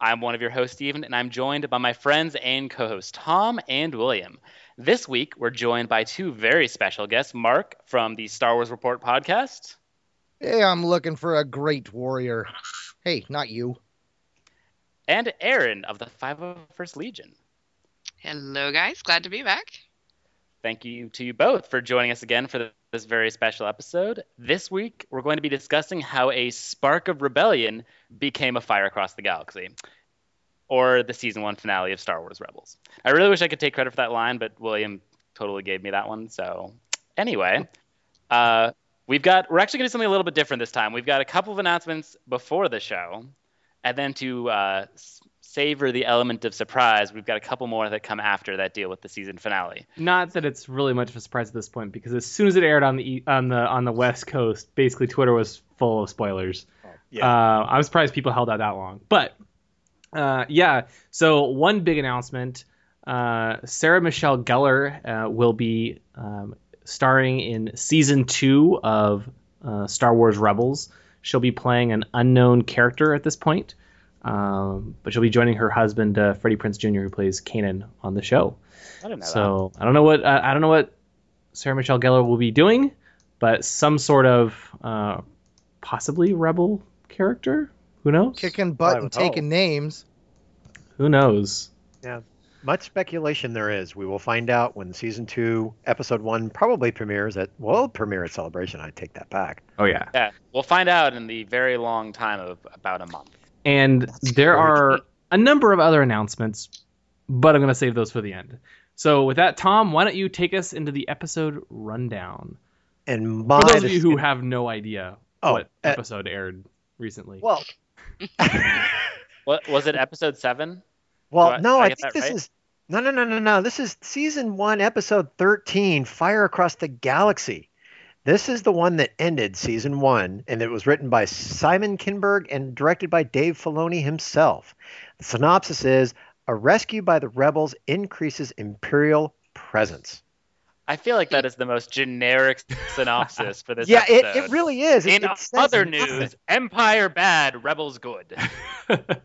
I'm one of your hosts, Steven, and I'm joined by my friends and co hosts, Tom and William. This week, we're joined by two very special guests Mark from the Star Wars Report podcast, Hey, I'm looking for a great warrior. Hey, not you. and Aaron of the 501st Legion. Hello, guys. Glad to be back. Thank you to you both for joining us again for this very special episode. This week, we're going to be discussing how a spark of rebellion became a fire across the galaxy, or the season one finale of Star Wars Rebels. I really wish I could take credit for that line, but William totally gave me that one. So, anyway, uh, we've got we're actually going to do something a little bit different this time. We've got a couple of announcements before the show, and then to uh, savor the element of surprise, we've got a couple more that come after that deal with the season finale. Not that it's really much of a surprise at this point, because as soon as it aired on the e- on the on the West Coast, basically Twitter was full of spoilers. yeah. Uh, I'm surprised people held out that long. But uh, yeah, so one big announcement: uh, Sarah Michelle Gellar uh, will be um, starring in season two of uh, Star Wars Rebels. She'll be playing an unknown character at this point. Um, but she'll be joining her husband, uh, Freddie Prinze Jr., who plays Kanan on the show. I didn't know that. So I don't know what uh, I don't know what Sarah Michelle Gellar will be doing, but some sort of uh, possibly rebel character. Who knows? Kicking butt and taking hope. names. Who knows? Yeah, much speculation there is. We will find out when season two, episode one, probably premieres at well, premiere at Celebration. I take that back. Oh yeah. Yeah, we'll find out in the very long time of about a month. And there are a number of other announcements, but I'm going to save those for the end. So with that, Tom, why don't you take us into the episode rundown? And my For those of you who have no idea Oh, what uh, episode aired recently. well, What was it? Episode seven? well, I- no, I I, think this right? is no, no, no, no, no. This is season one, episode thirteen, Fire Across the Galaxy. This is the one that ended season one, and it was written by Simon Kinberg and directed by Dave Filoni himself. The synopsis is: A rescue by the rebels increases Imperial presence. I feel like that is the most generic synopsis for this yeah, it, episode. it really is. In it says other nothing. news, Empire bad, Rebels good.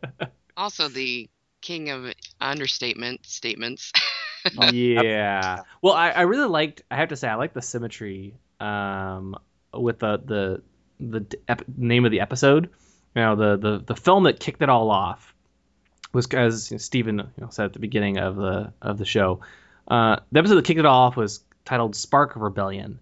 Also, the king of understatement statements. yeah. Well, I, I really liked. I have to say, I like the symmetry um, with the the the ep- name of the episode. You know, the the the film that kicked it all off was as Stephen you know, said at the beginning of the of the show. Uh, the episode that kicked it all off was titled "Spark of Rebellion,"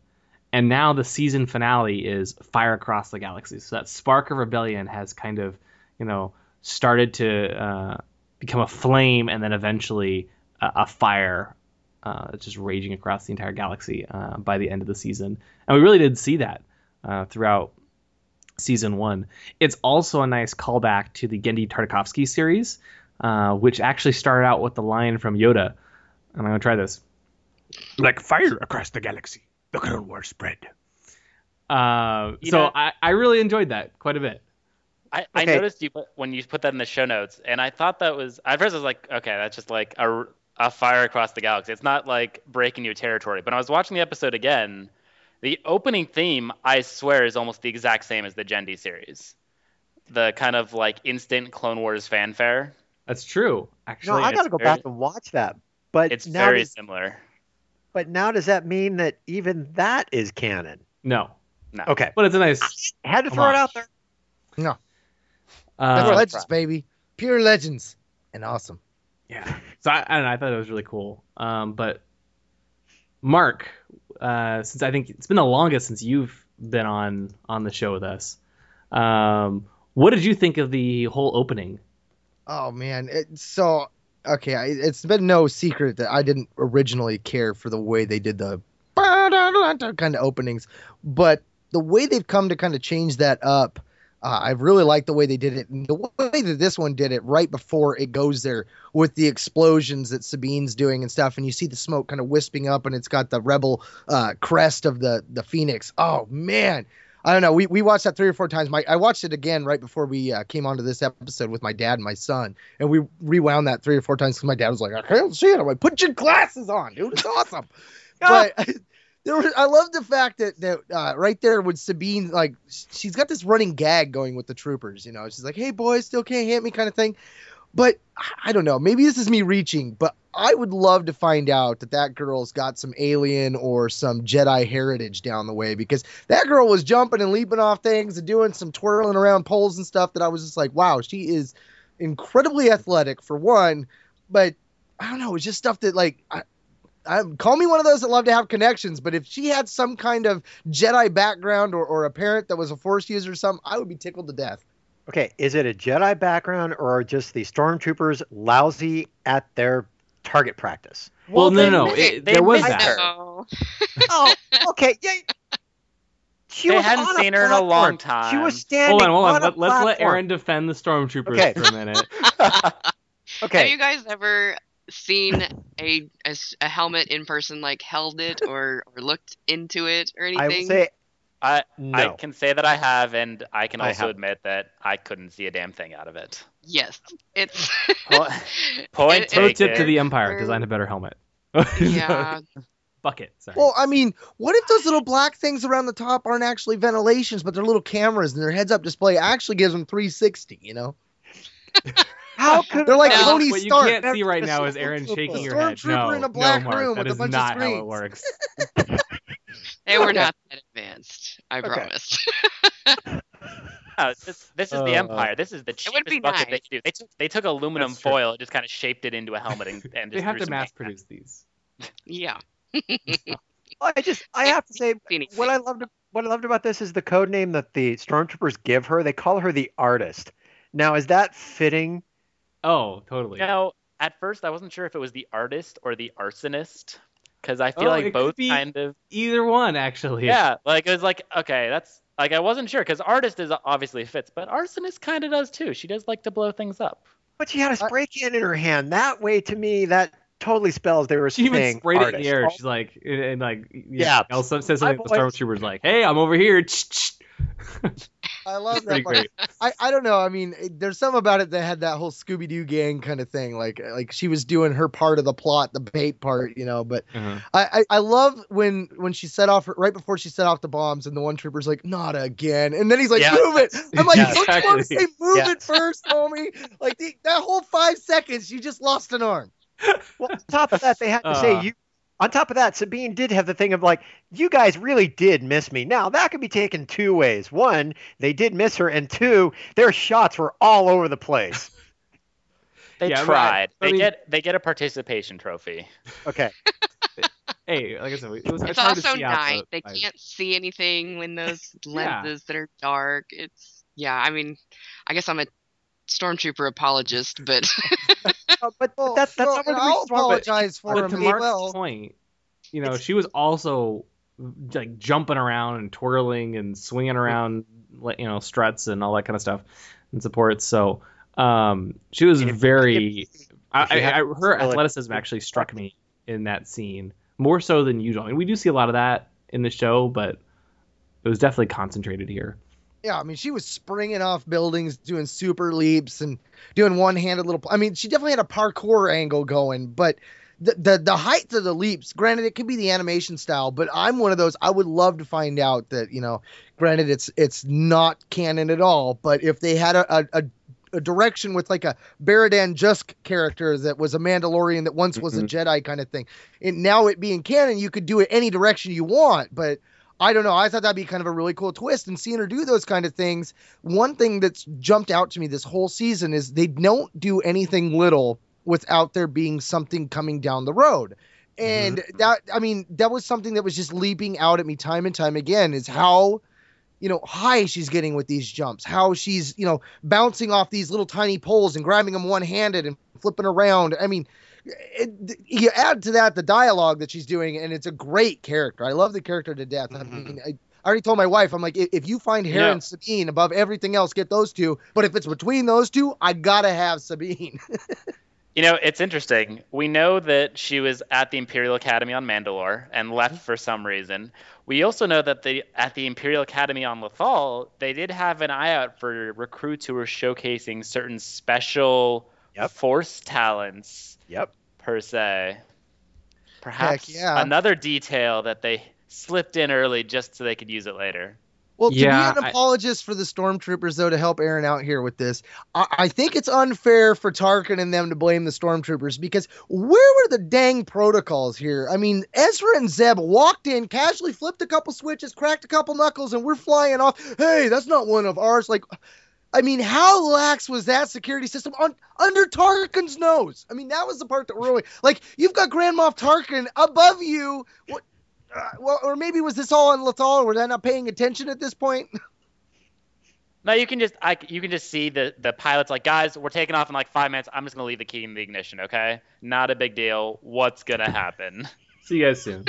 and now the season finale is "Fire Across the Galaxy." So that spark of rebellion has kind of you know started to uh, become a flame, and then eventually a, a fire uh, just raging across the entire galaxy uh, by the end of the season. And we really did see that uh, throughout season one. It's also a nice callback to the Genndy Tartakovsky series, uh, which actually started out with the line from Yoda. And I'm going to try this. Like fire across the galaxy, the Clone Wars spread. Uh, so know- I, I really enjoyed that quite a bit. I, I noticed you put, when you put that in the show notes, and I thought that was at first I was like, okay, that's just like a, a fire across the galaxy. It's not like breaking new territory. But I was watching the episode again, the opening theme, I swear, is almost the exact same as the Genndy series. The kind of like instant Clone Wars fanfare. That's true, Actually, No, actually. I got to go very- back and watch that. But It's now very does, similar. but now does that mean that even that is canon? no, No. Okay, but it's a nice. had to throw it out there. No. That's Uh, legends, baby. Pure legends. And awesome. Yeah. So I, I don't know. I thought it was really cool. Um, but Mark, uh, since I think it's been the longest since you've been on on the show with us, um, what did you think of the whole opening? Oh man, it, so okay, I, it's been no secret that I didn't originally care for the way they did the kind of openings, but the way they've come to kind of change that up Uh, I really like the way they did it, and the way that this one did it right before it goes there with the explosions that Sabine's doing and stuff, and you see the smoke kind of wisping up, and it's got the rebel uh, crest of the the phoenix. Oh man, I don't know. We, we watched that three or four times. My I watched it again right before we uh, came onto this episode with my dad and my son, and we rewound that three or four times because my dad was like, "I can't see it." I'm like, "Put your glasses on, dude. It's awesome." but there was, I love the fact that that uh, right there with Sabine, like she's got this running gag going with the troopers. You know, she's like, "Hey boys, still can't hit me," kind of thing. But I don't know. Maybe this is me reaching, but I would love to find out that that girl's got some alien or some Jedi heritage down the way because that girl was jumping and leaping off things and doing some twirling around poles and stuff that I was just like, wow, she is incredibly athletic for one. But I don't know, it's just stuff that like I, call me one of those that love to have connections, but if she had some kind of Jedi background or, or a parent that was a Force user or something, I would be tickled to death. Okay, is it a Jedi background or are just the stormtroopers lousy at their target practice? Well, no, no, they- it- they there was that. oh, okay. Yeah. She They was hadn't on seen her in a platform. long She was standing Hold on, hold on. on Let, let's let. Aaron defend the stormtroopers Okay. for a minute. Okay. Have you guys ever seen a a helmet in person, like held it or, or looked into it or anything? I will say I no. I can say that I have, and I can also have. admit that I couldn't see a damn thing out of it. yes, it's Po- Point It- taken. tip to the Empire: design a better helmet. yeah. Bucket. Sorry. Well, I mean, what if those little black things around the top aren't actually ventilations, but they're little cameras and their heads-up display actually gives them 360? You know, How could they're like No. Tony what you can't see right now is Stormtrooper. Aaron shaking your head. No, in a black no, Mark, room that with a is bunch of not how it works. They were not that advanced. I Okay. promise. No, this, this is the Uh, Empire. This is the It would cheapest be bucket nice. could do. They took they took aluminum That's true. foil, just kind of shaped it into a helmet, and, and They have to mass paint produce these. yeah. I just I have to say what I loved what I loved about this is the code name that the stormtroopers give her. They call her the artist. Now, is that fitting? Oh, totally. Now, at first I wasn't sure if it was the artist or the arsonist, because I feel Oh, it like could both be- kind of Either one, actually. yeah. Like it was like okay, that's like I wasn't sure because artist is obviously fits, but arsonist kind of does too. She does like to blow things up. But she had a uh, spray can in her hand. That way, to me, that totally spells they were She even saying sprayed it in the air. She's like, and, and like, Yeah. yeah. Elsa says something. Hi, The boys. stormtrooper's like, "Hey, I'm over here." I love that. Part. I, I don't know. I mean, there's some about it that had that whole Scooby Doo gang kind of thing. Like like she was doing her part of the plot, the bait part, you know. But Uh-huh. I, I I love when when she set off right before she set off the bombs, and the one trooper's like, "Not again," and then he's like, Yeah. "Move it." I'm like, Yeah, "Don't you want to exactly. say move Yeah. it first, homie?" Like the, that whole five seconds, you just lost an arm. Well, on top of that, they had to say Uh. you. On top of that, Sabine did have the thing of like, you guys really did miss me. Now that could be taken two ways. One, they did miss her, and two, their shots were all over the place. They Yeah, but I- tried. They get they get a participation trophy. Okay. Hey, like I said, it was, It's hard also night. the- They I- can't see anything when those Yeah. lenses that are dark. It's yeah. I mean, I guess I'm a stormtrooper apologist, but Uh, but, but Well, that's that's well, not what we I'll apologize for But him to as Mark's well. point, you know, It's- she was also like jumping around and twirling and swinging around, like, you know, struts and all that kind of stuff and supports. So um, she was if- very. I, if you I, I, her spell it- athleticism actually struck me in that scene more so than usual. I mean, we do see a lot of that in the show, but it was definitely concentrated here. Yeah, I mean, she was springing off buildings, doing super leaps, and doing one-handed little. I mean, she definitely had a parkour angle going, but the the the height of the leaps. Granted, it could be the animation style, but I'm one of those. I would love to find out that you know, granted, it's it's not canon at all, but if they had a a, a a direction with like a Bardan Jusik character that was a Mandalorian that once was a mm-hmm. Jedi kind of thing. And now it being canon, you could do it any direction you want, but I don't know. I thought that'd be kind of a really cool twist and seeing her do those kind of things. One thing that's jumped out to me this whole season is they don't do anything little without there being something coming down the road. Mm-hmm. And that I mean, that was something that was just leaping out at me time and time again is how you know, high she's getting with these jumps, how she's, you know, bouncing off these little tiny poles and grabbing them one handed and flipping around. I mean, it, you add to that the dialogue that she's doing, and it's a great character. I love the character to death. I mm-hmm. mean, I, I already told my wife, I'm like, if, you find Hera Yeah. and Sabine above everything else, get those two. But if it's between those two, I gotta have Sabine. You know, it's interesting. We know that she was at the Imperial Academy on Mandalore and left mm-hmm. for some reason. We also know that they at the Imperial Academy on Lothal, they did have an eye out for recruits who were showcasing certain special Yep. force talents Yep. per se. Perhaps yeah. another detail that they slipped in early just so they could use it later. Well, to Yeah, be an I- apologist for the stormtroopers, though, to help Aaron out here with this, I, I think it's unfair for Tarkin and them to blame the stormtroopers because where were the dang protocols here? I mean, Ezra and Zeb walked in, casually flipped a couple switches, cracked a couple knuckles, and we're flying off. Hey, that's not one of ours. Like, I mean, how lax was that security system on under Tarkin's nose? I mean, that was the part that really like you've got Grand Moff Tarkin above you. What? Uh, well, or maybe was this all on Lothal? Or were they not paying attention at this point? No, you can just I, you can just see the the pilot's like, guys, we're taking off in like five minutes. I'm just gonna leave the key in the ignition, okay? Not a big deal. What's gonna happen? See you guys soon.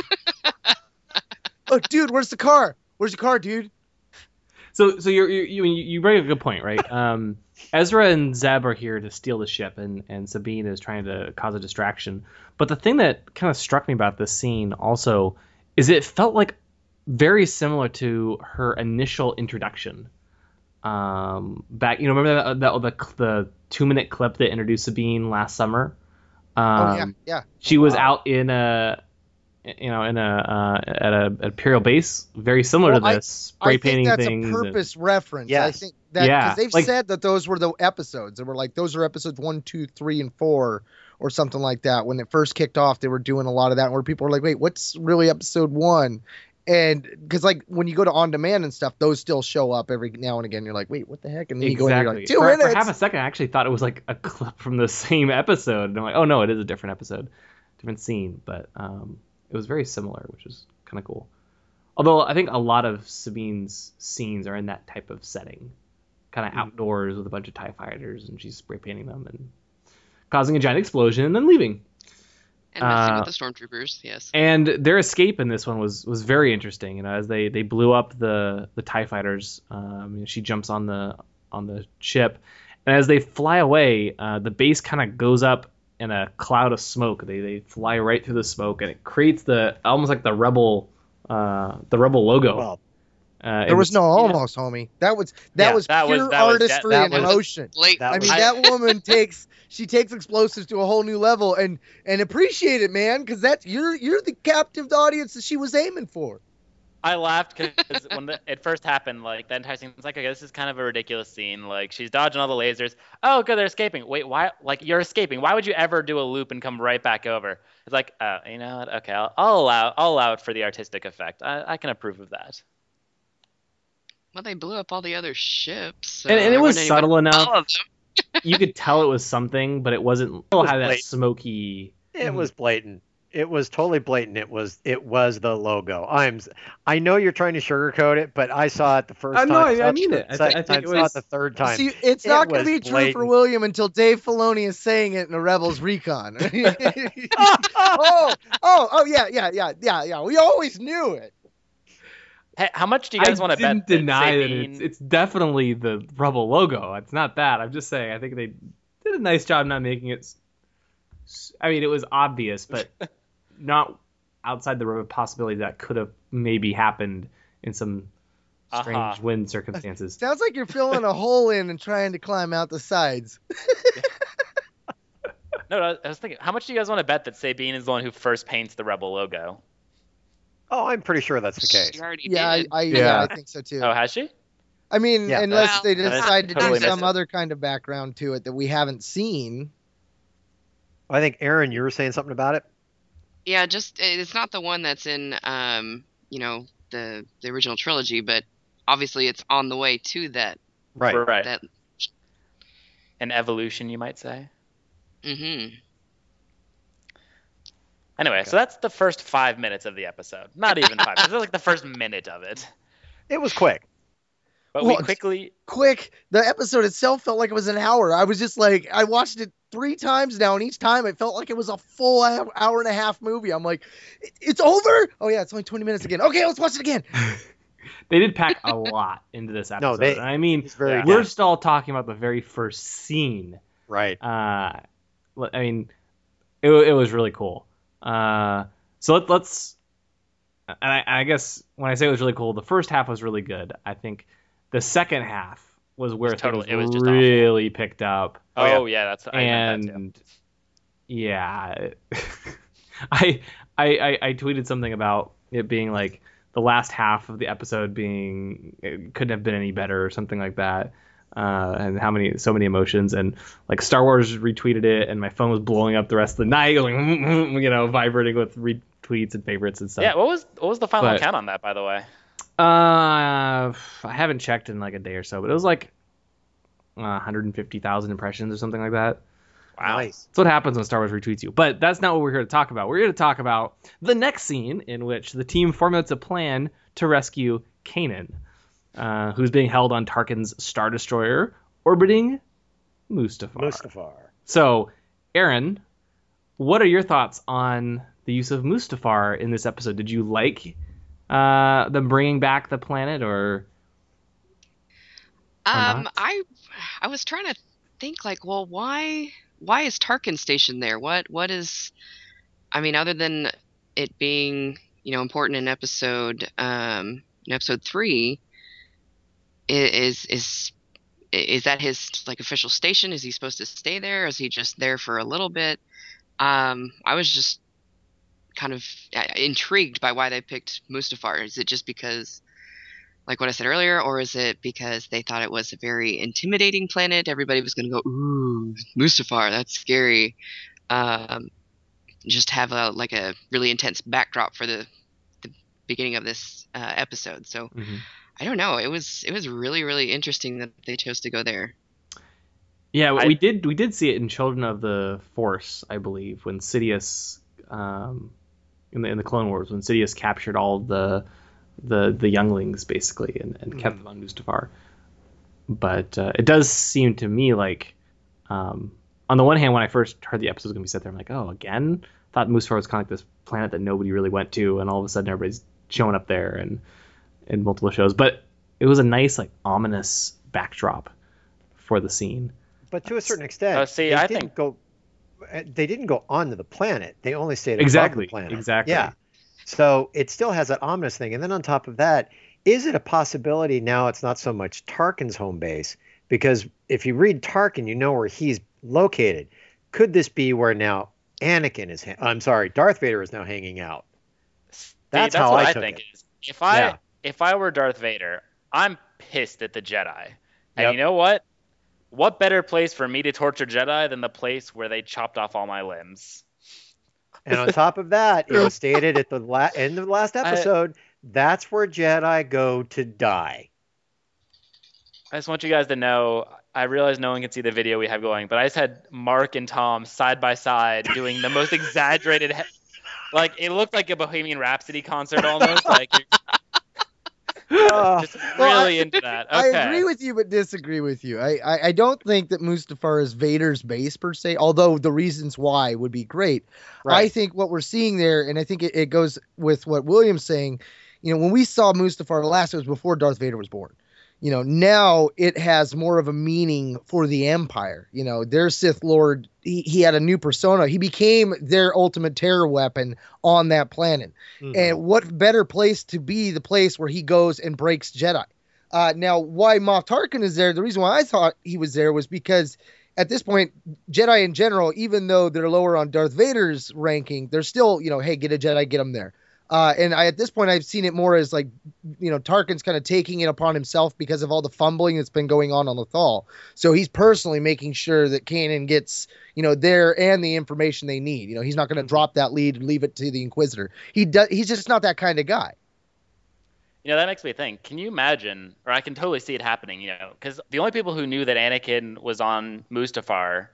oh, dude, where's the car? Where's the car, dude? So, so you're, you you you bring a good point, right? Um, Ezra and Zeb are here to steal the ship, and and Sabine is trying to cause a distraction. But the thing that kind of struck me about this scene also is it felt like very similar to her initial introduction. Um, back, you know, remember that, that the the two minute clip that introduced Sabine last summer? Um, Oh yeah, yeah. she was out in a you know in a uh, at a imperial base very similar Well, to I- this spray I painting think that's things a and- purpose reference. I think that because Yeah, they've like- said that those were the episodes. They were like those are episodes one, two, three, and four, or something like that. When it first kicked off, they were doing a lot of that, where people were like, "Wait, what's really episode one?" And because like when you go to on demand and stuff, those still show up every now and again. You're like, "Wait, what the heck?" And then you go in, and you're like, for, for half a second, I actually thought it was like a clip from the same episode, and I'm like, oh no, it is a different episode, different scene, but um, it was very similar, which was kind of cool. Although I think a lot of Sabine's scenes are in that type of setting, kind Mm-hmm. of outdoors with a bunch of Tie fighters, and she's spray painting them and causing a giant explosion and then leaving. And messing Uh, with the stormtroopers, yes. And their escape in this one was was very interesting. You know, as they they blew up the the Tie fighters, um, you know, she jumps on the on the ship, and as they fly away, uh, the base kind of goes up in a cloud of smoke. They they fly right through the smoke, and it creates the almost like the rebel uh, the rebel logo. Well, uh, there in was no almost, homie. That was that Yeah, was that pure was- that- artistry that and emotion. Late. I mean, that woman takes she takes explosives to a whole new level, and and appreciate it, man, because that's you're you're the captive audience that she was aiming for. I laughed because when the, it first happened, like the entire scene was like, okay, this is kind of a ridiculous scene. Like she's dodging all the lasers. Oh, good, they're escaping. Wait, why? Like you're escaping. Why would you ever do a loop and come right back over? It's like, oh, you know what? Okay, I'll, I'll allow I'll allow it for the artistic effect. I, I can approve of that. Well, they blew up all the other ships. So and, and it was wasn't anyone- subtle enough. All of them. you could tell it was something, but it wasn't. It was had that smoky. it was mm. blatant. It was totally blatant. It was it was the logo. I'm s- I know you're trying to sugarcoat it, but I saw it the first Uh, time. no, I- saw I mean the it. I thi- second I think time, it saw was- it the third time. See, it's It not going to be true for. William until Dave Filoni is saying it in a Rebels Recon. oh, oh, oh, yeah, yeah, yeah, yeah, yeah. We always knew it. Hey, how much do you guys want to bet didn't deny that Sabine- it's, it's definitely the Rebel logo. It's not that. I'm just saying. I think they did a nice job not making it. I mean, it was obvious, but not outside the realm of possibility that could have maybe happened in some strange Uh-huh. wind circumstances. Sounds like you're filling a hole in and trying to climb out the sides. No, no, I was thinking, how much do you guys want to bet that Sabine is the one who first paints the Rebel logo? Oh, I'm pretty sure that's the case. She already Yeah, I, did. I, yeah. Yeah. I think so too. Oh, has she? I mean, Yeah. unless Well, they decide to totally do some missing. other kind of background to it that we haven't seen. I think Aaron, you were saying something about it. Yeah, just it's not the one that's in um, you know, the the original trilogy, but obviously it's on the way to that Right. Right. that An evolution, you might say. Mm-hmm. Anyway, so that's the first five minutes of the episode. Not even five minutes. That's like the first minute of it. It was quick. But Well, we quickly. Quick, the episode itself felt like it was an hour. I was just like, I watched it three times now, and each time it felt like it was a full hour hour and a half movie. I'm like, it's over? Oh yeah, it's only 20 minutes again. Okay, let's watch it again. they did pack a lot into this episode. No, they- I mean, It's very we're dense. still talking about the very first scene. right. Uh, I mean, it, it was really cool. Uh, so let, let's, and I, I guess when I say it was really cool, the first half was really good. I think the second half was where It's totally- it was just awful. really picked up. Oh, yeah. that's I that and yeah, I, I I I tweeted something about it being like the last half of the episode being it couldn't have been any better or something like that. Uh, and how many so many emotions and like Star Wars retweeted it and my phone was blowing up the rest of the night going you know vibrating with retweets and favorites and stuff. Yeah, what was what was the final But- count on that, by the way? Uh, I haven't checked in like a day or so, but it was like uh, 150,000 impressions or something like that. Wow. Nice. That's what happens when Star Wars retweets you. But that's not what we're here to talk about. We're here to talk about the next scene in which the team formulates a plan to rescue Kanan, uh, who's being held on Tarkin's Star Destroyer orbiting Mustafar. Mustafar. So, Aaron, what are your thoughts on the use of Mustafar in this episode? Did you like uh, them bringing back the planet, or Um, not? I I was trying to think like, well, why why is Tarkin stationed there? What what is I mean, other than it being, you know, important in episode um in episode three, is is is that his like official station? Is he supposed to stay there? Is he just there for a little bit? Um, I was just kind of uh, intrigued by why they picked Mustafar. Is it just because like what I said earlier, or is it because they thought it was a very intimidating planet? Everybody was going to go, ooh, Mustafar, that's scary. Um, just have a like a really intense backdrop for the the beginning of this uh, episode. So I don't know. It was it was really really interesting that they chose to go there. Yeah, I- we did we did see it in Children of the Force, I believe, when Sidious um, in the in the Clone Wars when Sidious captured all the the the younglings basically and, and kept them on Mustafar. But uh, it does seem to me like um, on the one hand, when I first heard the episode was gonna be set there, I'm like, oh, again. Thought Mustafar was kind of like this planet that nobody really went to, and all of a sudden everybody's showing up there and in multiple shows. But it was a nice like ominous backdrop for the scene. But to a certain extent, Oh, see, I didn't think- go. Uh, They didn't go onto the planet. They only stayed above Exactly, the planet. exactly. Yeah. So it still has that ominous thing, and then on top of that, is it a possibility now? It's not so much Tarkin's home base because if you read Tarkin, you know where he's located. Could this be where now Anakin is? Ha- I'm sorry, Darth Vader is now hanging out. See, That's how what I I, took think it. is. If I Yeah. if I were Darth Vader, I'm pissed at the Jedi. And Yep. you know what? What better place for me to torture Jedi than the place where they chopped off all my limbs? And on top of that, it was stated at the la- end of the last episode that's where Jedi go to die. I just want you guys to know. I realize no one can see the video we have going, but I just had Mark and Tom side by side doing the most exaggerated. He- like it looked like a Bohemian Rhapsody concert almost. like you're Oh, Well, really I- into that. Okay. I agree with you, but disagree with you. I, I, I don't think that Mustafar is Vader's base per se, although the reasons why would be great. I think what we're seeing there, and I think it, it goes with what William's saying, you know, when we saw Mustafar the last, it was before Darth Vader was born. You know, now it has more of a meaning for the Empire. You know, their Sith Lord, he, he had a new persona. He became their ultimate terror weapon on that planet. Mhm. And what better place to be the place where he goes and breaks Jedi? Uh, now, why Moff Tarkin is there? The reason why I thought he was there was because at this point, Jedi in general, even though they're lower on Darth Vader's ranking, they're still, you know, hey, get a Jedi, get him there. Uh, and I, at this point, I've seen it more as like, you know, Tarkin's kind of taking it upon himself because of all the fumbling that's been going on on Lothal. So he's personally making sure that Kanan gets, you know, there and the information they need. You know, he's not going to drop that lead and leave it to the Inquisitor. He does. He's just not that kind of guy. You know, that makes me think. Can you imagine, or I can totally see it happening, you know, because the only people who knew that Anakin was on Mustafar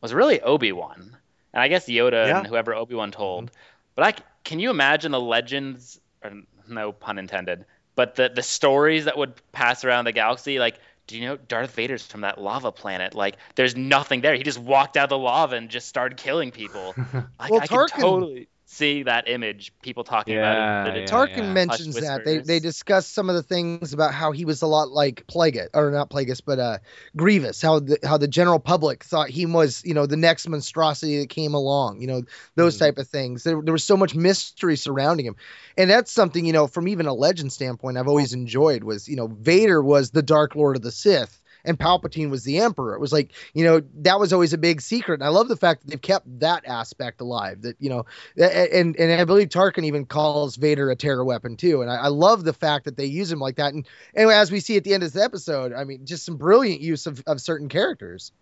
was really Obi Wan, and I guess Yoda Yeah. and whoever Obi Wan told. But I can you imagine the legends, or no pun intended, but the the stories that would pass around the galaxy, like. Do you know Darth Vader's from that lava planet? Like, there's nothing there. He just walked out of the lava and just started killing people. Like, Well, I Tarkin- can totally seeing that image, people talking Yeah, about it. yeah, Tarkin yeah. mentions Hushed that they whispers. they discuss some of the things about how he was a lot like Plagueis or not Plagueis but uh Grievous how the how the general public thought he was you know the next monstrosity that came along you know those Mhm. type of things there, there was so much mystery surrounding him and that's something you know from even a legend standpoint I've always enjoyed was you know Vader was the Dark Lord of the Sith and Palpatine was the Emperor. It was like, you know, that was always a big secret. And I love the fact that they've kept that aspect alive. That, you know, and and I believe Tarkin even calls Vader a terror weapon too. And I, I love the fact that they use him like that. And anyway, as we see at the end of this episode, I mean, just some brilliant use of, of certain characters.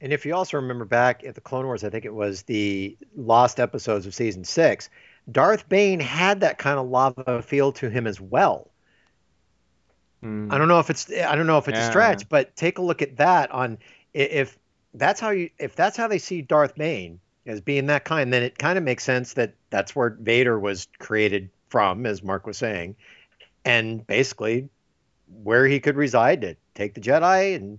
And if you also remember back at the Clone Wars, I think it was the lost episodes of season six, Darth Bane had that kind of lava feel to him as well. Mm. I don't know if it's I don't know if it's Yeah. a stretch, but take a look at that on if that's how you if that's how they see Darth Bane as being that kind, then it kind of makes sense that that's where Vader was created from, as Mark was saying, and basically where he could reside to take the Jedi, and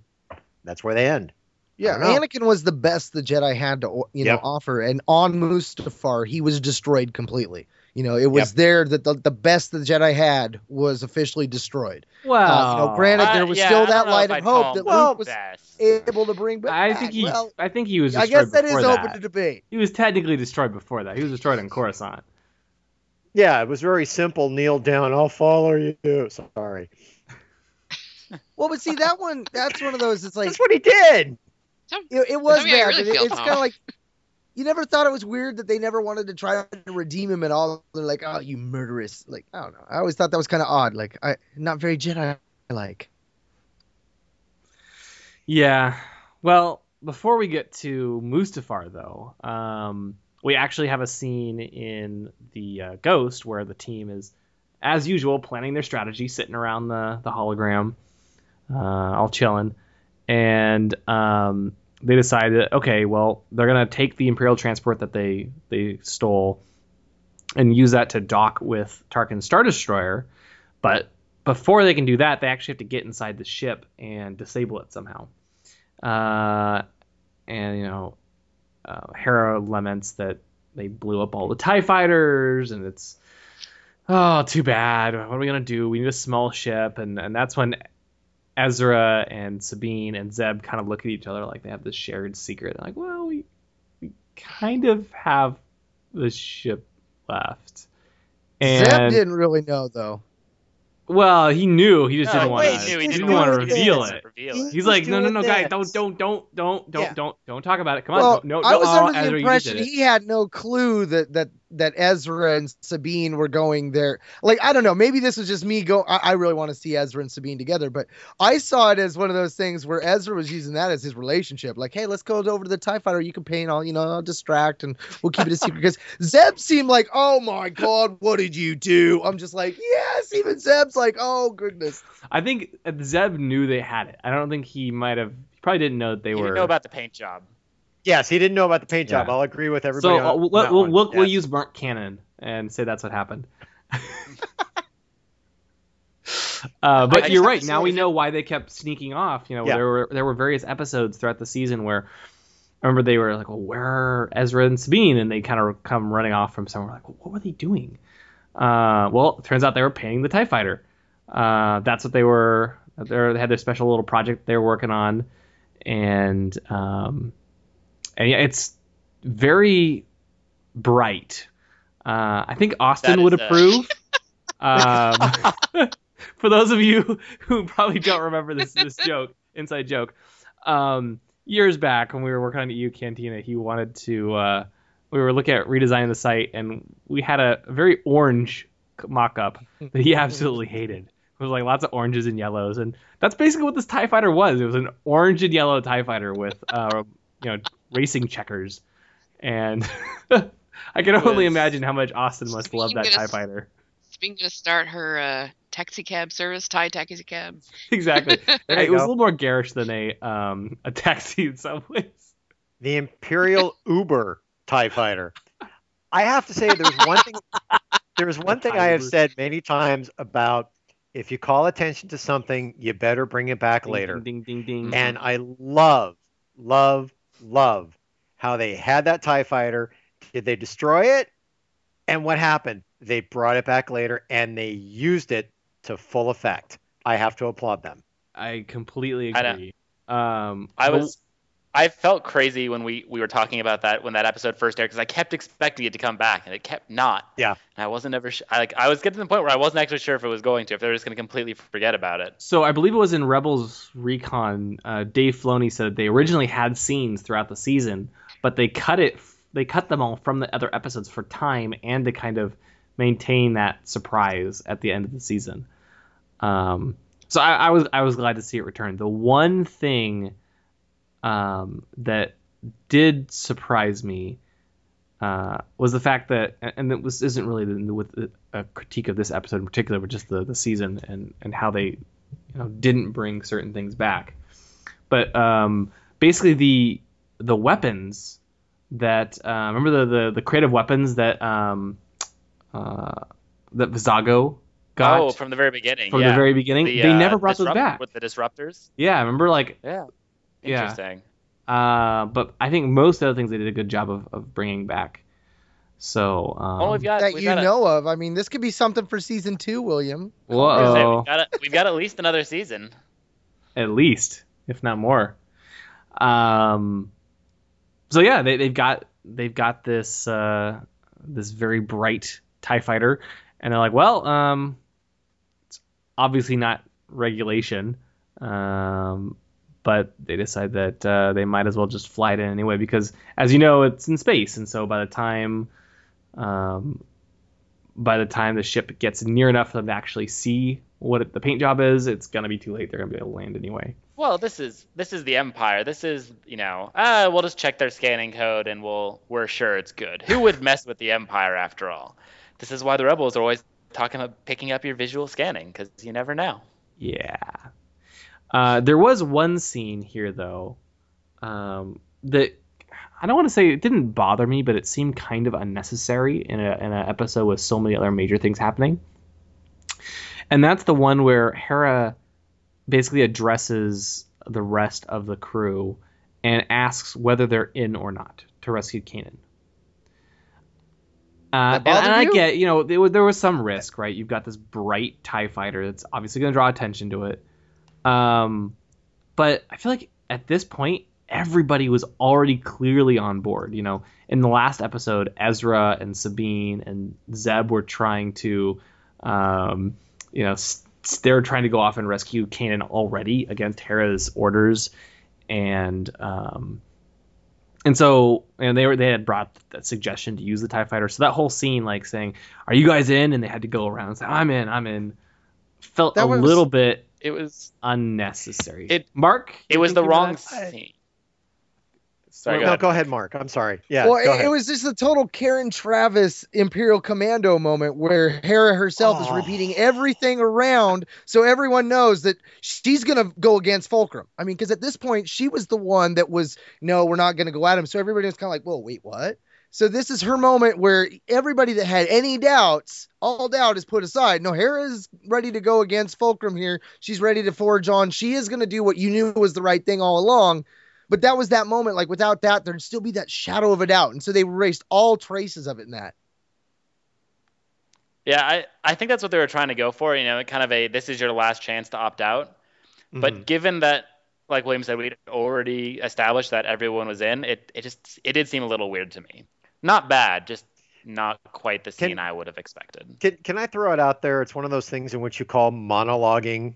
that's where they end. Yeah, don't. Anakin was the best the Jedi had to you know Yep. offer, and on Mustafar he was destroyed completely. You know, it was Yep. there that the, the best the Jedi had was officially destroyed. Well, Uh, you know, granted, there I- was yeah, still I that light of hope that him Luke was best. able to bring back. I think he, well, I think he was. I guess that is before open that. to debate. He was technically destroyed before that. He was destroyed in Coruscant. Yeah, it was very simple. Kneel down. I'll follow you. Sorry. Well, but see that one, that's one of those. It's like That's what he did. it, it was Is that bad. really it- it's kind of like you never thought it was weird that they never wanted to try to redeem him at all. They're like, oh, you murderous. Like I don't know. I always thought that was kind of odd. Like I not very Jedi like. Yeah. Well, before we get to Mustafar, though, um, we actually have a scene in the uh, Ghost where the team is, as usual, planning their strategy, sitting around the the hologram, uh, all chilling, and um, they decide that okay, well, they're gonna take the Imperial transport that they they stole, and use that to dock with Tarkin's Star Destroyer, but before they can do that, they actually have to get inside the ship and disable it somehow. Uh, and you know, uh, Hera laments that they blew up all the Tie fighters, and it's oh, too bad. What are we gonna do? We need a small ship, and and that's when Ezra and Sabine and Zeb kind of look at each other like they have this shared secret. They're like, well, we we kind of have the ship left. And Zeb didn't really know though. well, he knew. He just No, didn't want to. He he didn't didn't want to reveal it. Reveal He- He's like, no, no, doing no, guys, don't, don't, don't, don't, don't, Yeah. don't, don't talk about it. Come on, Well, no, no, I was oh, under the Ezra, impression he had no clue that that that Ezra and Sabine were going there. Like I don't know, maybe this was just me go. I, I really want to see Ezra and Sabine together, but I saw it as one of those things where Ezra was using that as his relationship. Like, hey, let's go over to the Tie Fighter. You can paint all, you know, I'll distract and we'll keep it a secret. Because Zeb seemed like, oh my god, what did you do? I'm just like, yes. Even Zeb's like, oh goodness. I think Zeb knew they had it. I don't think he might have. He probably didn't know that they He were. didn't know about the paint job. Yes, he didn't know about the paint job. I'll agree with so everybody. uh, on we'll, that we'll, one. we'll, we'll use Mark canon and say that's what happened. uh, but I just you're right. Now say- we know why they kept sneaking off. You know, Yeah. there were there were various episodes throughout the season where I remember they were like, "Well, where are Ezra and Sabine?" And they kind of come running off from somewhere. Like, what were they doing? Uh, well, it turns out they were painting the Tie Fighter. Uh, that's what they were. They're- had their special little project they're working on, and um, and yeah, it's very bright. Uh, I think Austin would approve. um, for those of you who probably don't remember this this joke, inside joke, um, years back when we were working on EU Cantina, he wanted to. Uh, we were looking at redesigning the site, and we had a very orange mock-up that he absolutely hated. It was like lots of oranges and yellows, and that's basically what this Tie Fighter was. It was an orange and yellow Tie Fighter with, uh, you know, racing checkers, and I can only imagine how much Austin must love that Speaking Tie of- Fighter. Speaking to start her uh, taxi cab service, Thai taxi cab. Exactly. There it you was a little more garish than a um a taxi in some ways. the Imperial Uber Tie Fighter. I have to say, there's one thing. There's one thing I have said many times about if you call attention to something, you better bring it back Ding, later. Ding ding ding. ding. And I love, love, love how they had that Tie Fighter. Did they destroy it? And what happened? They brought it back later and they used it to full effect. I have to applaud them. I completely I agree. Um, I but- was I felt crazy when we we were talking about that when that episode first aired because I kept expecting it to come back and it kept not. Yeah. And I wasn't ever sh- I, like I was getting to the point where I wasn't actually sure if it was going to if they were just going to completely forget about it. So I believe it was in Rebels Recon. Uh, Dave Filoni said they originally had scenes throughout the season, but they cut it. They cut them all from the other episodes for time and to kind of maintain that surprise at the end of the season. Um, so I, I was I was glad to see it return. The one thing um, that did surprise me uh, was the fact that, and it was isn't really the, with a critique of this episode in particular, but just the, the season and, and how they you know didn't bring certain things back. But um, basically the the weapons that uh, remember the, the the creative weapons that um, uh, that Vizago got oh, from the very beginning. from yeah. the very beginning. The, they uh, never brought those back. with the disruptors. Yeah, remember like Yeah. Yeah. Interesting. uh, but I think most of the things they did a good job of, of bringing back. So um, well, we've got that we've you got a- know of. I mean, this could be something for season two, William. I say, whoa, we've got a, we've got at least another season. at least if not more. Um, so yeah, they, they've got they've got this uh, this very bright Tie Fighter, and they're like, well, um, it's obviously not regulation, um, but they decide that uh, they might as well just fly it in anyway because, as you know, it's in space, and so by the time um, by the time the ship gets near enough for them to actually see what it, the paint job is, it's gonna be too late. They're gonna be able to land anyway. Well, this is this is the Empire. This is you know, ah, we'll just check their scanning code and we'll we're sure it's good. Who would mess with the Empire after all? This is why the rebels are always talking about picking up your visual scanning because you never know. Yeah. Uh, there was one scene here though um, that I don't want to say it didn't bother me, but it seemed kind of unnecessary in a in an episode with so many other major things happening. And that's the one where Hera basically addresses the rest of the crew and asks whether they're in or not to rescue Kanan. Uh, and, and I get, you know, there was, there was some risk, right? You've got this bright TIE fighter that's obviously going to draw attention to it. Um, but I feel like at this point, everybody was already clearly on board. You know, in the last episode, Ezra and Sabine and Zeb were trying to, um, you know, s- they're trying to go off and rescue Kanan already against Hera's orders, and um, and so and they were they had brought that suggestion to use the Tie Fighter. So that whole scene, like saying, "Are you guys in?" and they had to go around and say, "I'm in, I'm in," felt That a was- little bit It was unnecessary. It- Mark, it was the wrong that? scene. Sorry, no, go ahead. go ahead, Mark. I'm sorry. Yeah, well, go it, ahead. it was just a total Karen Traviss Imperial Commando moment where Hera herself is Oh. repeating everything around so everyone knows that she's going to go against Fulcrum. I mean, because at this point, she was the one that was, no, we're not going to go at him. So everybody was kind of like, well, wait, what? So this is her moment where everybody that had any doubts, all doubt is put aside. No, Hera is ready to go against Fulcrum here. She's ready to forge on. She is going to do what you knew was the right thing all along. But that was that moment. Like without that, there'd still be that shadow of a doubt. And so they erased all traces of it in that. Yeah, I, I think that's what they were trying to go for. You know, kind of a this is your last chance to opt out. But Mhm. given that, like William said, we'd already established that everyone was in, it, it just it did seem a little weird to me. Not bad, just not quite the Can- scene I would have expected. Can, can I throw it out there? It's one of those things in which you call monologuing.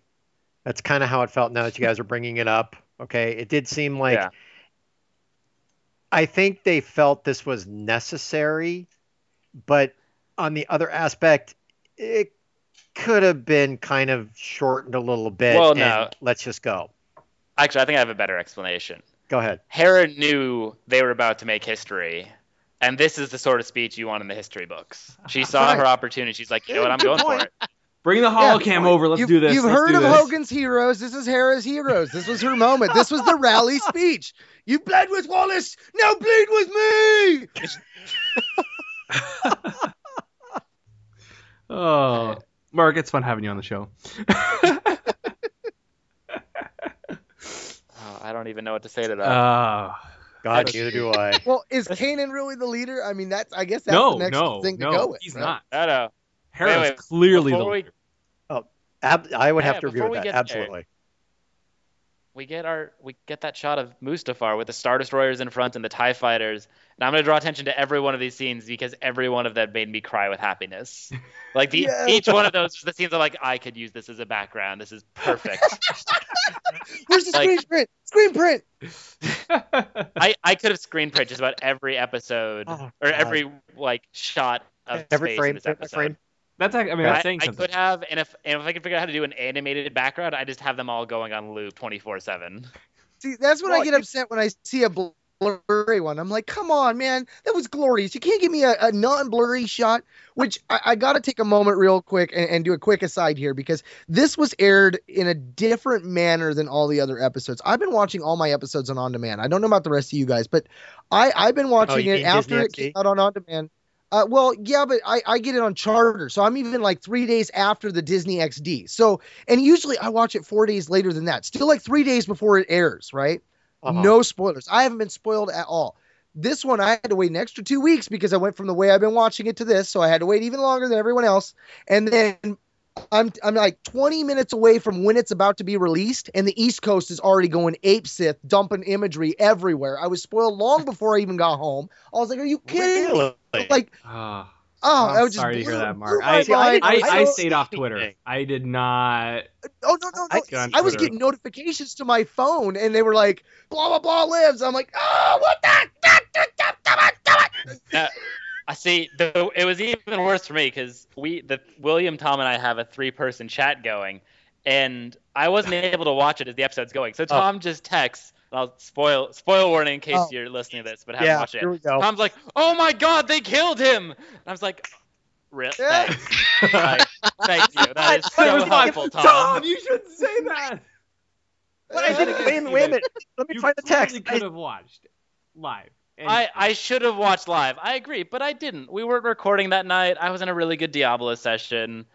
That's kind of how it felt now that you guys are bringing it up. Okay. It did seem like Yeah. I think they felt this was necessary, but on the other aspect, it could have been kind of shortened a little bit. Well, no. Let's just go. Actually, I think I have a better explanation. Go ahead. Hera knew they were about to make history, and this is the sort of speech you want in the history books. She saw Right. her opportunity. She's like, you know what, I'm going for it. Bring the holocam over. Let's do this. You've Let's heard of this. Hogan's Heroes. This is Hera's Heroes. This was her moment. This was the rally speech. You bled with Wallace. Now bleed with me. Oh, Mark, it's fun having you on the show. Oh, I don't even know what to say to that. Uh, God, That's- neither do I. Well, is Kanan really the leader? I mean, that's I guess that's no, the next no, thing to no, go with. he's right? not. I don't know. Hera's wait, clearly the before we- leader. Oh, ab- I would Yeah, have to agree with that. get there- Absolutely. we get our we get that shot of Mustafar with the Star Destroyers in front and the Tie Fighters, and I'm gonna draw attention to every one of these scenes because every one of them made me cry with happiness. Like the Yeah. each one of those, the scenes are like I could use this as a background. This is perfect. Where's the Like- screen print? Screen print. I I could have screen print just about every episode Oh, or every like shot of Every space frame, in this every frame. that's I mean I, that's saying I something. could have, and if and if I could figure out how to do an animated background, I just have them all going on loop 24/7. See, that's when Well, I get upset when I see a blurry one. I'm like, come on, man, that was glorious. You can't give me a, a non-blurry shot. Which I, I got to take a moment real quick and, and do a quick aside here because this was aired in a different manner than all the other episodes. I've been watching all my episodes on on demand. I don't know about the rest of you guys, but I I've been watching Oh, it after Disney it came out on on demand. Uh, well, yeah, but I, I get it on charter, so I'm even like three days after the Disney XD. So, and usually I watch it four days later than that, still like three days before it airs, right? Uh-huh. No spoilers. I haven't been spoiled at all. This one I had to wait an extra two weeks because I went from the way I've been watching it to this, so I had to wait even longer than everyone else. And then I'm I'm like 20 minutes away from when it's about to be released, and the East Coast is already going ape sith, dumping imagery everywhere. I was spoiled long before I even got home. I was like, "Are you kidding me?" Really? Like, Ah. Oh, I'm I was just sorry to hear that, Mark. I, See, I mind. I, I, I stayed off Twitter. anything. I did not. Oh no no no! I- I, was getting notifications to my phone, and they were like, "Blah blah blah lives." I'm like, "Oh, what the?" I see. The, it was even worse for me because we, the William, Tom, and I have a three-person chat going, and I wasn't able to watch it as the episode's going. So oh. Tom just texts. And I'll spoil spoil warning in case Oh. you're listening to this, but haven't Yeah, watched it. here we go. Tom's like, "Oh my God, they killed him!" And I was like, "Real? Yeah. Thanks. Like, thank you. That is so was my- helpful, Tom." Tom, you shouldn't say that. But I didn't. Wait a minute. Wait a minute. Let me You find the text. clearly could have watched live. And- I, I should have watched live. I agree, but I didn't. We weren't recording that night. I was in a really good Diablo session.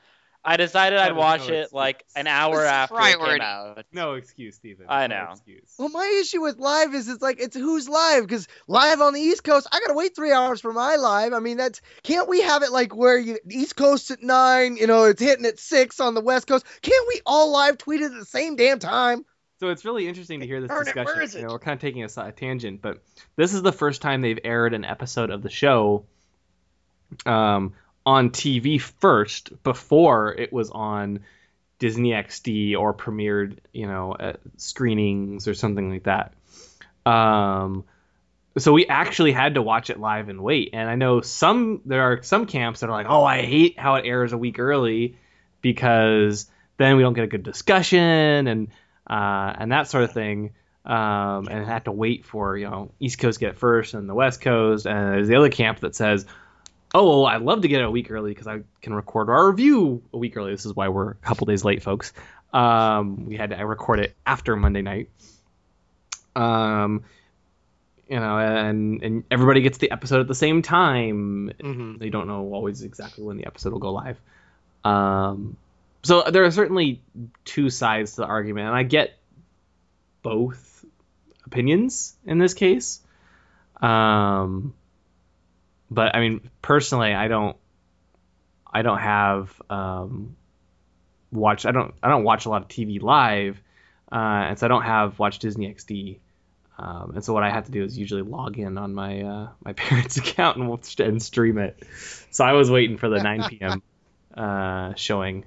I decided I'd watch no it like an hour It's after it came out. no excuse, Stephen. I No know. excuse. Well, my issue with live is it's like it's who's live because live on the East Coast, I gotta wait three hours for my live. I mean, that's can't we have it like where you East Coast at nine, you know, it's hitting at six on the West Coast. Can't we all live tweet at the same damn time? So it's really interesting to hear this Darn it, discussion. where is You know, we're kind of taking a side tangent, but this is the first time they've aired an episode of the show um, on TV first before it was on Disney XD or premiered, you know, at screenings or something like that. Um, so we actually had to watch it live and wait. And I know some there are some camps that are like, "Oh, I hate how it airs a week early because then we don't get a good discussion and uh, and that sort of thing." Um, and have to wait for you know East Coast get first and the West Coast. And there's the other camp that says, "Oh, I'd love to get it a week early because I can record our review a week early." This is why we're a couple days late, folks. Um, we had to record it after Monday night. Um, you know, and and everybody gets the episode at the same time. Mhm. They don't know always exactly when the episode will go live. Um, so there are certainly two sides to the argument, and I get both opinions in this case. Um, but I mean, personally, I don't, I don't have um, watch. I don't, I don't watch a lot of TV live, uh, and so I don't have watch Disney XD. Um, and so what I have to do is usually log in on my uh, my parents' account and, watch- and stream it. So I was waiting for the 9 p.m. uh, showing.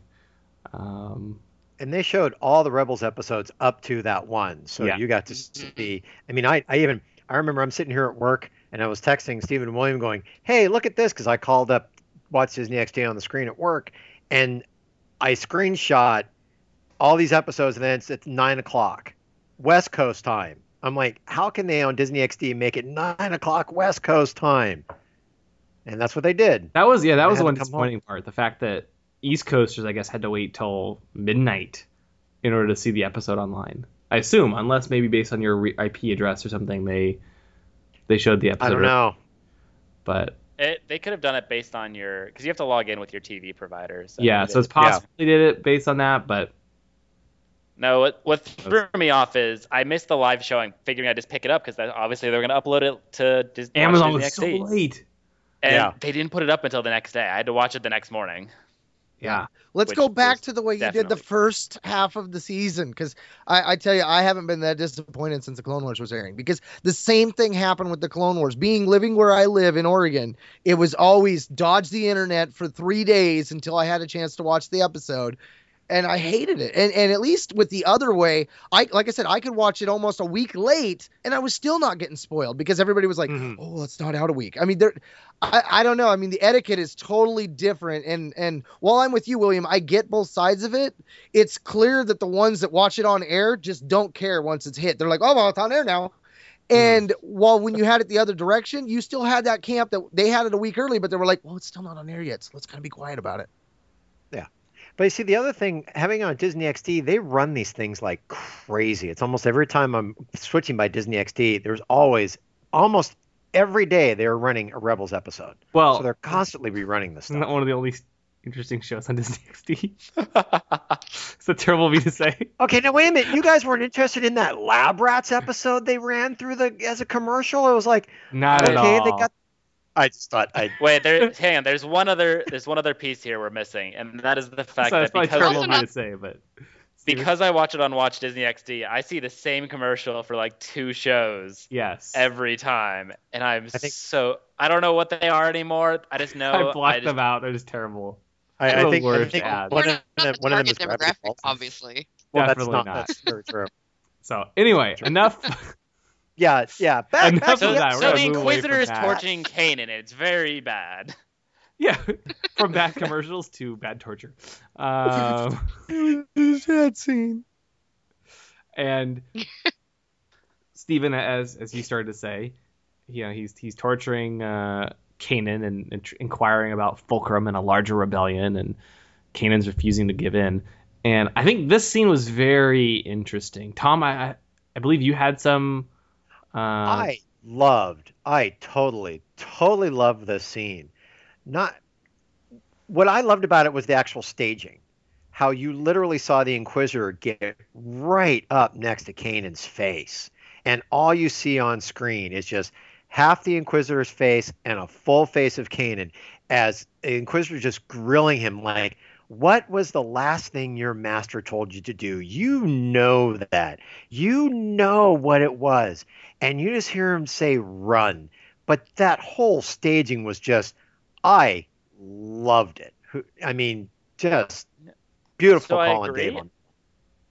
Um, and they showed all the Rebels episodes up to that one, so Yeah. you got to see. I mean, I, I even I remember I'm sitting here at work and I was texting Stephen William going, "Hey, look at this," because I called up Watch Disney XD on the screen at work, and I screenshot all these episodes, and then it's at nine o'clock West Coast time. I'm like, how can they on Disney XD make it nine o'clock West Coast time? And that's what they did. That was yeah, that was the one disappointing part. The fact that East Coasters, I guess, had to wait till midnight in order to see the episode online. I assume, unless maybe based on your IP address or something, they they showed the episode. I don't know. But It, they could have done it based on your because you have to log in with your TV provider. So yeah, so it's is- possible they did it based on that, but No, what what threw me off is I missed the live showing, figuring I'd just pick it up because obviously they were going to upload it to Dis- watch Amazon Disney was so XD. late. and Yeah. they didn't put it up until the next day. I had to watch it the next morning. Yeah. Let's which go back to the way you did the first half of the season because I, I tell you I haven't been that disappointed since the Clone Wars was airing because the same thing happened with the Clone Wars. Being living where I live in Oregon, it was always dodge the internet for three days until I had a chance to watch the episode, and I hated it. And and at least with the other way, I like I said I could watch it almost a week late, and I was still not getting spoiled because everybody was like, Mhm. oh, it's not out a week. I mean, there. I, I don't know. I mean, the etiquette is totally different. And and while I'm with you, William, I get both sides of it. It's clear that the ones that watch it on air just don't care once it's hit. They're like, oh, well, it's on air now. And while when you had it the other direction, you still had that camp that they had it a week early, but they were like, well, it's still not on air yet, so let's kind of be quiet about it. But you see, the other thing, having on Disney XD, they run these things like crazy. It's almost every time I'm switching by Disney XD, there's always, almost every day, they're running a Rebels episode. Well, so they're constantly rerunning this isn't that one of the only interesting shows on Disney XD? it's a terrible of me to say? Okay, now wait a minute. You guys weren't interested in that Lab Rats episode they ran through the as a commercial? It was like, Not okay, at all. they got. I just thought I. Wait, there. hang on. There's one other. There's one other piece here we're missing, and that is the fact so that because terrible of me not- to say, but because I watch it on Watch Disney XD, I see the same commercial for like two shows yes, every time, and I'm I think- so I don't know what they are anymore. I just know I blocked just- them out. They're just terrible. I, They're I think, I think ads. one We're of, them, one of them is target demographic, obviously. Well, that's Definitely not. not. That's very true. So anyway, enough. Yeah, yeah. Back, Enough back of to the that. So the gonna move away from Inquisitor is that. torturing Kanan. It's very bad. yeah, from bad commercials to bad torture. Um, Sad scene. and Stephen, as as you started to say, you know, he's he's torturing uh, Kanan and, and tr- inquiring about Fulcrum and a larger rebellion, and Kanan's refusing to give in. And I think this scene was very interesting. Tom, I I believe you had some. Uh, I loved, I totally, totally loved this scene. Not what I loved about it was the actual staging. How you literally saw the Inquisitor get right up next to Kanan's face. And all you see on screen is just half the Inquisitor's face and a full face of Kanan as the Inquisitor just grilling him like, what was the last thing your master told you to do? You know that. You know what it was and you just hear him say run but that whole staging was just i loved it i mean just beautiful So I colin agree.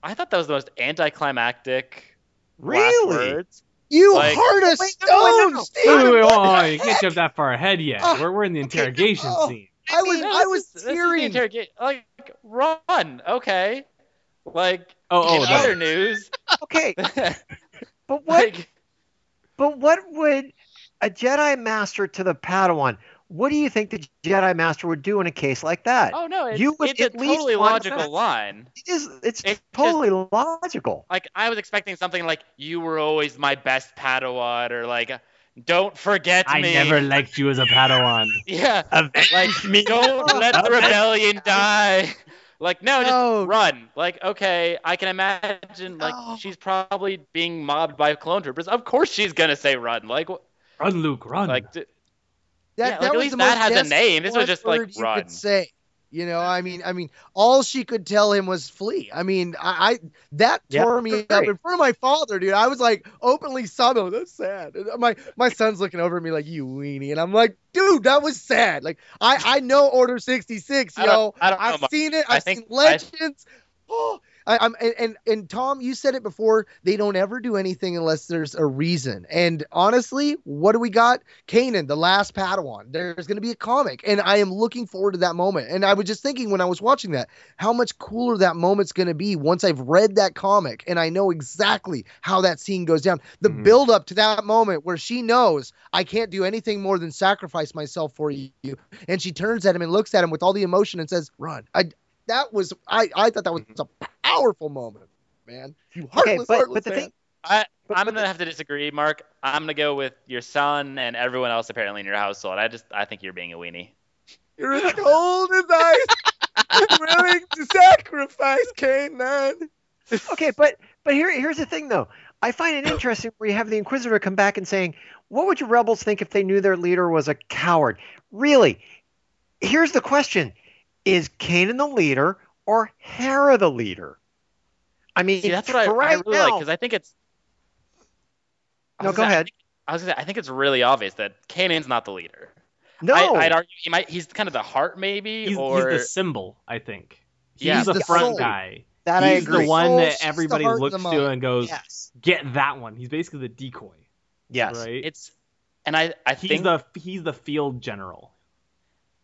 I thought that was the most anticlimactic really. You Like- heart of Wait, no, no, no, stone, no. wait, Steve. wait, wait, you can't jump that far ahead yet. Oh, we're, we're in the interrogation oh. scene. I was, No, I this was is- this is the tearing. Like, run. Okay. Like, Oh, oh, in no. other news, okay but what like, but what would a jedi master to the padawan what do you think the jedi master would do in a case like that oh no, it's, You would it's a at least totally logical that. line. it is it's It's totally logical Like, I was expecting something like, "You were always my best Padawan," or like, "Don't forget I me." never liked you as a Padawan. Yeah. Avenge Like, me. don't let the rebellion die. Like, no, just No. run. Like, okay, I can imagine, like, No. she's probably being mobbed by clone troopers. Of course she's gonna say run. Like, Run, Luke, run. like, d- That, Yeah, that like, at least the that has a name. This was just like, run. could say. You know, I mean, I mean, all she could tell him was flee. I mean, I, I that Yeah, tore me up in front of my father, dude. I was like openly sobbing. Oh, That's sad. And My my son's looking over at me like you weenie, and I'm like, dude, that was sad. Like I I know Order 66, I yo. don't- I don't I've Mark. seen it. I I've think- seen Legends. Oh, I, I'm and, and and Tom, you said it before. They don't ever do anything unless there's a reason. And honestly, what do we got? Kanan, the last Padawan. There's going to be a comic, and I am looking forward to that moment. And I was just thinking when I was watching that, how much cooler that moment's going to be once I've read that comic and I know exactly how that scene goes down. The Mhm. build up to that moment where she knows I can't do anything more than sacrifice myself for you, and she turns at him and looks at him with all the emotion and says, "Run." I that was I I thought that was a powerful moment, man. You okay heartless, but heartless but the man. thing I, I'm gonna have to disagree, Mark. I'm gonna go with your son and everyone else apparently in your household. I just, I think you're being a weenie. You're as cold as ice, willing to sacrifice Kanan. okay, but but here here's the thing though. I find it interesting where you have the Inquisitor come back and saying, "What would your rebels think if they knew their leader was a coward?" Really, here's the question: Is Kanan the leader or Hera the leader? I mean, See, that's what I, for I right really like because I think it's. I No, go gonna say, I ahead. think- I was gonna say, I think it's really obvious that Kanan's not the leader. no, I, I'd argue he might. He's kind of the heart, maybe, He's, or he's the symbol, I think. He's Yeah, the the front soul. guy. that I he's agree. the one Soul, that everybody looks to and goes, yes, "Get that one." He's basically the decoy, yes. right? it's. And I, I he's think the he's the field general.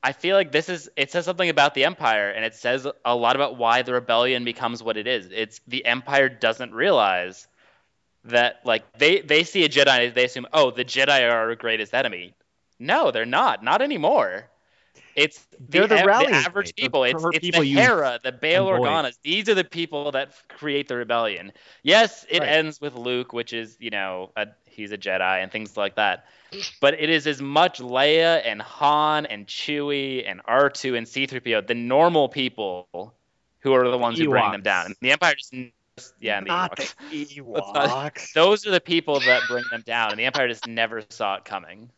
I feel like this is it says something about the Empire, and it says a lot about why the rebellion becomes what it is. It's the Empire doesn't realize that like they they see a Jedi, they assume, oh, the Jedi are our greatest enemy. No, they're not. Not anymore. It's They're the a- rallying average people. It's, it's people the Hera, the Bail. Organas. These are the people that create the rebellion. Yes, it Right. ends with Luke, which is you know a, he's a Jedi and things like that. But it is as much Leia and Han and Chewie and R2 and C3PO, the normal people, who are the ones who bring them down. And the Empire just yeah, and the Not Ewoks. the not- Ewoks. Those are the people that bring them down, and the Empire just never saw it coming.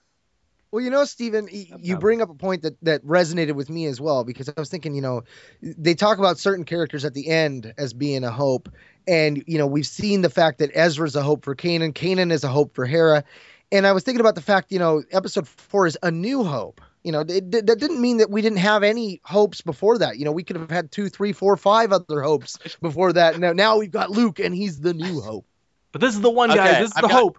Well, you know, Stephen, you bring up a point that that resonated with me as well because I was thinking, you know, they talk about certain characters at the end as being a hope, and you know, we've seen the fact that Ezra's a hope for Kanan, Kanan is a hope for Hera, and I was thinking about the fact, you know, Episode Four is a new hope. You know, it, that didn't mean that we didn't have any hopes before that. You know, we could have had two, three, four, five other hopes before that. Now, now we've got Luke, and he's the new hope. But this is the one, guys. Okay, This is I've the got- hope.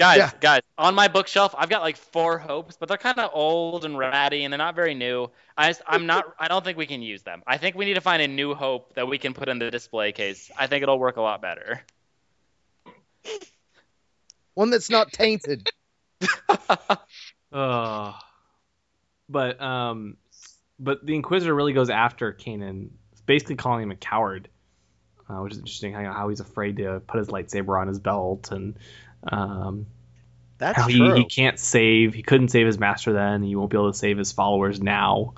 Guys, Yeah. guys, on my bookshelf, I've got like four hopes, but they're kind of old and ratty, and they're not very new. I just, I'm not. I don't think we can use them. I think we need to find a new hope that we can put in the display case. I think it'll work a lot better. One that's not tainted. Uh, but um, but the Inquisitor really goes after Kanan, basically calling him a coward, uh, which is interesting. How, how he's afraid to put his lightsaber on his belt, and um, That's how he, true. he can't save. He couldn't save his master then. He won't be able to save his followers now.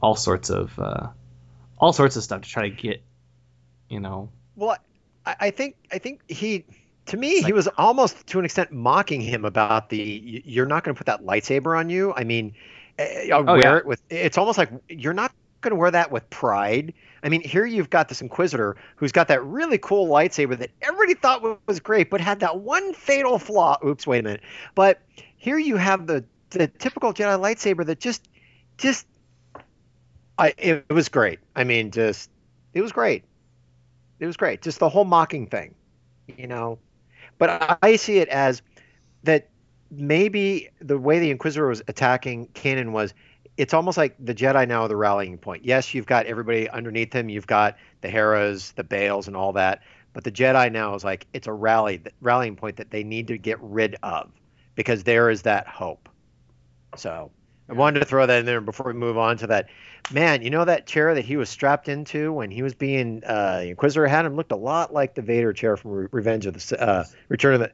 All sorts of uh, all sorts of stuff to try to get, you know. Well, I, I think I think he, to me, he was almost to an extent mocking him about the you're not going to put that lightsaber on you. I mean, eh, I'll Oh, wear yeah. it with. It's almost like you're not going to wear that with pride. I mean, here you've got this Inquisitor who's got that really cool lightsaber that everybody thought was great, but had that one fatal flaw. Oops, wait a minute. But here you have the the typical Jedi lightsaber that just just. I it was great. I mean, just it was great. It was great. Just the whole mocking thing, you know. But I- see it as that maybe the way the Inquisitor was attacking Kanan was it's almost like the Jedi now are the rallying point. Yes, you've got everybody underneath him. You've got the Heras, the Bails, and all that. But the Jedi now is like it's a rally rallying point that they need to get rid of because there is that hope. So I wanted to throw that in there before we move on to that. Man, you know that chair that he was strapped into when he was being uh, the Inquisitor had him looked a lot like the Vader chair from Re- Revenge of the uh, Return of the.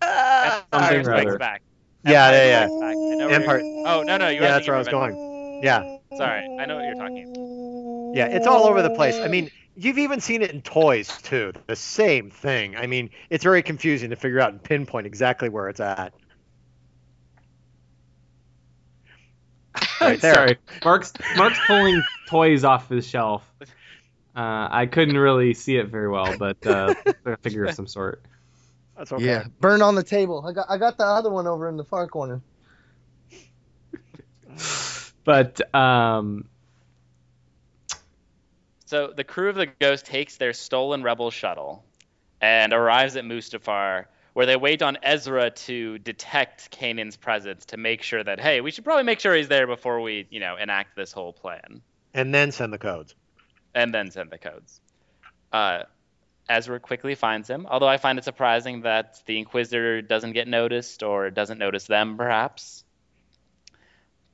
Uh, Something Empire or Strikes other. Back. Yeah, yeah, yeah. Strikes Back. I know where Empire- Oh no, no, you Yeah, that's where I was thinking of going. Yeah, it. Sorry, I know what you're talking. yeah, it's all over the place. I mean, you've even seen it in toys too. The same thing. I mean, it's very confusing to figure out and pinpoint exactly where it's at. Right there. Sorry, Mark's Mark's pulling toys off his shelf. Uh, I couldn't really see it very well, but uh, a figure of some sort. That's okay. Yeah, burn on the table. I got I got the other one over in the far corner. But um, So the crew of the Ghost takes their stolen rebel shuttle and arrives at Mustafar, where they wait on Ezra to detect Kanan's presence to make sure that hey, we should probably make sure he's there before we, you know, enact this whole plan, And then send the codes. and then send the codes. Uh, Ezra quickly finds him, although I find it surprising that the Inquisitor doesn't get noticed or doesn't notice them, perhaps.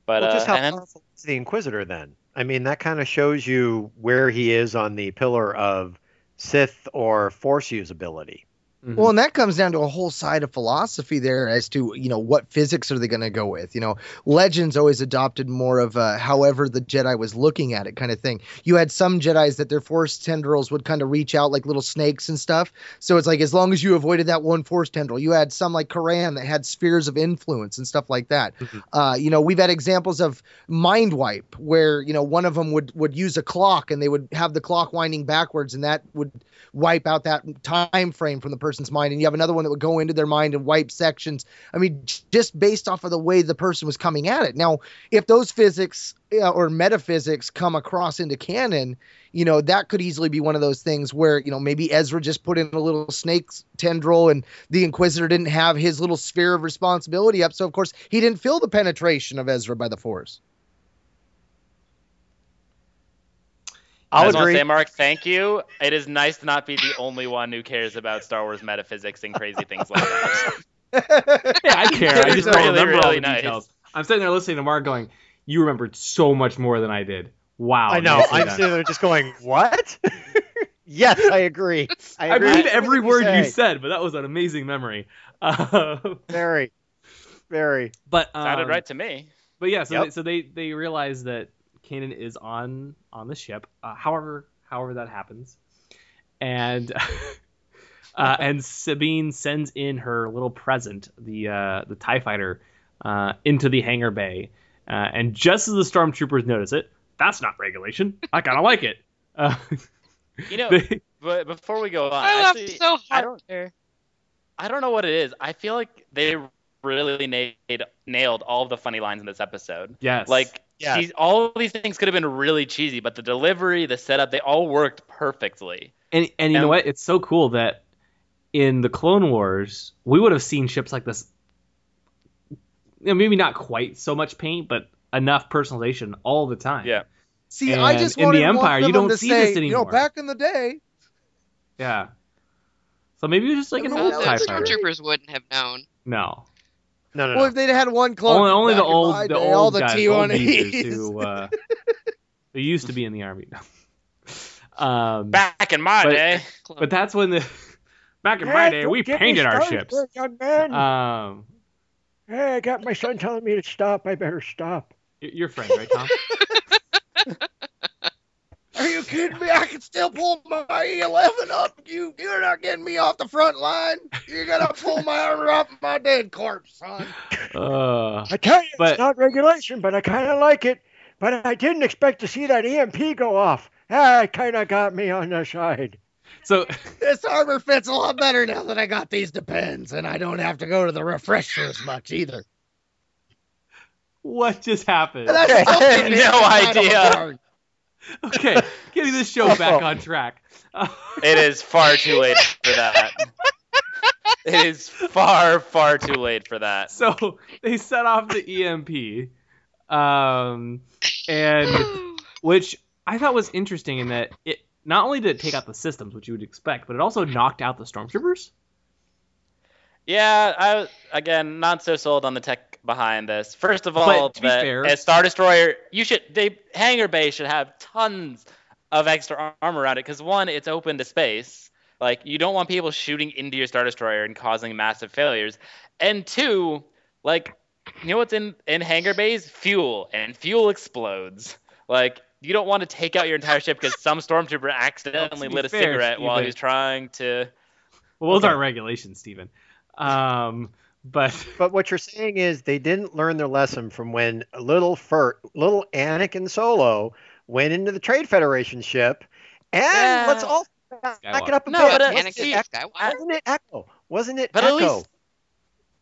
But well, uh, just how and powerful is the Inquisitor then? I mean, that kind of shows you where he is on the pillar of Sith or Force usability. Well, and that comes down to a whole side of philosophy there as to you know what physics are they going to go with. You know, Legends always adopted more of a however the Jedi was looking at it kind of thing. You had some Jedi's that their Force tendrils would kind of reach out like little snakes and stuff. So it's like as long as you avoided that one Force tendril, you had some like Corran that had spheres of influence and stuff like that. Uh, you know, we've had examples of mind wipe where you know one of them would would use a clock and they would have the clock winding backwards and that would wipe out that time frame from the person's mind and you have another one that would go into their mind and wipe sections. I mean just based off of the way the person was coming at it. Now if those physics uh, or metaphysics come across into canon you know that could easily be one of those things where you know maybe ezra just put in a little snake tendril and the inquisitor didn't have his little sphere of responsibility up. So of course he didn't feel the penetration of ezra by the force I I'll just want to say, Mark, thank you. It is nice to not be the only one who cares about Star Wars metaphysics and crazy things like that. Yeah, I care. I just Really, don't remember all really the nice. details. I'm sitting there listening to Mark going, "You remembered so much more than I did." Wow. I know. I'm sitting there just going, what? yes, I agree. I, I agree believe every what word you say. said, but that was an amazing memory. Uh, Very, very. but um, Sounded right to me. But yeah, so Yep. they, so they they realize that Kanan is on on the ship. Uh, however, however that happens, and uh, and Sabine sends in her little present, the uh, the Tie Fighter, uh, into the hangar bay. Uh, and just as the stormtroopers notice it, that's not regulation. I kind of like it. Uh, You know, they- but before we go on, I laughed actually, so I hard don't, there. I don't know what it is. I feel like they really nailed nailed all of the funny lines in this episode. yes, Like, Yes. she's, all of these things could have been really cheesy, but the delivery, the setup, they all worked perfectly. And and you know what? It's so cool that in the Clone Wars, we would have seen ships like this. You know, maybe not quite so much paint, but enough personalization all the time. Yeah. See, I just in the Empire, you don't see say, this You know, anymore. back in the day, Yeah. So maybe it was just like an old no, the TIE that's fighter. great. stormtroopers wouldn't have known. No. No, no, well, no. if they'd had one clone, Only, only the old the day, old all the guys, old geezers T1Es. who uh, who used to be in the army. um, Back in my But- day, but that's when the back in my day we painted our ships. Young man. Um, hey, I got my son telling me to stop. I better stop. your friend, right, Tom? Are you kidding me? I can still pull my E11 up. You, you're not getting me off the front line. You're gonna pull my armor off my dead corpse, son. Uh, I tell you, But- it's not regulation, but I kind of like it. But I didn't expect to see that EMP go off. Ah, it kind of got me on the side. so This armor fits a lot better now that I got these depends, and I don't have to go to the refresher as much either. what just happened? And that's still getting No idea. Hard. Okay, getting this show back on track. It is far too late for that. it is far, far too late for that. so they set off the EMP, um, and which I thought was interesting in that it not only did it take out the systems, which you would expect, but it also knocked out the stormtroopers. Yeah, I again not so sold on the tech behind this. First of But all, to be fair- a Star Destroyer, you should they hangar bay should have tons of extra armor around it because one, it's open to space. Like you don't want people shooting into your Star Destroyer and causing massive failures. And two, like you know what's in in hangar bays? Fuel, and fuel explodes. Like you don't want to take out your entire ship because some stormtrooper accidentally lit a fair, cigarette while Steven- he was trying to. Well, those Okay. aren't regulations, Stephen. Um, but But what you're saying is they didn't learn their lesson from when little Fur, little Anakin Solo went into the Trade Federation ship, and Yeah. let's all back it up a No, bit. but, uh, Wasn't see, it Echo? Wasn't it Echo? Wasn't it But Echo? least-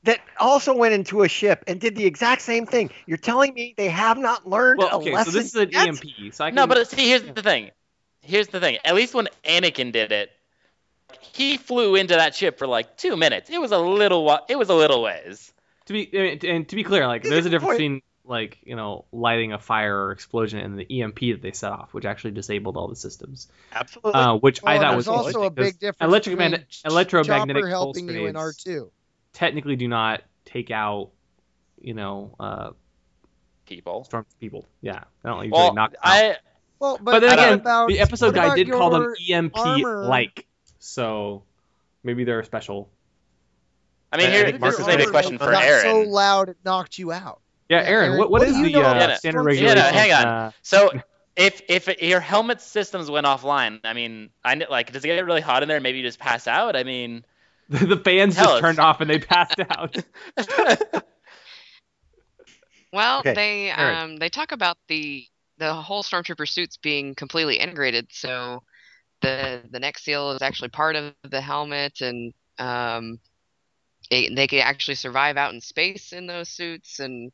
that also went into a ship and did the exact same thing. You're telling me they have not learned well, a okay, so this is an yet? EMP, so I can No, but see, here's the thing. Here's the thing. At least when Anakin did it, he flew into that ship for like two minutes. It was a little. wa- It was a little ways. to be and and to be clear, like there's a difference between like you know lighting a fire or explosion and the EMP that they set off, which actually disabled all the systems. Absolutely. Uh, which I thought was also interesting a big 'cause difference. electromagnetic between electromagnetic Chopper pulse helping you in R2. technically do not take out you know uh People. storm people. Yeah, they don't usually Well, knock out. I. Well, but, But then again, about, the episode guy did call them EMP like. So Maybe they're special. I mean, I here, think Marcus is a Phoenix question for got Aaron. so loud it knocked you out. Yeah, Yeah, Aaron, Aaron, what, what what is do the know uh, standard regulation? Yeah, no, hang on. Uh, So if if your helmet systems went offline, I mean, I kn- like, does it get really hot in there? Maybe you just pass out. I mean, the fans just us. turned off and they passed out. Well, Okay, they Aaron. um they talk about the the whole stormtrooper suits being completely integrated. So the the neck seal is actually part of the helmet, and um, they they can actually survive out in space in those suits, and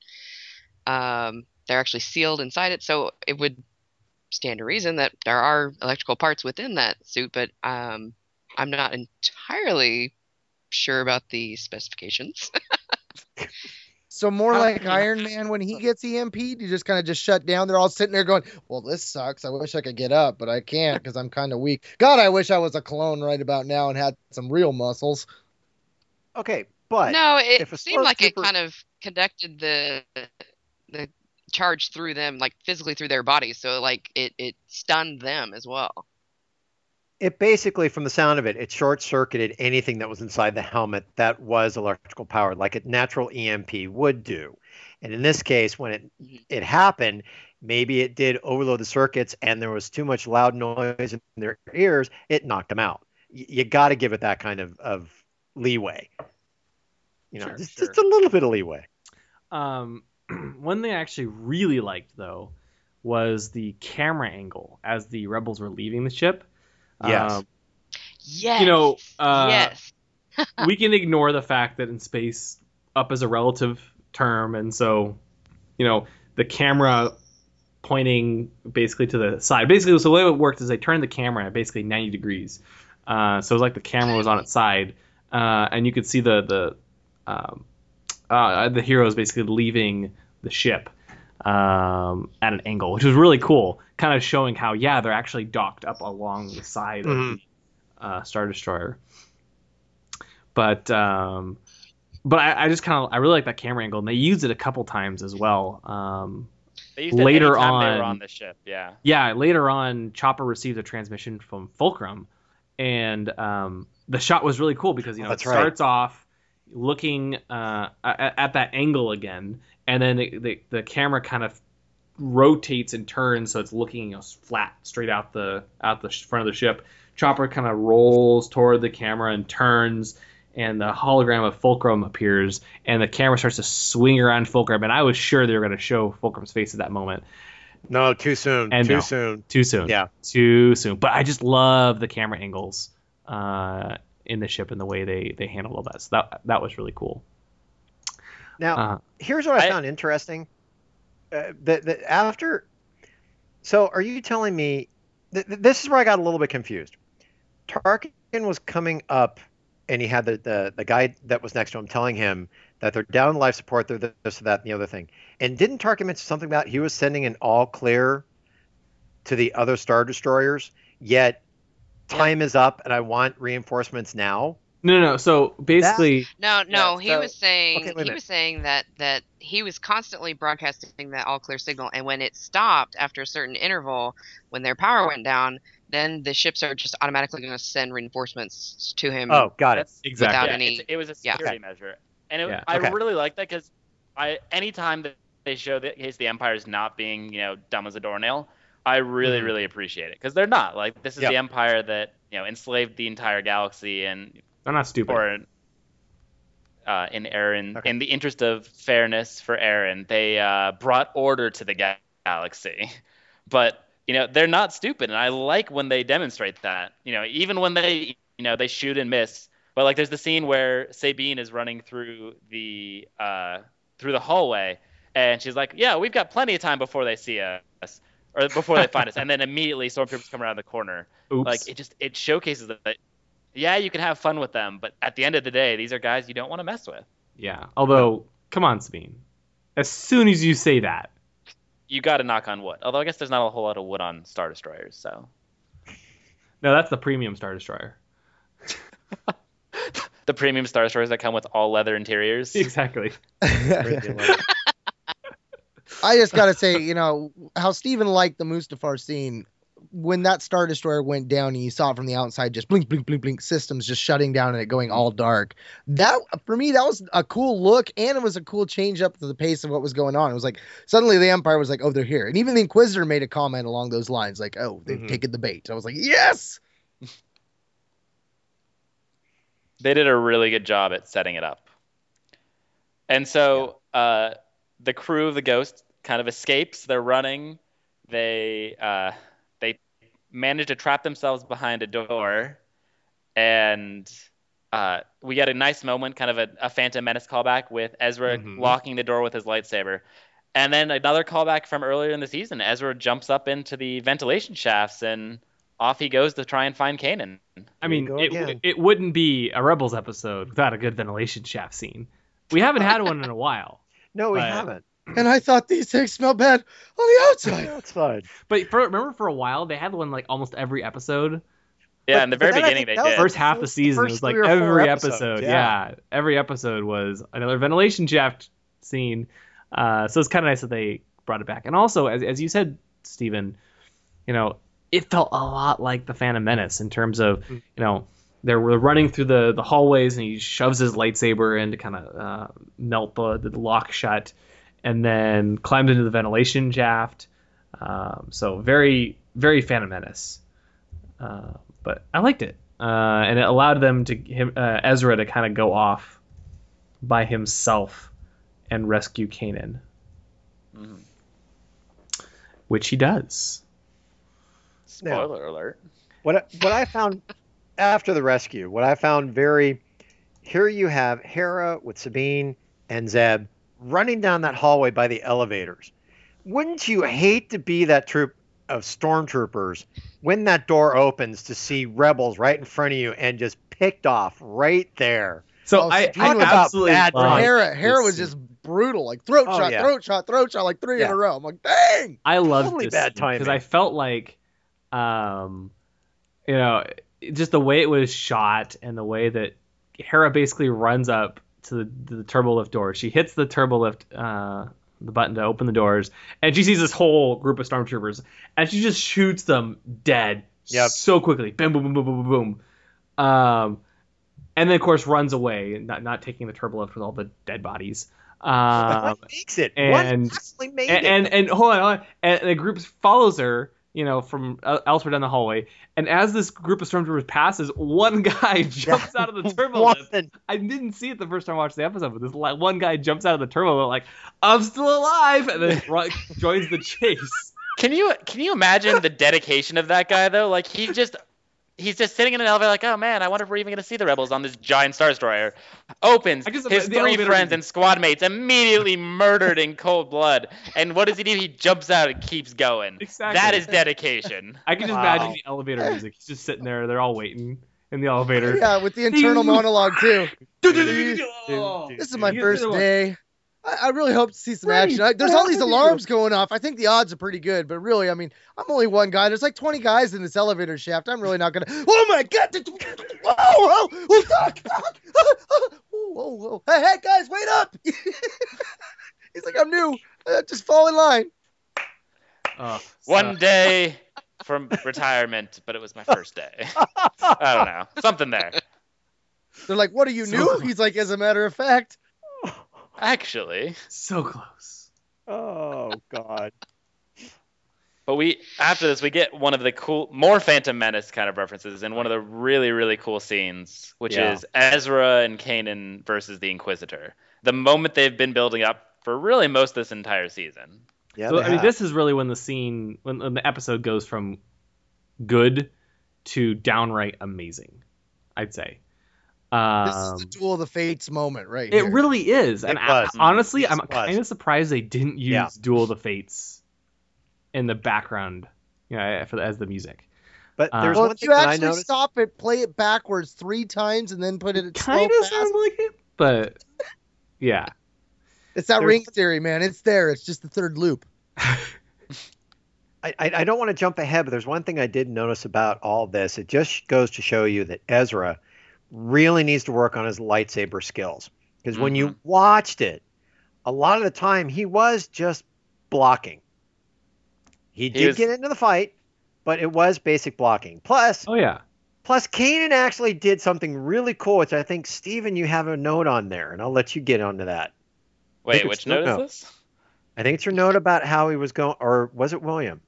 um, they're actually sealed inside it. So it would stand to reason that there are electrical parts within that suit, but um, I'm not entirely sure about the specifications. So more How like Iron Man when he gets EMP'd, you just kind of just shut down. They're all sitting there going, "Well, this sucks. I wish I could get up, but I can't because I'm kind of weak. God, I wish I was a clone right about now and had some real muscles." Okay, but no, it if a seemed like it kind of conducted the the charge through them, like physically through their bodies. So like it it stunned them as well. It basically, from the sound of it, it short circuited anything that was inside the helmet that was electrical powered, like a natural EMP would do. And in this case, when it it happened, maybe it did overload the circuits, and there was too much loud noise in their ears. It knocked them out. Y- you got to give it that kind of of leeway. You know, Sure, just, sure. just a little bit of leeway. Um, one thing I actually really liked though was the camera angle as the rebels were leaving the ship. Yes. Um, Yes. you know, uh, yes. we can ignore the fact that in space, up is a relative term, and so, you know, the camera pointing basically to the side. Basically, so the way it worked is they turned the camera at basically 90 degrees. Uh, so it was like the camera was on its side, uh, and you could see the the um, uh, the heroes basically leaving the ship um, at an angle, which was really cool. Kind of showing how yeah they're actually docked up along the side of Mhm. the uh, star destroyer. But um, but I, I just kind of I really like that camera angle, and they used it a couple times as well. Um, They used it Later they on- were on the ship. Yeah. yeah, later on, Chopper received a transmission from Fulcrum, and um, the shot was really cool because you know Oh, it right. starts off looking uh, at, at that angle again, and then the, the, the camera kind of rotates and turns so it's looking you know, flat straight out the out the front of the ship. Chopper kind of rolls toward the camera and turns, and the hologram of Fulcrum appears, and the camera starts to swing around Fulcrum, and I was sure they were going to show Fulcrum's face at that moment. No, too soon. And too no. soon. Too soon. Yeah. Too soon. But I just love the camera angles uh, in the ship and the way they they handle all that. So that that was really cool. Now, Uh, here's what I, I- found interesting. Uh, that that after, so are you telling me? Th- th- this is where I got a little bit confused. Tarkin was coming up, and he had the, the the guy that was next to him telling him that they're down life support, they're this, or that, and the other thing. And didn't Tarkin mention something about he was sending an all clear to the other star destroyers? Yet time is up, and I want reinforcements now. No, no, no. So basically, No, no, he so- was saying Okay, he was saying that that he was constantly broadcasting that all clear signal, and when it stopped after a certain interval, when their power went down, then the ships are just automatically going to send reinforcements to him. Oh, got it. Exactly. Without yeah, any- it was a yeah. security measure, and it, Yeah. I Okay. really like that because I anytime that they show that case the Empire is not being you know dumb as a doornail, I really Mhm. really appreciate it because they're not like this is Yep. the Empire that you know enslaved the entire galaxy and they're not stupid. or uh, in Aaron, Okay. in the interest of fairness for Aaron, they uh, brought order to the ga- galaxy. But you know they're not stupid, and I like when they demonstrate that. You know, even when they you know they shoot and miss. But like, there's the scene where Sabine is running through the uh, through the hallway, and she's like, "Yeah, we've got plenty of time before they see us." Or before they find us, and then immediately stormtroopers come around the corner. Oops. Like it just it showcases that yeah, you can have fun with them, but at the end of the day, these are guys you don't want to mess with. yeah. Although, come on, Sabine. As soon as you say that, You got to knock on wood. Although I guess there's not a whole lot of wood on Star Destroyers, so no, that's the premium Star Destroyer. the premium Star Destroyers that come with all leather interiors. Exactly. I just gotta say, you know, how Steven liked the Mustafar scene when that Star Destroyer went down and you saw it from the outside, just blink, blink, blink, blink, systems just shutting down and it going all dark. That for me, that was a cool look, and it was a cool change up to the pace of what was going on. It was like suddenly the Empire was like, oh, they're here, and even the Inquisitor made a comment along those lines, like, oh, they've Mhm. taken the bait. I was like, yes. they did a really good job at setting it up. And so uh, the crew of the Ghost kind of escapes. They're running. They uh, they manage to trap themselves behind a door, and uh, we get a nice moment, kind of a, a Phantom Menace callback with Ezra Mhm. locking the door with his lightsaber. And then another callback from earlier in the season. Ezra jumps up into the ventilation shafts and off he goes to try and find Kanan. I mean, it, again. it wouldn't be a Rebels episode without a good ventilation shaft scene. We haven't had one in a while. No, we But- haven't. And I thought these things smell bad on the outside. Outside. But for, remember, for a while they had one like almost every episode. Yeah, But- in the very beginning they that did. First half of the season first was like three or four every episodes, episode. yeah. Yeah. every episode was another ventilation shaft scene. Uh, so it's kind of nice that they brought it back. And also, as as you said, Stephen, you know, it felt a lot like the Phantom Menace in terms of Mm. you know they were running through the the hallways and he shoves his lightsaber in to kind of uh, melt the, the lock shut, and then climbed into the ventilation shaft. Um, so very very Phantom Menace. Uh, but I liked it, uh, and it allowed them to him uh, Ezra to kind of go off by himself and rescue Kanan, Mhm. which he does. Spoiler alert. What I- what I found after the rescue, what I found very here you have Hera with Sabine and Zeb running down that hallway by the elevators. Wouldn't you hate to be that troop of stormtroopers when that door opens to see rebels right in front of you and just picked off right there? So Oh, I, I absolutely bad loved Hera, Hera was just brutal, like throat Oh, shot, yeah. throat shot, throat shot, like three in a row. I'm like, dang. I loved Totally this bad because. I felt like, um, you know, just the way it was shot and the way that Hera basically runs up to the, the turbo lift door. She hits the turbo lift, uh, the button to open the doors, and she sees this whole group of stormtroopers, and she just shoots them dead Yep. so quickly. Boom, boom, boom, boom, boom, boom, boom. Um, and then of course runs away, not not taking the turbo lift with all the dead bodies. Um, what makes it? what actually made and, it? and and hold on, hold on. and the group follows her, you know, from uh, elsewhere down the hallway. And as this group of stormtroopers passes, one guy jumps out of the turbo lift. I didn't see it the first time I watched the episode, but this li- one guy jumps out of the turbo lift like, "I'm still alive," and then ru- joins the chase. Can you can you imagine the dedication of that guy though? Like he just he's just sitting in an elevator like, oh man, I wonder if we're even gonna see the rebels on this giant star destroyer. Opens I guess the- his the three elevator- friends and squad mates immediately murdered in cold blood. And what does he do? He jumps out and keeps going. Exactly. That is dedication. I can just Wow. imagine the elevator music. He's just sitting there. They're all waiting in the elevator. Yeah, with the internal monologue too. This is my first day. I, I really hope to see some Right. action. I, there's all these alarms going off. I think the odds are pretty good, but really, I mean, I'm only one guy. There's like 20 guys in this elevator shaft. I'm really not gonna. Oh my god! Whoa! Whoa! Whoa! Doc, doc. Whoa! Whoa! Whoa! Hey, hey, guys, wait up! He's like, I'm new. Uh, just fall in line. Oh, One so- day from retirement, but it was my first day. I don't know. Something there. They're like, what are you So new? He's like, as a matter of fact. Actually. so close. Oh God. But we after this we get one of the cool more Phantom Menace kind of references in one of the really really cool scenes, which Yeah. is Ezra and Kanan versus the Inquisitor. The moment they've been building up for really most of this entire season. Yeah. so they I mean, this is really when the scene, when, when the episode goes from good to downright amazing. I'd say. Um, This is the duel of the fates moment, right? it here. really is, and It I- honestly, Yes, I'm kind of surprised they didn't use Yeah. Duel of the Fates in the background, you know, for as the music. But uh, there's Well, one if thing you that I actually noticed. stop it, play it backwards three times, and then put it at slow Kind of sounds like it, but yeah. It's that There's- ring theory, man. It's there. It's just the third loop. I, I, I don't want to jump ahead, but there's one thing I did notice about all this. It just goes to show you that Ezra really needs to work on his lightsaber skills. Because when you mm-hmm. watched it, a lot of the time he was just blocking. He did was- get into the fight, but it was basic blocking. Plus, Oh yeah. plus Kanan actually did something really cool, which I think Steven, you have a note on there, and I'll let you get onto that. Wait, which no, note is this? I think it's your note about how he was going, or was it William?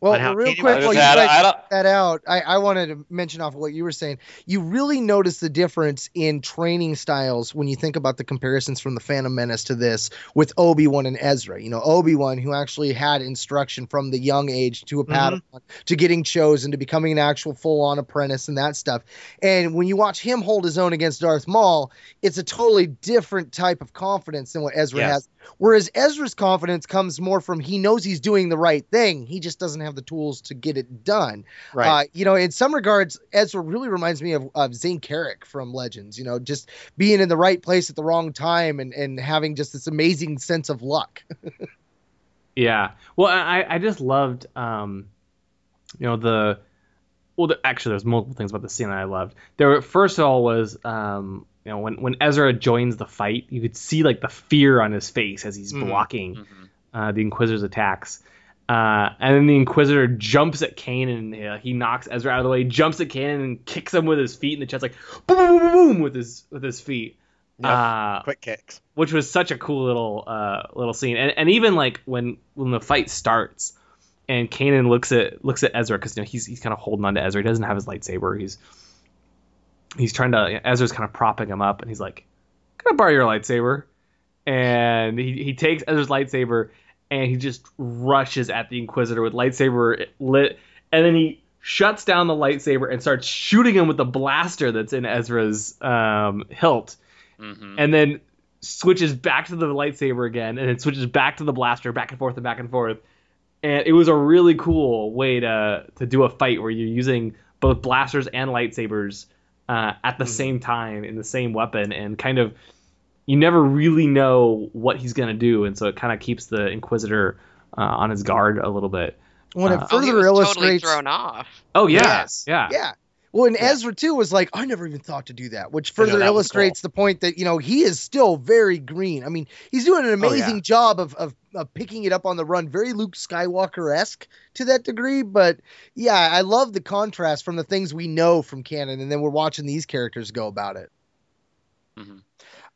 Well, how real quick, was- while you I don't- guys I don't- check that out, I, I wanted to mention off of what you were saying. You really notice the difference in training styles when you think about the comparisons from the Phantom Menace to this with Obi Wan and Ezra. You know, Obi Wan, who actually had instruction from the young age to a mm-hmm. Padawan to getting chosen to becoming an actual full on apprentice and that stuff. And when you watch him hold his own against Darth Maul, it's a totally different type of confidence than what Ezra Yes. has. Whereas Ezra's confidence comes more from he knows he's doing the right thing. He just doesn't have the tools to get it done. Right. Uh, you know, in some regards, Ezra really reminds me of, of Zayne Carrick from Legends. You know, just being in the right place at the wrong time and, and having just this amazing sense of luck. Yeah. Well, I I just loved um, you know the well the, actually there's multiple things about the scene that I loved. There were- first of all was um you know when when Ezra joins the fight, you could see like the fear on his face as he's Mhm. blocking Mhm. uh, the Inquisitor's attacks. Uh, and then the Inquisitor jumps at Kanan. And, uh, he knocks Ezra out of the way, jumps at Kanan, and kicks him with his feet in the chest, like boom, boom, boom, boom, boom with his with his feet. Yep. Uh, Quick kicks. which was such a cool little uh, little scene. And, and even like when when the fight starts, and Kanan looks at looks at Ezra because you know he's he's kind of holding on to Ezra. He doesn't have his lightsaber. He's he's trying to Ezra's kind of propping him up, and he's like, "Can I borrow your lightsaber?" And he he takes Ezra's lightsaber and he just rushes at the Inquisitor with lightsaber lit, and then he shuts down the lightsaber and starts shooting him with the blaster that's in Ezra's um, hilt Mhm. and then switches back to the lightsaber again, and then switches back to the blaster, back and forth and back and forth. And it was a really cool way to to do a fight where you're using both blasters and lightsabers uh, at the Mm-hmm. same time in the same weapon, and kind of you never really know what he's gonna do, and so it kind of keeps the Inquisitor uh, on his guard a little bit. When Uh, it Oh, he further was totally thrown off. Oh yeah, Yes. yeah, Yeah. Well, and Ezra too was like, I never even thought to do that, which further that illustrates the point that you know he is still very green. I mean, he's doing an Oh, yeah. amazing job of, of of picking it up on the run, very Luke Skywalker esque to that degree. But yeah, I love the contrast from the things we know from canon, and then we're watching these characters go about it.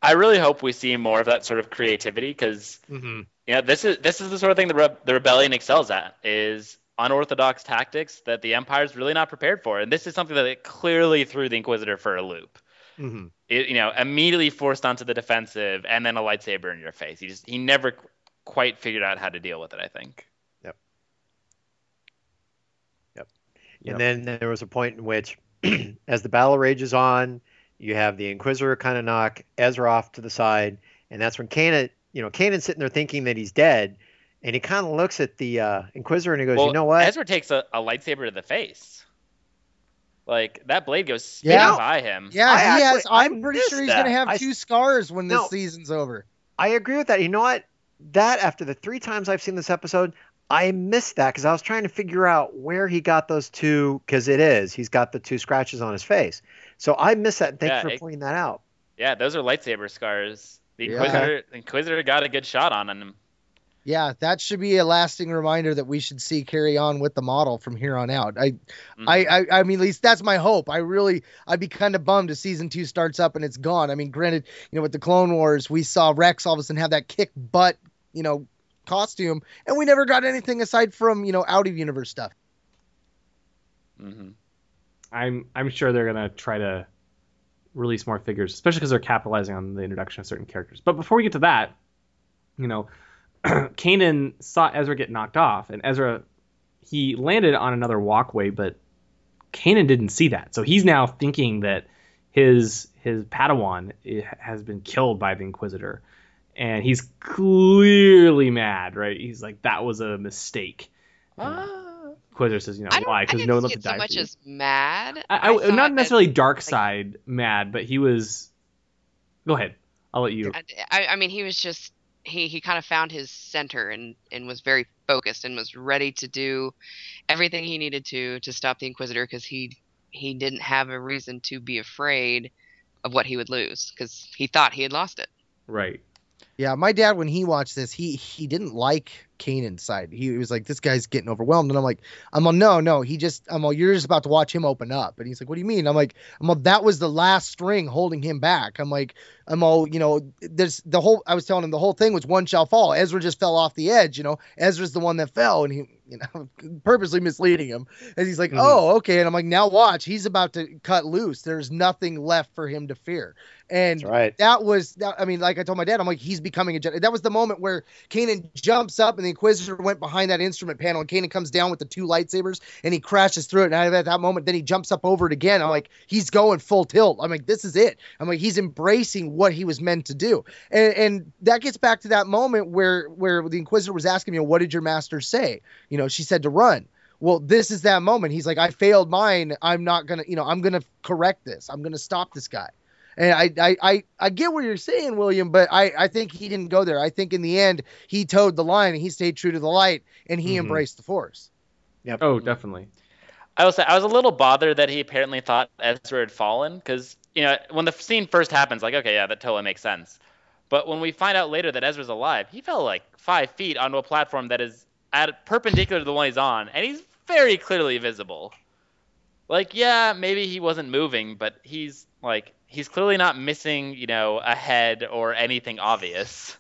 I really hope we see more of that sort of creativity because Mm-hmm. you know this is this is the sort of thing the Re- the rebellion excels at is unorthodox tactics that the empire's really not prepared for, and this is something that it clearly threw the Inquisitor for a loop. Mm-hmm. It, you know, immediately forced onto the defensive, and then a lightsaber in your face. He just he never qu- quite figured out how to deal with it. I think. Yep. Yep. And then there was a point in which, as the battle rages on, you have the Inquisitor kind of knock Ezra off to the side, and that's when Kanan, you know, Kanan's sitting there thinking that he's dead, and he kind of looks at the uh, Inquisitor and he goes, well, "You know what? Ezra takes a, a lightsaber to the face. Like that blade goes spinning Yeah. by him. Yeah, I he actually- has. I'm I pretty sure he's that. gonna have I- two scars when this No. season's over. I agree with that. You know what? That after the three times I've seen this episode, I missed that because I was trying to figure out where he got those two. Because it is, he's got the two scratches on his face. So I missed that. And thank Yeah, you for it- pointing that out. Yeah, those are lightsaber scars. The Inquisitor, the Inquisitor got a good shot on him. Yeah, that should be a lasting reminder that we should see carry on with the model from here on out. I, Mhm. I, I, I mean, at least that's my hope. I really, I'd be kind of bummed if season two starts up and it's gone. I mean, granted, you know, with the Clone Wars, we saw Rex all of a sudden have that kick butt, you know, costume, and we never got anything aside from you know out of universe stuff. Mhm. I'm I'm sure they're gonna try to release more figures, especially because they're capitalizing on the introduction of certain characters. But before we get to that, you know, Kanan saw Ezra get knocked off, and Ezra he landed on another walkway, but Kanan didn't see that, so he's now thinking that his his Padawan eh, has been killed by the Inquisitor, and he's clearly mad, right? He's like, that was a mistake. Ah. Inquisitor says, you know, I, why? Because no one left to it so die much as mad. I, I, thought not necessarily dark side mad, but he was. Go ahead. I'll let you. I, I mean, he was just he he kind of found his center and and was very focused and was ready to do everything he needed to to stop the Inquisitor because he he didn't have a reason to be afraid of what he would lose because he thought he had lost it. Right. Yeah, my dad when he watched this, he he didn't like Kanan's side. He, was like, "This guy's getting overwhelmed," and I'm like, "I'm all no, no." He just, I'm all, "You're just about to watch him open up," and he's like, "What do you mean?" I'm like, "I'm all, that was the last string holding him back." I'm like, "I'm all, you know, there's the whole." I was telling him the whole thing was one shall fall. Ezra just fell off the edge, you know. Ezra's the one that fell, and he, you know, purposely misleading him. And he's like, Mhm. "Oh, okay," and I'm like, "Now watch, he's about to cut loose. There's nothing left for him to fear." And right. that was that I mean, like I told my dad, I'm like, he's becoming a Jedi. That was the moment where Kanan jumps up and the Inquisitor went behind that instrument panel, and Kanan comes down with the two lightsabers and he crashes through it. And at that moment, then he jumps up over it again. I'm like, he's going full tilt. I'm like, this is it. I'm like, he's embracing what he was meant to do. And and that gets back to that moment where where the Inquisitor was asking me, what did your master say? You know, she said to run. Well, this is that moment. He's like, I failed mine. I'm not gonna, you know, I'm gonna correct this. I'm gonna stop this guy. And I, I, I, I get what you're saying, William, but I, I think he didn't go there. I think in the end he towed the line and he stayed true to the light and he Mhm. embraced the force. Oh, definitely. I will say I was a little bothered that he apparently thought Ezra had fallen because you know when the scene first happens, like okay, yeah, that totally makes sense. But when we find out later that Ezra's alive, he fell like five feet onto a platform that is at perpendicular to the one he's on, and he's very clearly visible. Like, yeah, maybe he wasn't moving, but he's like he's clearly not missing, you know, a head or anything obvious.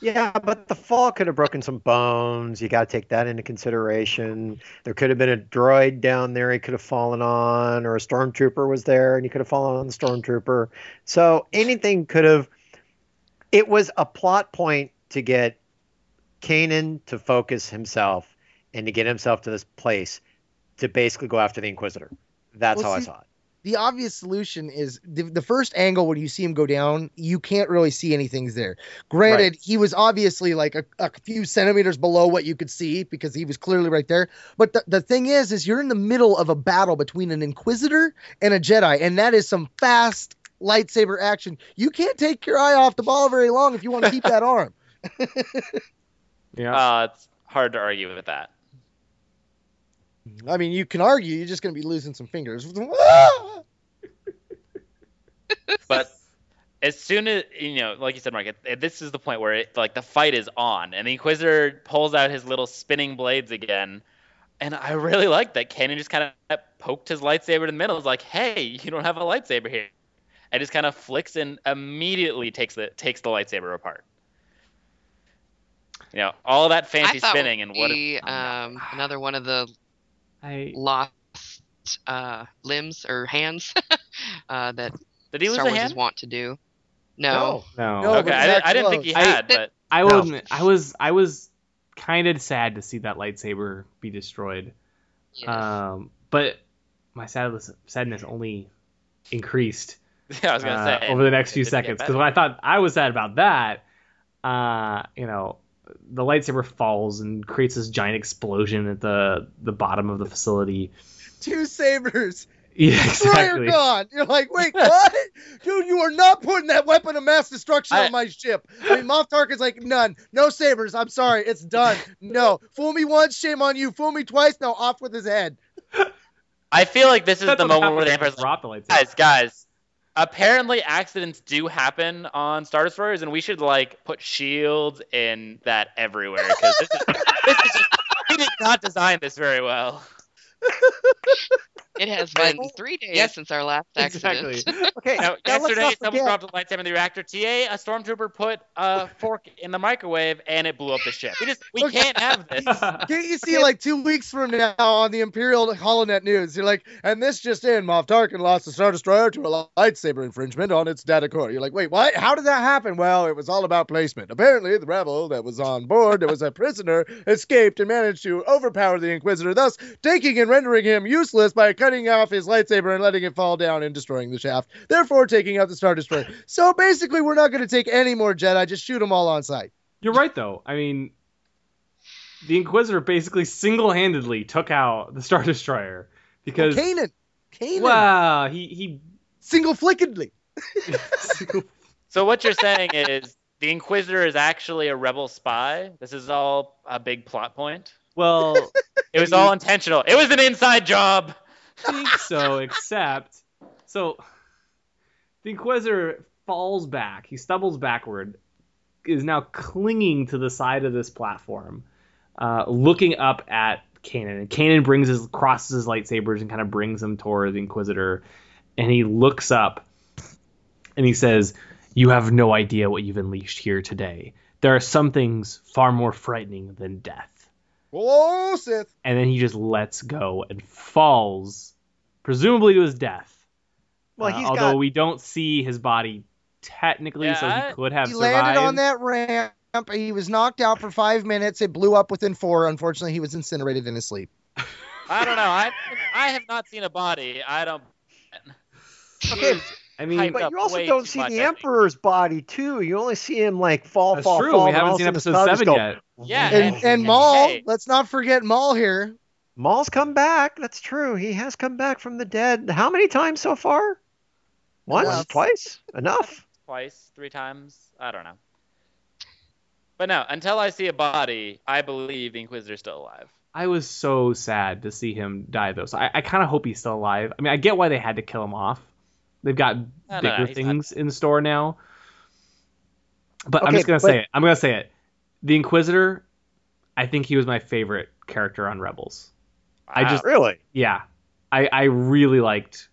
Yeah, but the fall could have broken some bones. You got to take that into consideration. There could have been a droid down there he could have fallen on, or a stormtrooper was there and he could have fallen on the stormtrooper. So anything could have. It was a plot point to get Kanan to focus himself and to get himself to this place to basically go after the Inquisitor. That's Well, how I saw it. The obvious solution is the, the first angle when you see him go down, you can't really see anything's there. Granted, Right. he was obviously like a, a few centimeters below what you could see because he was clearly right there. But the, the thing is, is you're in the middle of a battle between an Inquisitor and a Jedi, and that is some fast lightsaber action. You can't take your eye off the ball very long if you want to keep that arm. Yeah. Uh, it's hard to argue with that. I mean, you can argue you're just going to be losing some fingers. but as soon as you know, like you said, Mark, it, it- this is the point where it, like the fight is on, and the Inquisitor pulls out his little spinning blades again, and I really like that. Kanan just kind of poked his lightsaber in the middle. It's like, hey, you don't have a lightsaber here, and just kind of flicks and immediately takes the takes the lightsaber apart. You know, all that fancy I spinning would and what? be, um, another one of the I lost uh, limbs or hands uh, that Did he lose Star a Wars hand? is wont to do. No. no. No, Okay, I, he's didn't- I didn't think he I- had, but I No. admit, I was I was kind of sad to see that lightsaber be destroyed. Yes. Um, but my sadness sadness only increased yeah, I was gonna uh, say over the next few seconds because when I thought I was sad about that, uh, you know, the lightsaber falls and creates this giant explosion at the the bottom of the facility. Two sabers. Yeah, Three exactly. are gone. You're like, wait, what? Dude, you are not putting that weapon of mass destruction I- on my ship. I mean, Moff Tarkin's like, none. No sabers. I'm sorry. It's done. No. Fool me once, shame on you. Fool me twice, now off with his head. I feel like this is That's the moment where the happened Emperor's when like, they dropped the lightsaber. guys, guys. Apparently, accidents do happen on Star Destroyers, and we should like put shields in that everywhere because this is this is just, we did not design this very well. It has been three days Yes. since our last accident. Exactly. Okay, Now, now yesterday, someone forget. dropped a lightsaber in the reactor. TA, a stormtrooper put a fork in the microwave, and it blew up the ship. We just we Okay. can't have this. Can't you see like two weeks from now on the Imperial HoloNet News? You're like, and this just in, Moff Tarkin lost the Star Destroyer to a lightsaber infringement on its data core. You're like, wait, what? How did that happen? Well, it was all about placement. Apparently, the rebel that was on board, that was a prisoner, escaped and managed to overpower the Inquisitor, thus taking and rendering him useless by cutting off his lightsaber and letting it fall down and destroying the shaft, therefore taking out the Star Destroyer. So basically, we're not going to take any more Jedi. Just shoot them all on sight. You're right though. I mean, the Inquisitor basically single-handedly took out the Star Destroyer because Kanan. Kanan. wow, he he Single flickedly. So what you're saying is the Inquisitor is actually a rebel spy. This is all a big plot point. well It was all intentional. It was an inside job. Think so, except so the Inquisitor falls back. He stumbles backward, is now clinging to the side of this platform, uh, looking up at Kanan. And Kanan brings his crosses his lightsabers and kind of brings them toward the Inquisitor, and he looks up and he says, "You have no idea what you've unleashed here today. There are some things far more frightening than death." Whoa, Sith. And then he just lets go and falls, presumably to his death. Well, Uh, although got we don't see his body technically, so he could have He survived. landed on that ramp. He was knocked out for five minutes. It blew up within four. Unfortunately, he was incinerated in his sleep. I don't know. I I have not seen a body. I don't. Okay, I mean, but you also don't see much, the Emperor's body too. You only see him like fall, that's fall, That's true. fall. we haven't seen episode seven stars go- yet. Yeah, And and, and Maul, hey, let's not forget Maul here. Maul's come back. That's true. He has come back from the dead. How many times so far? Once, Enough. twice, enough. twice, three times. I don't know. But no, until I see a body, I believe the Inquisitor's still alive. I was so sad to see him die, though. So I, I kind of hope he's still alive. I mean, I get why they had to kill him off. They've got no, bigger he's not. things in store now. But I'm just gonna but- say it. I'm gonna say it. The Inquisitor, I think he was my favorite character on Rebels. I just- Really? Yeah, I I really liked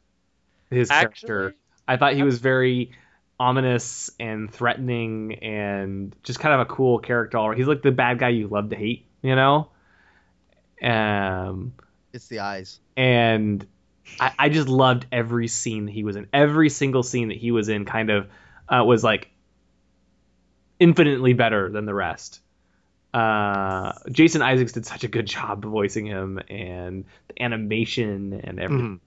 his character. I thought he was very ominous and threatening and just kind of a cool character. He's like the bad guy you love to hate, you know. Um, It's the eyes. and I, I just loved every scene he was in. Every single scene that he was in kind of uh, was like infinitely better than the rest. Uh, Jason Isaacs did such a good job voicing him, and the animation and everything. Mhm.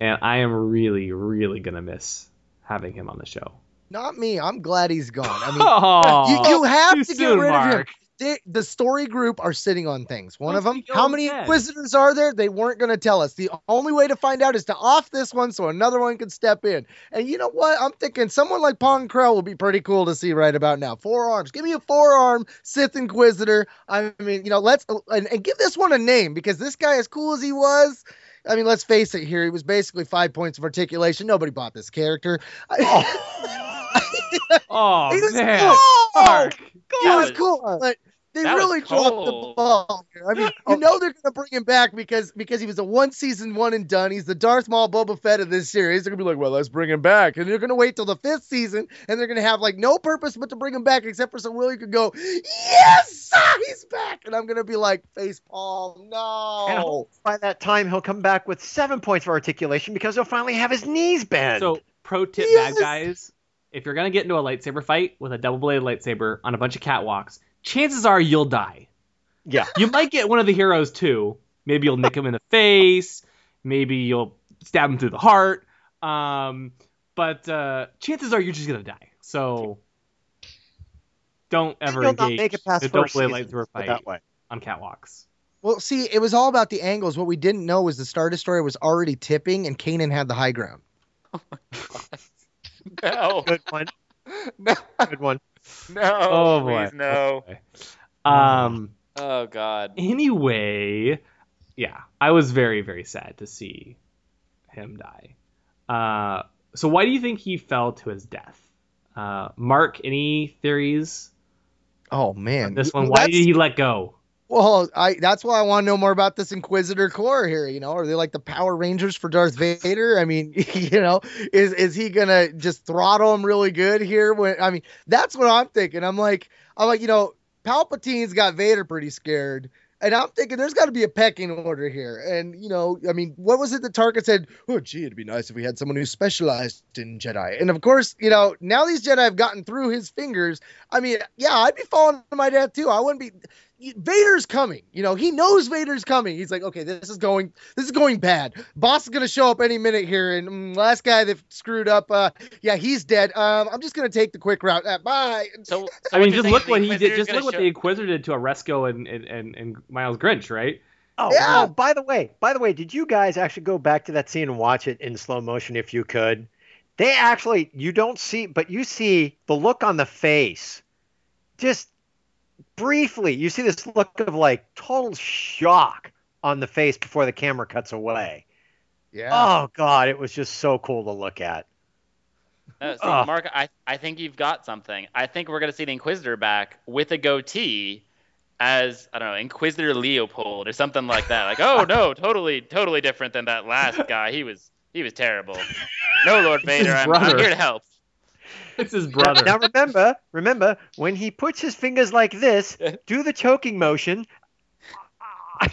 And I am really, really gonna miss having him on the show. Not me. I'm glad he's gone. I mean, Oh, you, you have too to get soon, rid of him. Mark. They, the story group are sitting on things. One What's of them, the how many dead? inquisitors are there? They weren't going to tell us. The only way to find out is to off this one so another one can step in. And you know what? I'm thinking someone like Pong Krell will be pretty cool to see right about now. Four arms. Give me a four arm Sith Inquisitor. I mean, you know, let's and, and give this one a name because this guy, as cool as he was. I mean, let's face it here. He was basically five points of articulation. Nobody bought this character. Oh He oh, was man, cool. Mark. He That was was- cool, but they that really dropped the ball. I mean, you know they're gonna bring him back because because he was a one season one and done. He's the Darth Maul Boba Fett of this series. They're gonna be like, well, let's bring him back, and they're gonna wait till the fifth season, and they're gonna have like no purpose but to bring him back, except for so Willie could go, yes, he's back, and I'm gonna be like, face palm, And no. hope by that time he'll come back with seven points of articulation because he'll finally have his knees bent. So, pro tip, Yes! bad guys, if you're gonna get into a lightsaber fight with a double bladed lightsaber on a bunch of catwalks, chances are you'll die. yeah. You might get one of the heroes too. Maybe you'll nick him in the face. Maybe you'll stab him through the heart. Um, but uh, chances are you're just gonna die. So don't ever You'll not engage make it past the double first bladed season, lightsaber put it fight that way. on catwalks. Well, see, it was all about the angles. What we didn't know was the Star Destroyer was already tipping, and Kanan had the high ground. No, Good one. no, Good one. no. Oh, boy. please, no. Um. Oh God. Anyway, yeah, I was very very sad to see him die. Uh, so why do you think he fell to his death? Uh, Mark, any theories Oh man, on this one? Why that's- did he let go? Well, I that's why I want to know more about this Inquisitor Corps here. You know, are they like the Power Rangers for Darth Vader? I mean, you know, is is he gonna just throttle him really good here? When I mean, that's what I'm thinking. I'm like, I'm like, you know, Palpatine's got Vader pretty scared. And I'm thinking there's got to be a pecking order here. And, you know, I mean, what was it that Tarkin said? Oh, gee, it'd be nice if we had someone who specialized in Jedi. And of course, you know, now these Jedi have gotten through his fingers. I mean, yeah, I'd be falling to my death too. I wouldn't be. Vader's coming. You know, he knows Vader's coming. He's like, okay, this is going, this is going bad. Boss is gonna show up any minute here. And mm, last guy that screwed up, uh, yeah, he's dead. Um, I'm just gonna take the quick route. Uh, bye. So, so I mean, just look what he did. Just gonna look what show- the Inquisitor did to Aresko and and, and, and Myles Grint, right? Oh, Yeah. oh, by the way, by the way, did you guys actually go back to that scene and watch it in slow motion if you could? They actually, you don't see, but you see the look on the face. Just briefly, you see this look of like total shock on the face before the camera cuts away. Yeah. Oh god, it was just so cool to look at. No, see, Ugh. Mark, I, I think you've got something. I think we're going to see the Inquisitor back with a goatee as, I don't know, Inquisitor Leopold or something like that. Like, oh, no, totally, totally different than that last guy. He was he was terrible. No, Lord Vader, I'm, I'm here to help. It's his brother. now remember, remember when he puts his fingers like this, do the choking motion.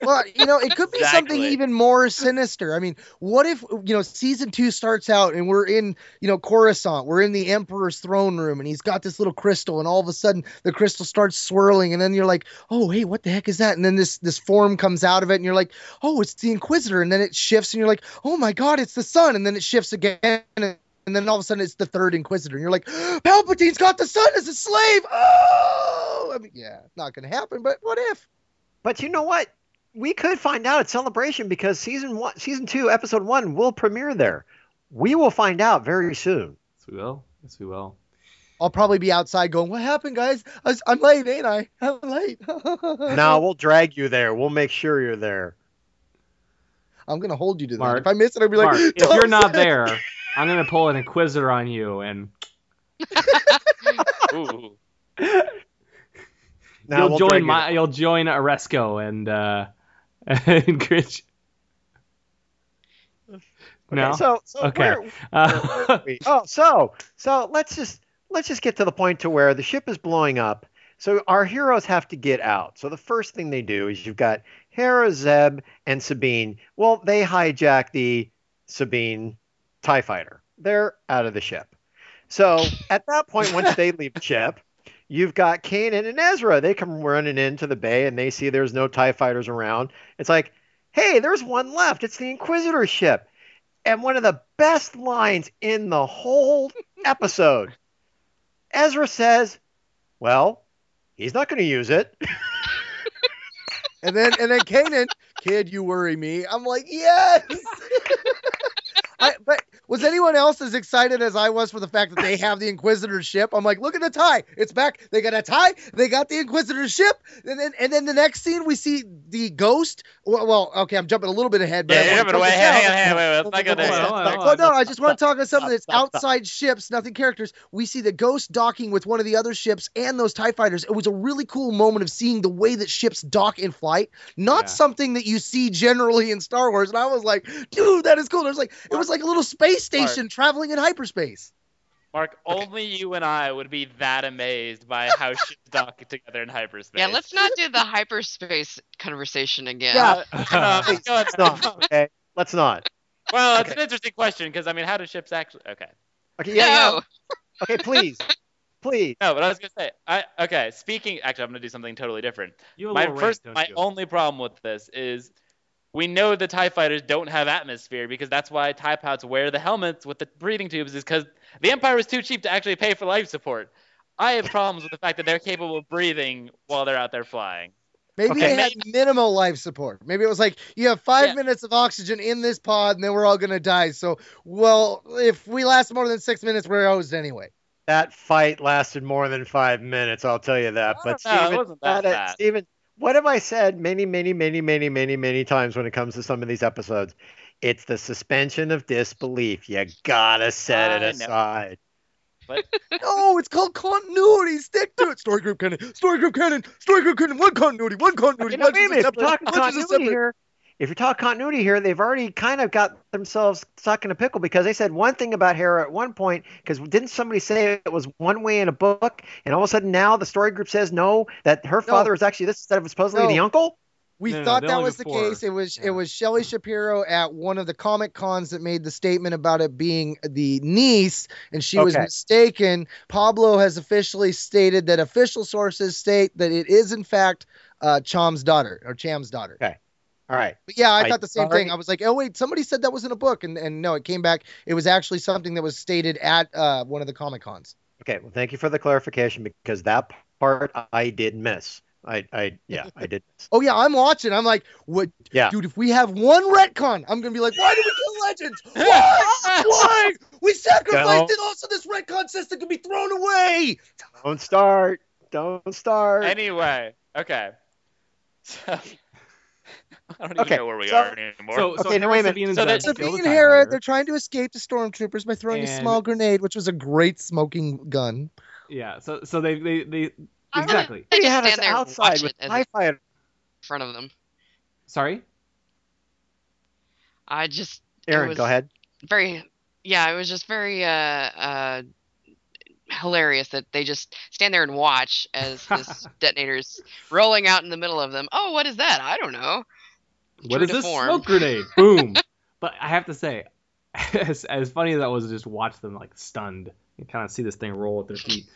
Well, you know, it could be something even more sinister. I mean, what if you know season two starts out and we're in you know Coruscant, we're in the Emperor's throne room, and he's got this little crystal, and all of a sudden the crystal starts swirling, and then you're like, oh hey, what the heck is that? And then this this form comes out of it, and you're like, oh, it's the Inquisitor, and then it shifts, and you're like, oh my god, it's the sun, and then it shifts again. And and then all of a sudden it's the third Inquisitor, and you're like, Palpatine's got the sun as a slave. Oh, I mean, yeah, not gonna happen, but what if? But you know what? We could find out at Celebration because season one, season two, episode one will premiere there. We will find out very soon. Yes, we will. Yes, we will. I'll probably be outside going, "What happened, guys? I was, I'm late, ain't I? I'm late." now we'll drag you there. We'll make sure you're there. I'm gonna hold you to that. If I miss it, I'll be Mark, like, if you're not there, I'm gonna pull an Inquisitor on you, and Ooh. Now you'll we'll join drag my, there. you'll join Aresko and uh, and Grint. No. Okay, so, so Okay. where- Uh, oh, so so let's just let's just get to the point to where the ship is blowing up. So our heroes have to get out. So the first thing they do is you've got Hera, Zeb, and Sabine. Well, they hijack the Sabine Tie Fighter. They're out of the ship. So at that point, once they leave the ship, you've got Kanan and Ezra. They come running into the bay and they see there's no Tie Fighters around. It's like, hey, there's one left. It's the Inquisitor ship. And one of the best lines in the whole episode, Ezra says, "Well, he's not going to use it." And then and then Kanan, kid, you worry me. I'm like, yes. I, but was anyone else as excited as I was for the fact that they have the Inquisitor ship? I'm like, look at the tie. It's back. They got a tie. They got the Inquisitor ship. And then and then the next scene we see the ghost. Well, well okay, I'm jumping a little bit ahead. But Yeah, I you're wanna jumping talk away. this Hang on, hang on, wait, wait, let's not go there. Hold on, hold on, hold Oh on. no, I just want to talk about something that's outside ships, nothing characters. We see the ghost docking with one of the other ships and those TIE fighters. It was a really cool moment of seeing the way that ships dock in flight. Not Yeah. something that you see generally in Star Wars. And I was like, dude, that is cool. It was like it was like a little space station traveling in hyperspace. Mark, only you and I would be that amazed by how ships dock together in hyperspace. Yeah, let's not do the hyperspace conversation again. Yeah. Uh, no, Please, go ahead. let's not. Okay, let's not. Well, it's an interesting question because I mean, how do ships actually? Okay. Okay, yeah, yeah. Okay, please, please. No, but I was gonna say, I okay. Speaking, actually, I'm gonna do something totally different. You have a My little rant, first, don't my you? only problem with this is we know the Tie Fighters don't have atmosphere because that's why Tie Pods wear the helmets with the breathing tubes. Is because the Empire was too cheap to actually pay for life support. I have problems with the fact that they're capable of breathing while they're out there flying. Maybe Okay. they had minimal life support. Maybe it was like you have five Yeah. minutes of oxygen in this pod, and then we're all gonna die. So, well, if we last more than six minutes, we're hosed anyway. That fight lasted more than five minutes. I'll tell you that. I But don't know, it Steven, wasn't that bad. Steven, what have I said many, many, many, many, many, many times when it comes to some of these episodes? It's the suspension of disbelief. You gotta set it I know. aside. No, it's called continuity. Stick to it. Story group canon. Story group canon. Story group canon. One continuity. One continuity. Okay, now, Lunches wait a minute. If separate, you're talking continuity here, if you're talking continuity here, they've already kind of got themselves stuck in a pickle because they said one thing about Hera at one point. Because didn't somebody say it was one way in a book, and all of a sudden now the story group says no, that her father is actually this instead of supposedly No. the uncle. We No, no, thought the that only was the before. case. It was Yeah. it was Shelly Shapiro at one of the comic cons that made the statement about it being the niece, and she was mistaken. Pablo has officially stated that official sources state that it is in fact uh, Cham's daughter or Cham's daughter. Okay. All right. But yeah, I, I thought the same already- thing. I was like, oh wait, somebody said that was in a book, and and no, it came back. It was actually something that was stated at uh, one of the comic cons. Okay. Well, thank you for the clarification because that part I did miss. I, I, yeah, I did. Oh yeah, I'm watching. I'm like, what, Yeah. dude? If we have one retcon, I'm gonna be like, why did we kill Legends? Why? why? We sacrificed it Also, this retcon system could be thrown away. Don't start. Don't start. Anyway, okay. So, I don't even Okay, know where we so- are anymore. So, so Okay, now wait a Hera, minute. Sabine, So Zeb that's- kill Sabine and Hera, they're trying to escape to Stormtroopers by throwing And- small grenade, which was a great smoking gun. Trying to escape the Stormtroopers by throwing a small grenade, which was a great smoking gun. Yeah. So so they they, they exactly. They had us stand there and outside with it as TIE in front of them. Sorry. I just Aaron, go ahead. Very, yeah, it was just very uh, uh, hilarious that they just stand there and watch as this detonator's rolling out in the middle of them. Oh, what is that? I don't know. What True is to this form. smoke grenade? Boom. but I have to say, as, as funny as that was to just watch them like stunned and kind of see this thing roll at their feet.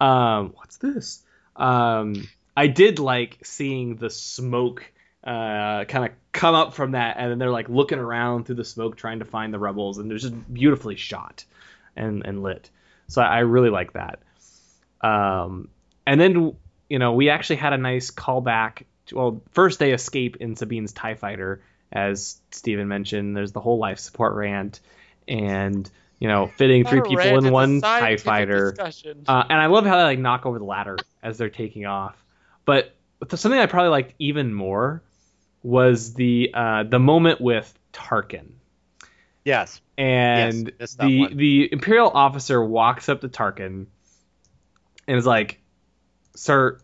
Um, what's this? Um, I did like seeing the smoke uh, kind of come up from that, and then they're like looking around through the smoke trying to find the rebels, and it was just beautifully shot and and lit. So I, I really like that. Um, and then you know we actually had a nice callback. To, well, first they escape in Sabine's Tie Fighter, as Steven mentioned. There's the whole life support rant, and you know fitting three people in one Tie Fighter. Uh, and I love how they like knock over the ladder as they're taking off. But something I probably liked even more was the uh, the moment with Tarkin. Yes. And Yes, the one. the Imperial officer walks up to Tarkin and is like, "Sir,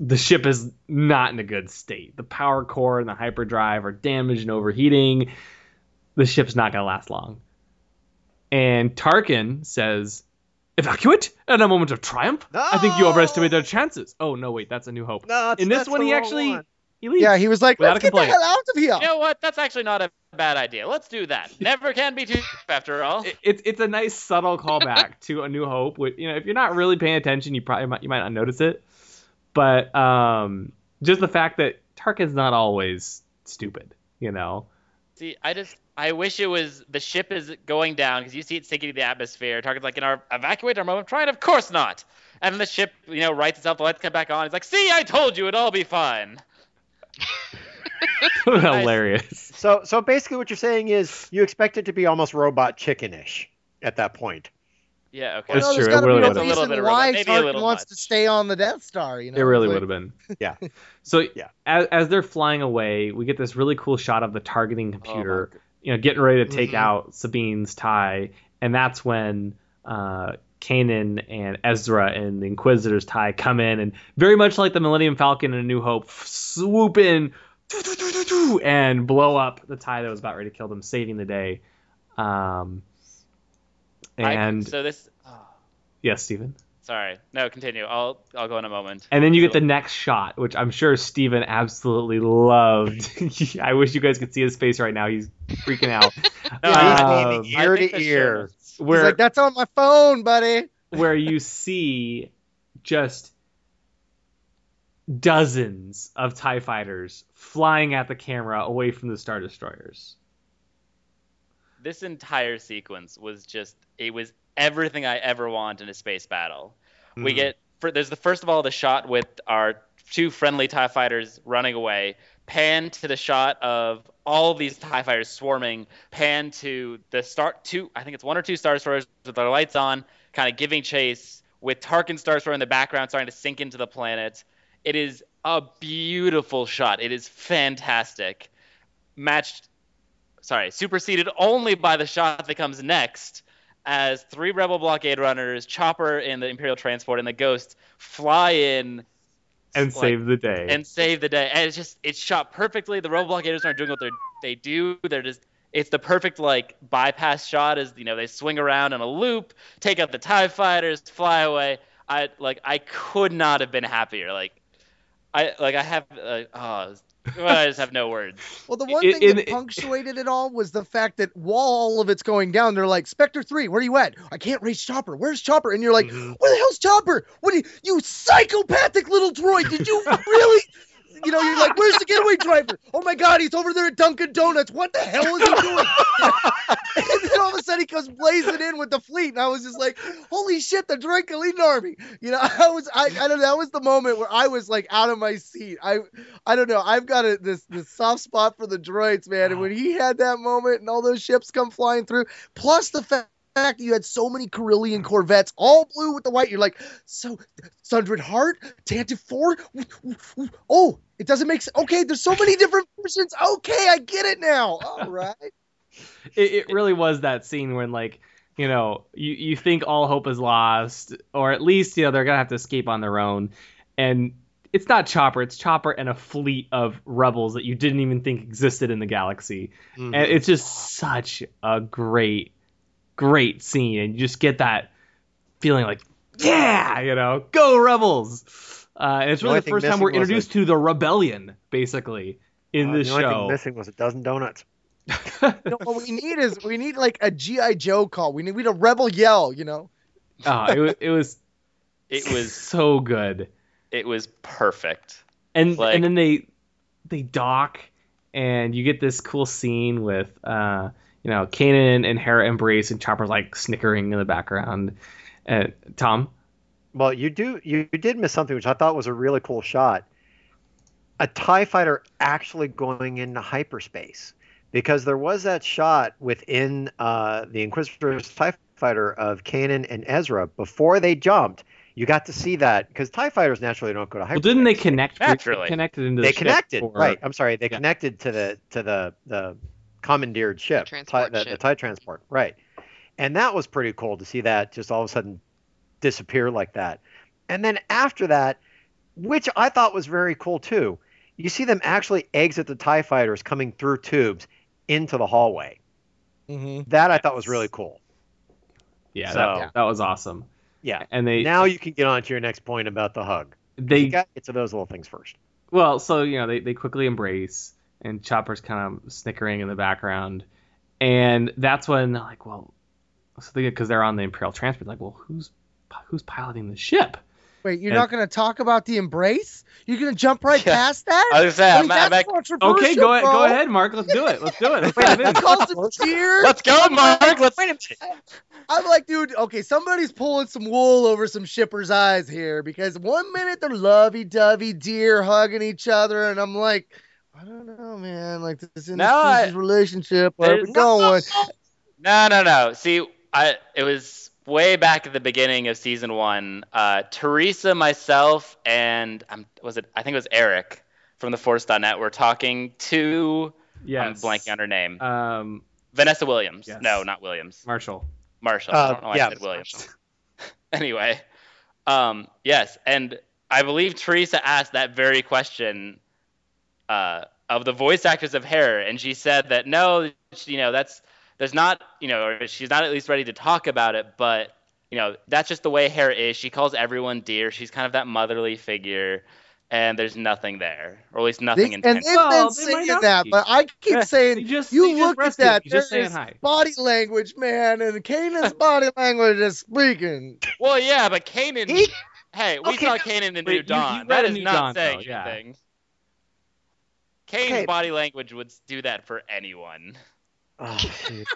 the ship is not in a good state. The power core and the hyperdrive are damaged and overheating. The ship's not gonna last long." And Tarkin says, "Evacuate at a moment of triumph. I think you overestimate their chances." Oh no, wait, that's a New Hope. No, it's, In this that's one, he actually one. he leaves. Yeah, he was like, "Let's a get the hell out of here." You know what? That's actually not a bad idea. Let's do that. Never can be too after all. It- it's it's a nice subtle callback to A New Hope. Which you know, if you're not really paying attention, you probably might you might not notice it. But um, just the fact that Tarkin's not always stupid, you know. See, I just I wish it was the ship is going down because you see it sinking to the atmosphere. Tarkin's like, in our evacuate our moment of triumph? Of course not. And the ship, you know, rights itself. The lights come back on. It's like, see, I told you, it'd all be fine. Hilarious. So, so basically, what you're saying is you expect it to be almost robot chickenish at that point. Yeah, okay. It's Well, there's true, it gotta really be a would've been. Reason why robot, maybe a Tarkin little wants much. to stay on the Death Star. You know, It really Like, would have been. Yeah. So Yeah. as, as they're flying away, we get this really cool shot of the targeting computer, God. you know, getting ready to take Mhm. out Sabine's tie, and that's when uh, Kanan and Ezra and the Inquisitor's tie come in, and very much like the Millennium Falcon and A New Hope, swoop in and blow up the tie that was about ready to kill them, saving the day. Um, I- and so this. Oh, yes, Stephen. sorry. No, continue. I'll I'll go in a moment. And then you get the next shot, which I'm sure Steven absolutely loved. I wish you guys could see his face right now. He's freaking out. No, He's I- leaning I ear to the ear. notes- He's Where like, "That's on my phone, buddy." where you see just dozens of TIE fighters flying at the camera away from the Star Destroyers. This entire sequence was just it was everything I ever want in a space battle. We Mhm. get for, there's the first of all the shot with our two friendly Tie fighters running away. Pan to the shot of all these Tie fighters swarming. Pan to the start two I think it's one or two Star Destroyers with their lights on, kind of giving chase with Tarkin Star Destroyer in the background starting to sink into the planet. It is a beautiful shot. It is fantastic. Matched sorry, superseded only by the shot that comes next as three rebel blockade runners, Chopper in the Imperial transport and the Ghost fly in And like, save the day. and save the day. And it's just it's shot perfectly. The rebel blockaders aren't doing what they they do. They're just it's the perfect like bypass shot as you know they swing around in a loop, take out the Tie fighters, fly away. I like I could not have been happier. Like I like I have uh, oh, I just have no words. Well, the one In- thing in- that punctuated it all was the fact that while all of it's going down, they're like, Spectre 3, where are you at? I can't reach Chopper. Where's Chopper? And you're like, Mhm. where the hell's Chopper? What do you, you psychopathic little droid? Did you really? You know, you're like, where's the getaway driver? Oh my God, he's over there at Dunkin' Donuts. What the hell is he doing? and then all of a sudden he comes blazing in with the fleet, and I was just like, holy shit, the droid elite army. You know, I was, I, I don't know, that was the moment where I was like out of my seat. I, I don't know, I've got a, this, this soft spot for the droids, man. And when he had that moment and all those ships come flying through, plus the fact fact that you had so many Corellian Corvettes, all blue with the white. You're like, so Sundered Heart, Tantive Four. Oh, it doesn't make sense. Okay, there's so many different versions. Okay, I get it now. All right. it, it really was that scene when like you know you, you think all hope is lost or at least you know they're gonna have to escape on their own and it's not chopper it's chopper and a fleet of rebels that you didn't even think existed in the galaxy Mhm. and it's just such a great great scene and you just get that feeling like yeah you know go rebels uh, and it's really only the first time we're was a- introduced to the rebellion basically in Uh, this the only show thing missing was a dozen donuts. No, what we need is we need like a GI Joe call. We need we need a rebel yell. You know. oh, it was it was It was so good it was perfect. and Like- and then they they dock and you get this cool scene with uh you know Kanan and Hera embrace and Chopper's like snickering in the background and Tom Well, you do you, you did miss something which I thought was a really cool shot. A TIE fighter actually going into hyperspace. Because there was that shot within uh, the Inquisitor's TIE fighter of Kanan and Ezra before they jumped. You got to see that because TIE fighters naturally don't go to well hyperspace. didn't they connect Naturally. connected into the they ship connected or- right i'm sorry they Yeah. connected to the to the the commandeered ship transport tie, the, the tie transport right. And that was pretty cool to see that just all of a sudden disappear like that. And then after that which i thought was very cool too you see them actually exit the tie fighters coming through tubes into the hallway. Mm-hmm. that i thought was really cool. Yeah So- that, that was awesome. Yeah. And they now you can get on to your next point about the hug. They got to get to those little things first. Well, so you know they, they quickly embrace, and Chopper's kind of snickering in the background, and that's when they're like, well, so they because they're on the Imperial transport, like, well, who's who's piloting the ship? Wait, you're And- not going to talk about the embrace? You're going to jump right Yeah. past that? I was gonna say, I'm, Like, I'm back- Okay, go ahead, go ahead, Mark. Let's do it. Let's do it. Let's dive in. Calls it. Let's go, Mark. Let's wait I'm like, dude, okay, somebody's pulling some wool over some shippers' eyes here because one minute they're lovey-dovey deer hugging each other, and I'm like, I don't know, man. Like this is No, I- relationship. Where we There's- going? No, no, no. See, I it was way back at the beginning of season one. Uh, Teresa, myself, and um, was it? I think it was Eric from the Force.net. Were talking to. Yes. I'm blanking on her name. Um, Vanessa Williams. yes. No, not Williams. Marshall. Marshall. Uh, I don't know why yeah, I said Williams. anyway, um, yes, and I believe Teresa asked that very question uh, of the voice actress of Hera, and she said that no, she- you know, that's there's not, you know, or she's not at least ready to talk about it, but you know, that's just the way Hera is. She calls everyone dear. She's kind of that motherly figure, and there's nothing there, or at least nothing They, and intense. they've Well, been they saying not that, be. but I keep Yeah, saying they just- you they just look at that. You just saying hi. body language, man, and Kanan's body language is speaking. Well, yeah, but Kanan. He- hey, we Okay, saw no- Kanan in Wait, New you- you Dawn. read that a is New not Dawn, saying though, yeah. Anything. Kane's Okay. body language would do that for anyone. oh, dude.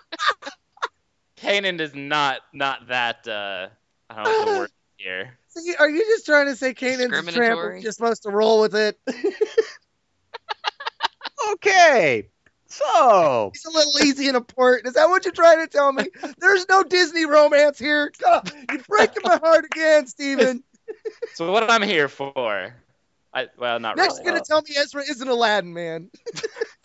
Kanan is not not that. Uh, I don't know what the word here. See, are you just trying to say Kanan's a tramp? Discriminatory? We're just supposed to roll with it. okay so He's a little easy in a port. Is that what you're trying to tell me? There's no Disney romance here. God, you're breaking my heart again, Steven. So what I'm here for? I well, not Next, really. you're gonna tell me Ezra isn't Aladdin, man.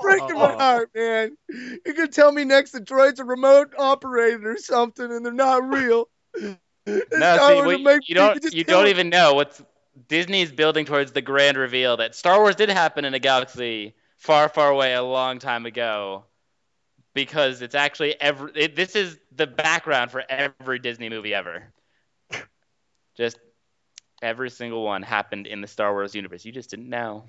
breaking my oh. heart, man. You're gonna tell me next the droid's a remote operator or something, and they're not real. No, see, gonna make you don't just you don't it. even know what's Disney's building towards the grand reveal that Star Wars did happen in a galaxy far, far away a long time ago. Because it's actually every it, this is the background for every Disney movie ever. Just every single one happened in the Star Wars universe. You just didn't know.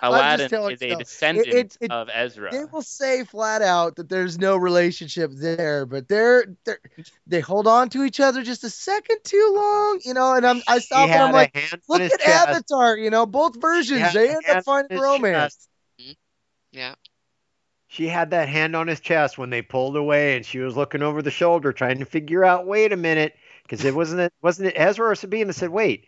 Aladdin is a you, it- descendant it- it- of Ezra. They will say flat out that there's no relationship there, but they're, they're they hold on to each other just a second too long, you know. And I'm I he stop and I'm like, a hand on look at chest. Avatar, you know, both versions had they a end hand up finding on his romance. Yeah. She had that hand on his chest when they pulled away, and she was looking over the shoulder, trying to figure out. Wait a minute, because it wasn't it wasn't it Ezra or Sabine that said, "Wait,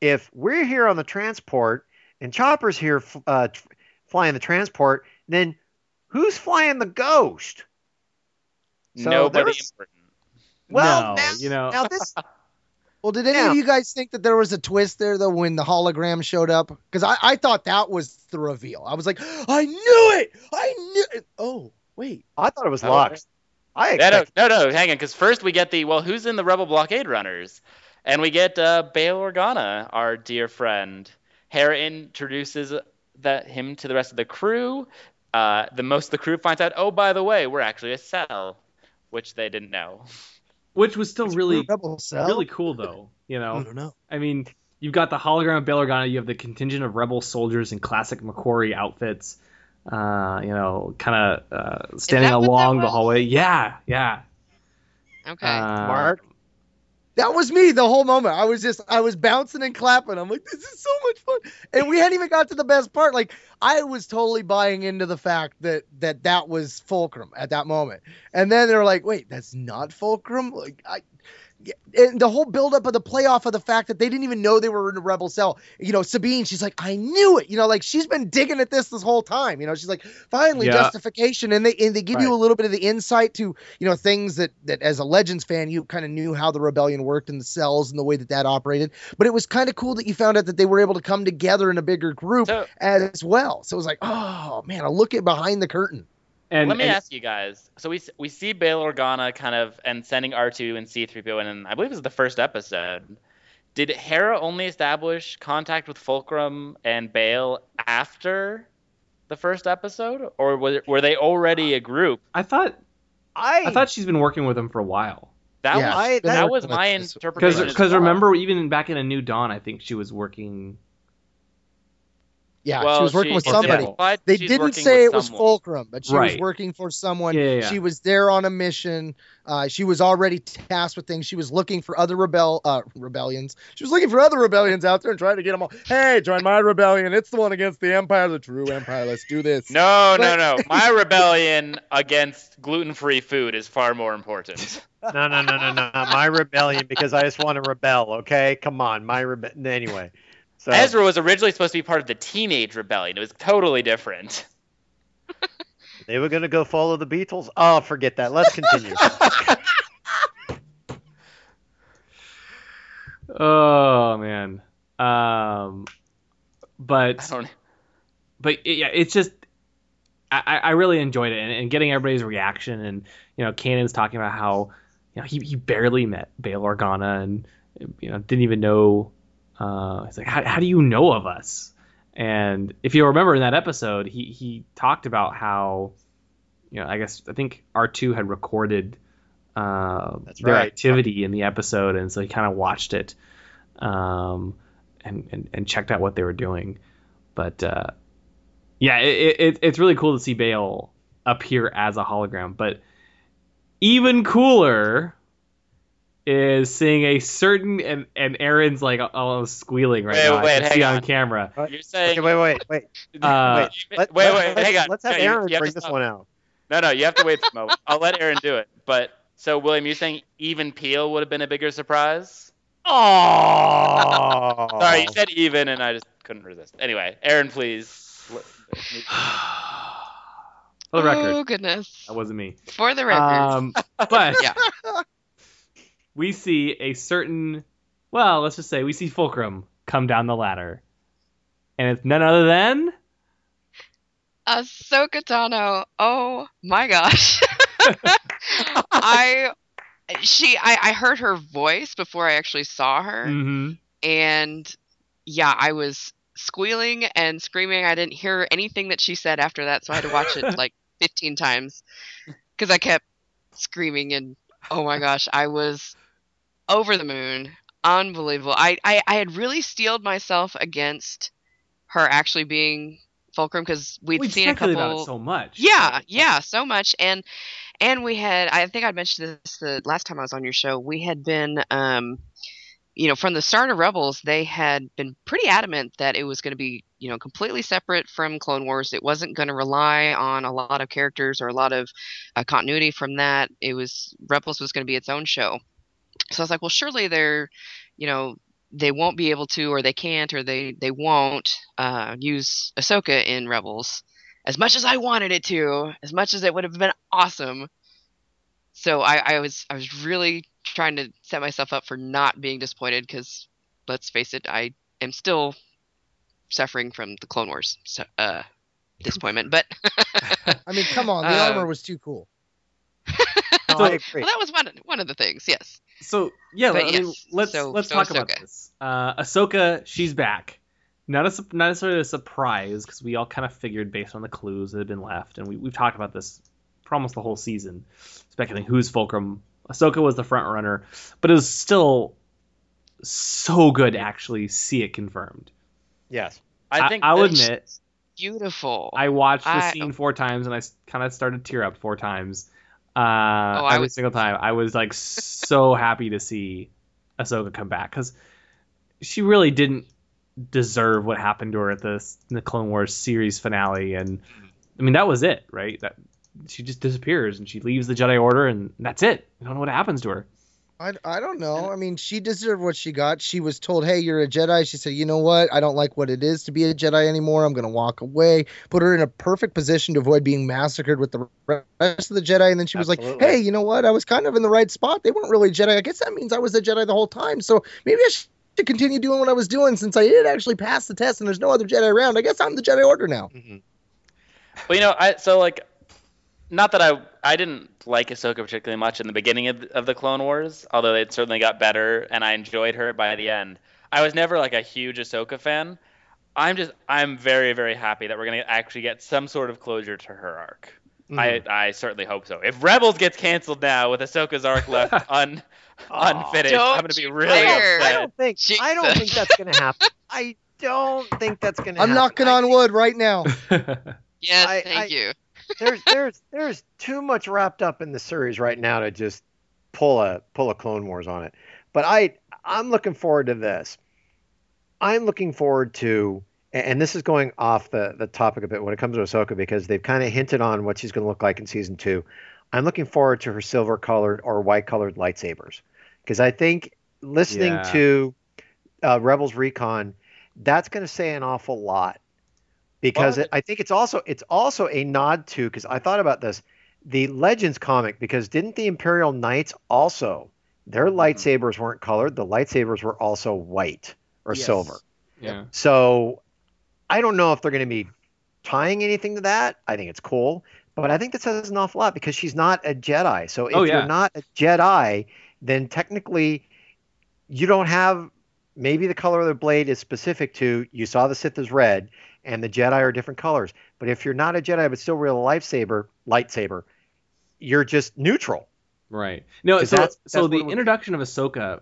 if we're here on the transport and Chopper's here uh, tr- flying the transport, then who's flying the ghost? So Nobody there's- important. Well, No, now, you know- now this Well, did any Yeah. of you guys think that there was a twist there though when the hologram showed up? Because I, I thought that was the reveal. I was like, I knew it. I knew it. Oh, wait. I thought it was Oh, Lux. I No, no, no, no, hang on, because first we get the well, who's in the Rebel blockade runners, and we get uh, Bail Organa, our dear friend. Hera introduces that him to the rest of the crew. Uh, the most the crew finds out, oh, by the way, we're actually a cell, which they didn't know. Which was still really really cool though. You know, I don't know. I mean, you've got the hologram of Bail Organa, you have the contingent of rebel soldiers in classic Macquarie outfits, uh, you know, kind of uh, standing that what that along the hallway. Yeah, yeah. Okay. Uh, Mark. That was me the whole moment. I was just I was bouncing and clapping. I'm like, this is so much fun. And we hadn't even got to the best part. Like I was totally buying into the fact that that that was Fulcrum at that moment. And then they're like, wait, that's not Fulcrum. Like I. And the whole buildup of the playoff of the fact that they didn't even know they were in a rebel cell. You know, Sabine, she's like, I knew it. You know, like she's been digging at this this whole time. You know, she's like, finally Yeah. justification, and they and they give you a little bit of the insight to you know things that that as a Legends fan you kind of knew how the rebellion worked in the cells and the way that that operated. But it was kind of cool that you found out that they were able to come together in a bigger group So- as well. So it was like, oh man, a look at behind the curtain. And, Let me and- ask you guys. So we we see Bail Organa kind of and sending R2 and C3PO in, and I believe it was the first episode. Did Hera only establish contact with Fulcrum and Bail after the first episode, or were, were they already a group? I thought I, I thought she's been working with them for a while. That Yeah, was I- that, that- was my interpretation. Because as because well. remember even back in a New Dawn, I think she was working. Yeah, well, she was working with somebody. implied They she's didn't say with it was someone. Fulcrum, but she was working for someone. Yeah, yeah, yeah. She was there on a mission. Uh, she was already tasked with things. She was looking for other rebel uh, rebellions. She was looking for other rebellions out there and trying to get them all. Hey, join my rebellion. It's the one against the Empire, the true Empire. Let's do this. No, But- no, no. My rebellion against gluten-free food is far more important. no, no, no, no, no. My rebellion because I just want to rebel. Okay, come on, my rebe- Anyway, so Ezra was originally supposed to be part of the teenage rebellion. It was totally different. they were gonna go follow the Beatles. Oh, forget that. Let's continue. Oh man. Um, but but it- yeah, it's just I, I really enjoyed it and, and getting everybody's reaction and you know Kanan's talking about how you know he, he barely met Bail Organa and you know didn't even know uh he's like how, how do you know of us and if you remember in that episode he he talked about how you know I guess I think R2 had recorded uh, their right. activity in the episode and so he kind of watched it um and, and and checked out what they were doing but uh yeah, it, it, it's really cool to see Bail appear as a hologram, but even cooler is seeing a certain and and Aaron's like almost squealing right Wait, now. wait, I can hang see on on. camera. You're saying Okay, wait, wait, wait. Uh, wait, let, wait, let- wait, hang on. Let's have No, Aaron you have bring to this one out. no, no. You have to wait for a moment. I'll let Aaron do it. But so William, you're saying even Peel would have been a bigger surprise? Oh, Sorry, you said even, and I just couldn't resist. Anyway, Aaron, please. For the record, Oh goodness. that wasn't me. For the record. Um, but Yeah. We see a certain, well, let's just say we see Fulcrum come down the ladder, and it's none other than Ahsoka Tano. Oh my gosh. I she I, I heard her voice before I actually saw her Mhm. and yeah, I was squealing and screaming. I didn't hear anything that she said after that, so I had to watch it like 15 times because I kept screaming and oh my gosh, I was over the moon. Unbelievable. I, I, I had really steeled myself against her actually being Fulcrum because we'd we seen a couple. so much. Yeah, yeah, so much. And and we had I think I mentioned this the last time I was on your show. We had been um you know, from the start of Rebels, they had been pretty adamant that it was going to be, you know, completely separate from Clone Wars. It wasn't going to rely on a lot of characters or a lot of uh, continuity from that. It was Rebels was going to be its own show. So I was like, well, surely they're, you know, they won't be able to, or they can't, or they they won't uh, use Ahsoka in Rebels. as much as I wanted it to, as much as it would have been awesome. So I, I was I was really trying to set myself up for not being disappointed because let's face it, I am still suffering from the Clone Wars so, uh, disappointment. But I mean, come on, the Um, armor was too cool. No, well, that was one one of the things. Yes. So yeah, But I mean, yes, let's so- let's so talk about this. Uh, Ahsoka, she's back. Not a not necessarily a surprise because we all kind of figured based on the clues that had been left, and we we've talked about this for almost the whole season, speculating who's Fulcrum. Ahsoka was the front runner, but it was still so good to actually see it confirmed. Yes. I think I'll admit Beautiful. I watched the I- scene four times and I kind of started to tear up four times. Uh, Oh, every was- single time, I was like so happy to see Ahsoka come back because she really didn't deserve what happened to her at the the Clone Wars series finale, and I mean that was it, right? That she just disappears and she leaves the Jedi Order, and that's it. I don't know what happens to her. I, I don't know. I mean, she deserved what she got. She was told, "Hey, you're a Jedi." She said, "You know what? I don't like what it is to be a Jedi anymore. I'm going to walk away." Put her in a perfect position to avoid being massacred with the rest of the Jedi. And then she was like, "Hey, you know what? I was kind of in the right spot. They weren't really Jedi. I guess that means I was a Jedi the whole time. So maybe I should continue doing what I was doing since I did actually pass the test and there's no other Jedi around. I guess I'm the Jedi Order now." Mm-hmm. Well, you know, I so like, not that I I didn't like Ahsoka particularly much in the beginning of, of the Clone Wars, although it certainly got better and I enjoyed her by the end. I was never like a huge Ahsoka fan. I'm just I'm very very happy that we're gonna actually get some sort of closure to her arc. Mm-hmm. I I certainly hope so. If Rebels gets canceled now with Ahsoka's arc left un unfinished, Don't I'm gonna be you really dare. I don't think I don't think that's gonna happen. I don't think that's gonna I'm happen. knocking I on think wood right now. yes, I- thank I- you. There's there's there's too much wrapped up in the series right now to just pull a pull a Clone Wars on it. But I I'm looking forward to this. I'm looking forward to and this is going off the, the topic a bit when it comes to Ahsoka because they've kind of hinted on what she's going to look like in season two. I'm looking forward to her silver colored or white colored lightsabers because I think listening Yeah. to uh, Rebels Recon, that's going to say an awful lot because it, I think it's also it's also a nod to because I thought about this the Legends comic because didn't the Imperial Knights also their Mm-hmm. lightsabers weren't colored the lightsabers were also white or Yes. silver yeah. so I don't know if they're going to be tying anything to that. I think it's cool, but I think that says an awful lot because she's not a Jedi. So if Oh, yeah. you're not a Jedi, then technically you don't have maybe the color of the blade is specific to you saw the Sith as red and the Jedi are different colors. But if you're not a Jedi but still real lightsaber, lightsaber, you're just neutral. Right. No. so that's- so that's what the would- introduction of Ahsoka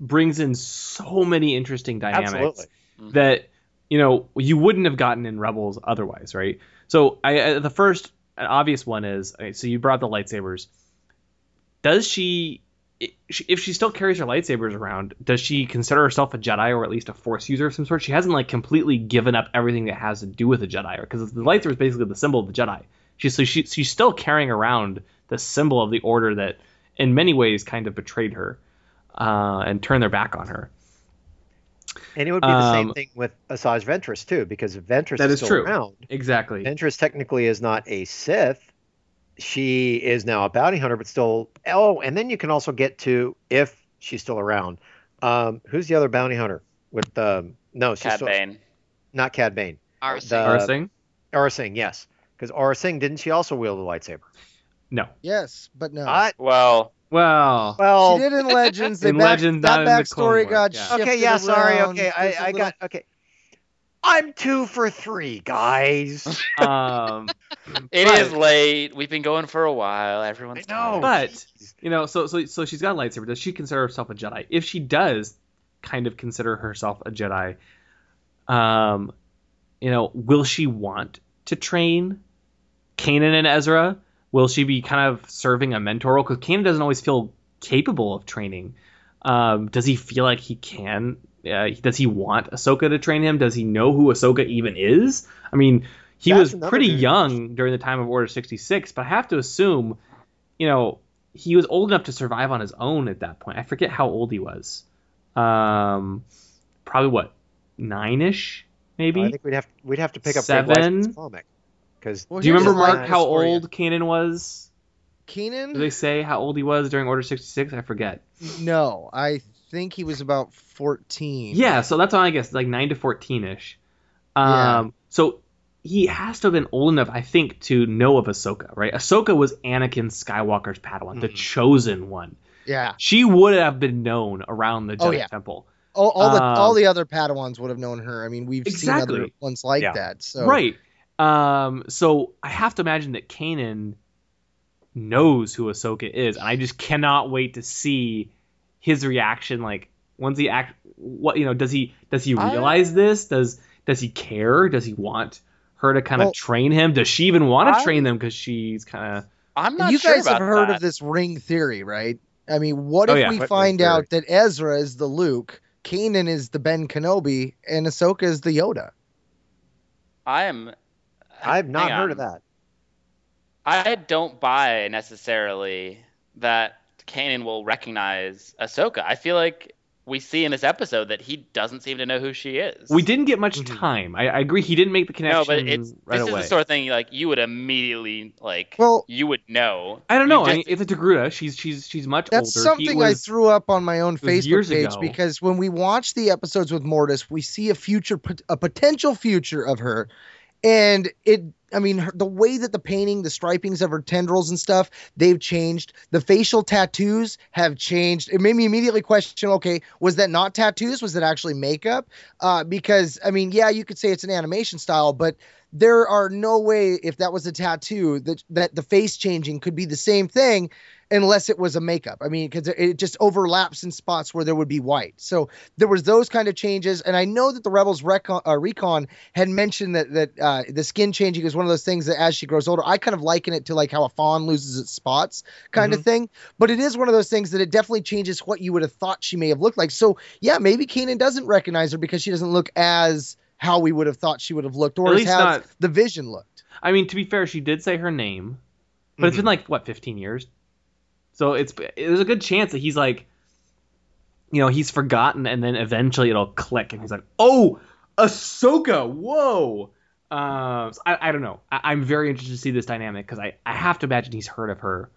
brings in so many interesting dynamics Absolutely. Mm-hmm. that you know you wouldn't have gotten in Rebels otherwise, right? So I, I the first an obvious one is so you brought the lightsabers. Does she- if she still carries her lightsabers around, does she consider herself a Jedi or at least a Force user of some sort? She hasn't like completely given up everything that has to do with a Jedi, because the lightsaber is basically the symbol of the Jedi. She's so she, she's still carrying around the symbol of the Order that, in many ways, kind of betrayed her, uh, and turned their back on her. And it would be the same Um, thing with Asajj Ventress too, because Ventress That is is still around. That is true. around. Exactly. Ventress technically is not a Sith. She is now a bounty hunter, but still. Oh, and then you can also get to if she's still around. Um, who's the other bounty hunter with um, no, she's Cad still, Bane. not Cad Bane. Arcee. The- Aurra Sing? Aurra Sing, yes, because Aurra Sing didn't she also wield a lightsaber? No. Yes, but no. I, Well, Well, well, she did in Legends. In back, Legends, that not in the backstory Clone Wars, got yeah. shifted okay, yeah, sorry, around. okay, I I, a I got okay. I'm two for three, guys. um, it But- is late. We've been going for a while. Everyone's I know. tired. but you know, so so so she's got a lightsaber. Does she consider herself a Jedi? If she does, kind of consider herself a Jedi, um, you know, will she want to train Kanan and Ezra? Will she be kind of serving a mentor role? Because Kanan doesn't always feel capable of training. Um, does he feel like he can? Uh, does he want Ahsoka to train him? Does he know who Ahsoka even is? I mean, he That's was pretty good young during the time of Order 66, but I have to assume, you know, he was old enough to survive on his own at that point. I forget how old he was. Um, probably what, nine ish, maybe? I think we'd have we'd have to pick up Seven? Greg comic. Because Well, Do you remember Mark how old Kanan was? Keenan? Did they say how old he was during Order 66? I forget. No, I think he was about 14. Yeah, so that's all I guess, like 9 to 14 ish. Um, Yeah. So he has to have been old enough, I think, to know of Ahsoka, right? Ahsoka was Anakin Skywalker's Padawan, the Mhm. chosen one. Yeah. She would have been known around the Jedi Oh, yeah. Temple. All, all the Um, all the other Padawans would have known her. I mean, we've seen other ones like Yeah. that. So Right. Um, so I have to imagine that Kanan knows who Ahsoka is, and I just cannot wait to see his reaction. Like, once he act, what you know, does he does he I- realize this? Does does he care? Does he want her to kind of Well, train him? Does she even want to train them because she's kind of I'm And not you sure guys have heard that. of this ring theory, right? I mean, what Oh, if yeah. we find out that Ezra is the Luke, Kanan is the Ben Kenobi, and Ahsoka is the Yoda? I am. Uh, I've not heard on. of that. I don't buy necessarily that Kanan will recognize Ahsoka. I feel like we see in this episode that he doesn't seem to know who she is. we didn't get much Mhm. time. I, I agree. He didn't make the connection No, but it's right this away. is the sort of thing like you would immediately like. Well- you would know. I don't You know. I mean, it's a Togruta. She's she's she's much That's older. He something I threw up on my own Facebook page ago. because when we watch the episodes with Mortis, we see a future, a potential future of her, and it. I mean, her, the way that the painting, the stripings of her tendrils and stuff, they've changed. The facial tattoos have changed. It made me immediately question: Okay, was that not tattoos? Was it actually makeup? Uh, because I mean, yeah, you could say it's an animation style, but there are no way if that was a tattoo that that the face changing could be the same thing unless it was a makeup. I mean, because it just overlaps in spots where there would be white. So there was those kind of changes, and I know that the Rebels recon, uh, recon had mentioned that that uh, the skin changing is one of those things that as she grows older, I kind of liken it to like how a fawn loses its spots, kind of thing. But it is one of those things that it definitely changes what you would have thought she may have looked like. So yeah, maybe Kanan doesn't recognize her because she doesn't look as how we would have thought she would have looked, or At least not- the vision looked. I mean, to be fair, she did say her name, but it's been like what 15 years. So it's there's a good chance that he's like, you know, he's forgotten, and then eventually it'll click, and he's like, "Oh, Ahsoka! Whoa!" Um, so I, I don't know. I, I'm very interested to see this dynamic because I, I have to imagine he's heard of her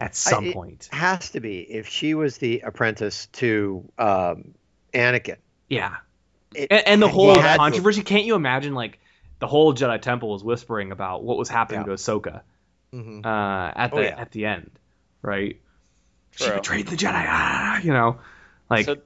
at some point. it- point. Has to be if she was the apprentice to um, Anakin. Yeah, It- and, and the whole had to- controversy. Can't you imagine like the whole Jedi Temple was whispering about what was happening Yeah. to Ahsoka Mhm. uh, at Oh, the yeah. at the end, right? She betrayed the Jedi. Ah, you know, like So-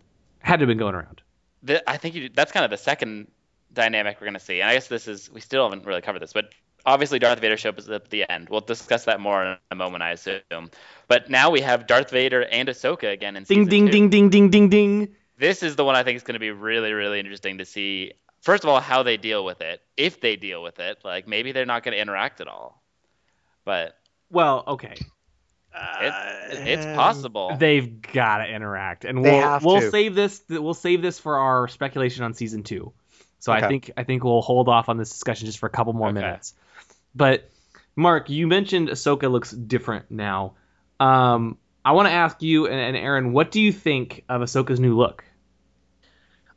had to have been going around. the, I think you, that's kind of the second dynamic we're going to see. And I guess this is we still haven't really covered this, but obviously Darth Vader shows up at the end. We'll discuss that more in a moment, I assume. But now we have Darth Vader and Ahsoka again in Ding ding two. ding ding ding ding ding. This is the one I think is going to be really really interesting to see. First of all, how they deal with it, if they deal with it. Like maybe they're not going to interact at all, but Well, okay, it, it's Um, possible. they've got to interact, and They we'll have we'll to. save this. We'll save this for our speculation on season two. So I think I think we'll hold off on this discussion just for a couple more Okay. minutes. But Mark, you mentioned Ahsoka looks different now. Um, I want to ask you and, and Aaron, what do you think of Ahsoka's new look?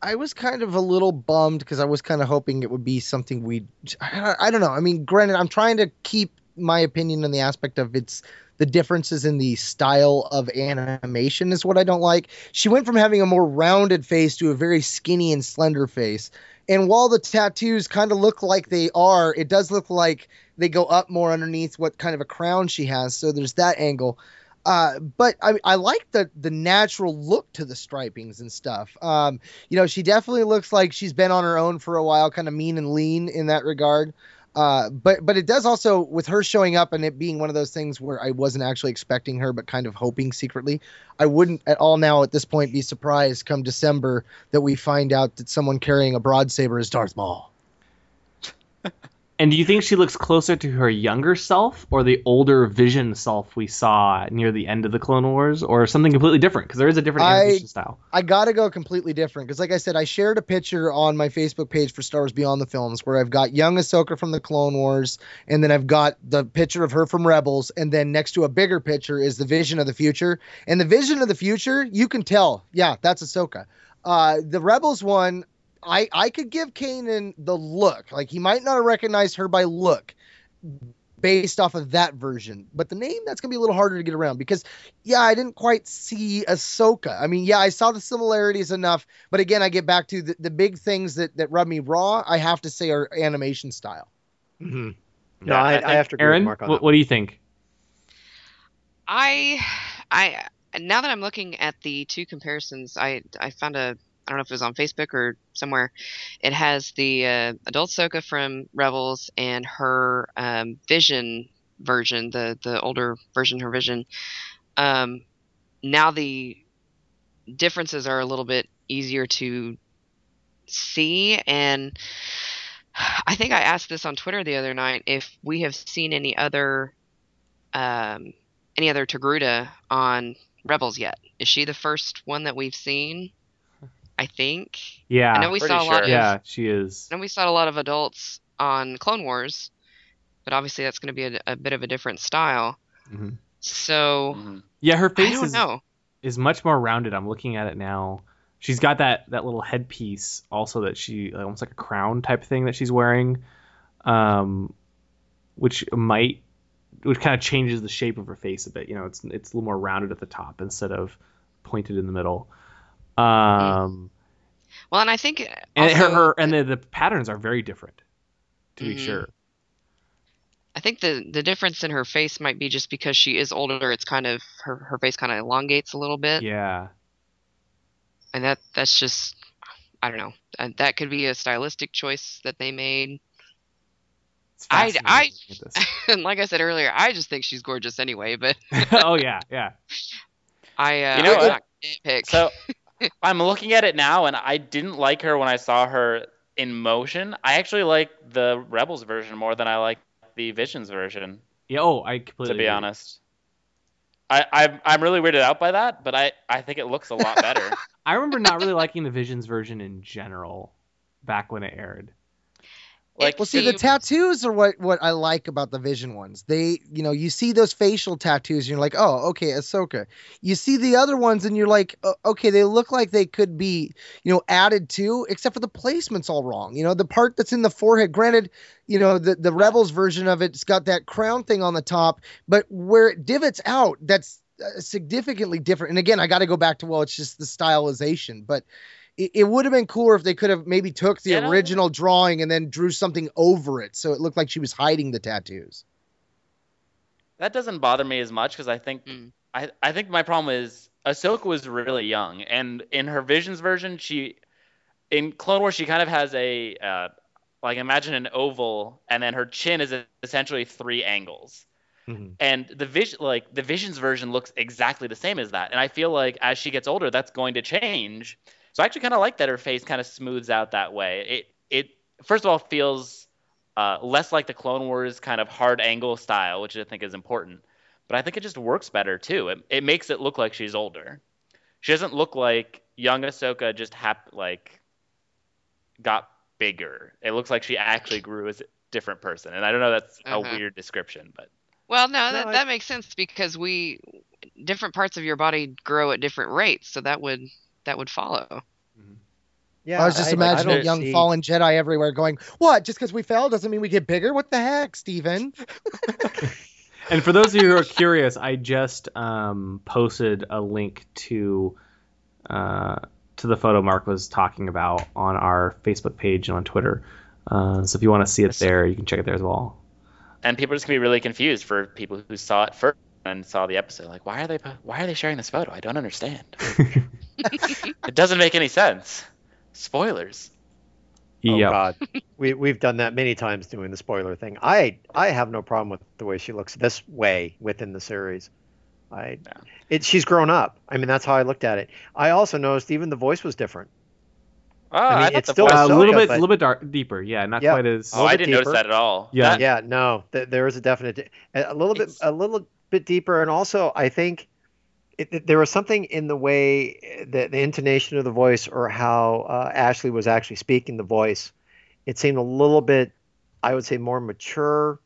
I was kind of a little bummed because I was kind of hoping it would be something we. I, I don't know. I mean, granted, I'm trying to keep my opinion on the aspect of it's the differences in the style of animation is what I don't like. She went from having a more rounded face to a very skinny and slender face. And while the tattoos kind of look like they are, it does look like they go up more underneath what kind of a crown she has. So there's that angle. Uh, but I, I like the the natural look to the stripings and stuff. Um, you know, she definitely looks like she's been on her own for a while, kind of mean and lean in that regard. Uh, but but it does also with her showing up and it being one of those things where I wasn't actually expecting her, but kind of hoping secretly. I wouldn't at all now at this point be surprised come December that we find out that someone carrying a broad saber is Darth Maul. And do you think she looks closer to her younger self or the older Vision self we saw near the end of the Clone Wars, or something completely different? Because there is a different I- animation style. I gotta go completely different because, like I said, I shared a picture on my Facebook page for Star Wars Beyond the Films where I've got young Ahsoka from the Clone Wars, and then I've got the picture of her from Rebels, and then next to a bigger picture is the Vision of the Future. And the Vision of the Future, you can tell, yeah, that's Ahsoka. Uh, the Rebels one, I I could give Kanan the look, like he might not have recognized her by look. based off of that version. But the name that's gonna be a little harder to get around because yeah, I didn't quite see Ahsoka. I mean, yeah, I saw the similarities enough, but again, I get back to the, the big things that that rub me raw. I have to say are animation style. Mhm. Yeah, No, I, I I, have to agree Aaron, with Mark on what, that. what do you think? I, I now that I'm looking at the two comparisons, I I found a I don't know if it was on Facebook or somewhere. It has the uh, adult Soka from Rebels and her um, Vision version, the the older version, her Vision. Um, now the differences are a little bit easier to see, and I think I asked this on Twitter the other night if we have seen any other um, any other Togruta on Rebels yet. Is she the first one that we've seen? I think. Yeah, I know we saw a lot sure. of yeah, she is. I know we saw a lot of adults on Clone Wars, but obviously that's going to be a, a bit of a different style. Mhm. So Mhm. Yeah, her I face don't is know. is much more rounded. I'm looking at it now. She's got that that little headpiece also that she almost like a crown type thing that she's wearing, um, which might which kind of changes the shape of her face a bit. You know, it's it's a little more rounded at the top instead of pointed in the middle. Um, Well, and I think and her, her and the, the patterns are very different, to be Mhm. sure. I think the the difference in her face might be just because she is older. It's kind of her her face kind of elongates a little bit, Yeah. and that that's just I don't know. Uh, That could be a stylistic choice that they made. I- I- and like I said earlier, I just think she's gorgeous anyway. But oh yeah, yeah. I uh, You know I'm what? not gonna. So I'm looking at it now, and I didn't like her when I saw her in motion. I actually like the Rebels version more than I like the Visions version, Yeah. Oh, I completely. to be agree. honest. I, I'm I'm really weirded out by that, but I, I think it looks a lot better. I remember not really liking the Visions version in general back when it aired. Like, Well, see, the tattoos are what what I like about the Vision ones. They, you know, you see those facial tattoos, and you're like, oh, okay, Ahsoka. You see the other ones, and you're like, "Oh, okay, they look like they could be, you know, added to, except for the placement's all wrong. You know, the part that's in the forehead. Granted, you know, the the Rebels version of it, it's got that crown thing on the top, but where it divots out, that's uh, significantly different. And again, I got to go back to well, it's just the stylization, but it, it would have been cooler if they could have maybe took the You know- original drawing and then drew something over it so it looked like she was hiding the tattoos. that doesn't bother me as much because I think Mm. I, I think my problem is Ahsoka was really young, and in her Visions version, she in Clone Wars she kind of has a uh, like imagine an oval, and then her chin is essentially three angles. Mhm. And the vision, like the Visions version, looks exactly the same as that. And I feel like as she gets older, that's going to change. So I actually kind of like that her face kind of smooths out that way. It it first of all feels uh, less like the Clone Wars kind of hard angle style, which I think is important. But I think it just works better too. It it makes it look like she's older. She doesn't look like young Ahsoka just hap like got bigger. It looks like she actually grew as a different person. And I don't know that's a Uh-huh. weird description, but Well, no, that, I- that makes sense because we different parts of your body grow at different rates, so that would that would follow. Yeah, I was just I imagining don't young see- fallen Jedi everywhere going, What? Just because we fell doesn't mean we get bigger? What the heck, Steven? And for those of you who are curious, I just um, posted a link to uh, to the photo Mark was talking about on our Facebook page and on Twitter. Uh, so if you want to see it there, you can check it there as well. and people are just gonna be really confused for people who saw it first and saw the episode. Like, why are they why are they sharing this photo? I don't understand. it doesn't make any sense. Spoilers. Oh Yep. God, we we've done that many times doing the spoiler thing. I I have no problem with the way she looks this way within the series. I Yeah. it she's grown up. I mean that's how I looked at it. I also noticed even the voice was different. Oh, I I, mean, thought it's still Uh, a little Ahsoka, bit, a but- little bit dark, deeper. Yeah, not Yeah. quite as. Oh, I didn't notice that at all. Yeah. That- Yeah, no, th- there is a definite a little bit It's- a little bit deeper, and also I think it, it- there was something in the way the, the intonation of the voice or how uh, Ashley was actually speaking the voice. It seemed a little bit, I would say, more mature,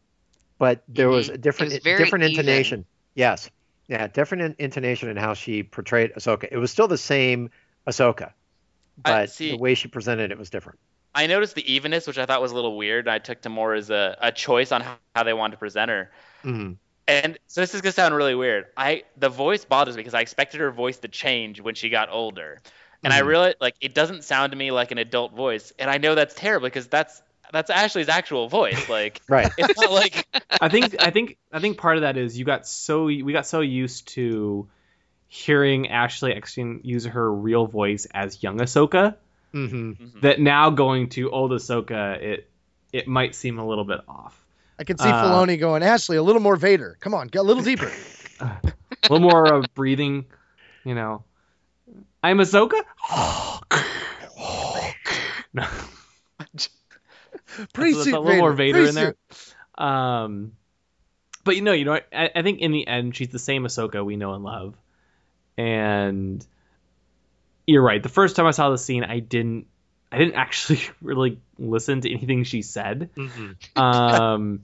but there was Mhm. a different was different even. intonation. Yes, yeah, different in, intonation in how she portrayed Ahsoka. It was still the same Ahsoka, but see- the way she presented it was different. I noticed the evenness, which I thought was a little weird. I took to more as a, a choice on how, how they wanted to present her. Mhm. And so this is gonna sound really weird. I the voice bothers me because I expected her voice to change when she got older, and I Mhm. realized like it doesn't sound to me like an adult voice, and I know that's terrible because that's that's Ashley's actual voice. Like Right. it's not like I think I think I think part of that is you got so we got so used to hearing Ashley Eckstein use her real voice as young Ahsoka Mm-hmm. that now going to old Ahsoka it it might seem a little bit off. I can see Uh, Filoni going, Ashley, a little more Vader. Come on, get a little deeper. A little more uh, breathing, you know. I'm Ahsoka. no, Pretty a little more Vader, Vader in there. Um, but you know, you know, I, I think in the end, she's the same Ahsoka we know and love. And you're right. The first time I saw the scene, I didn't, I didn't actually really listen to anything she said. Um,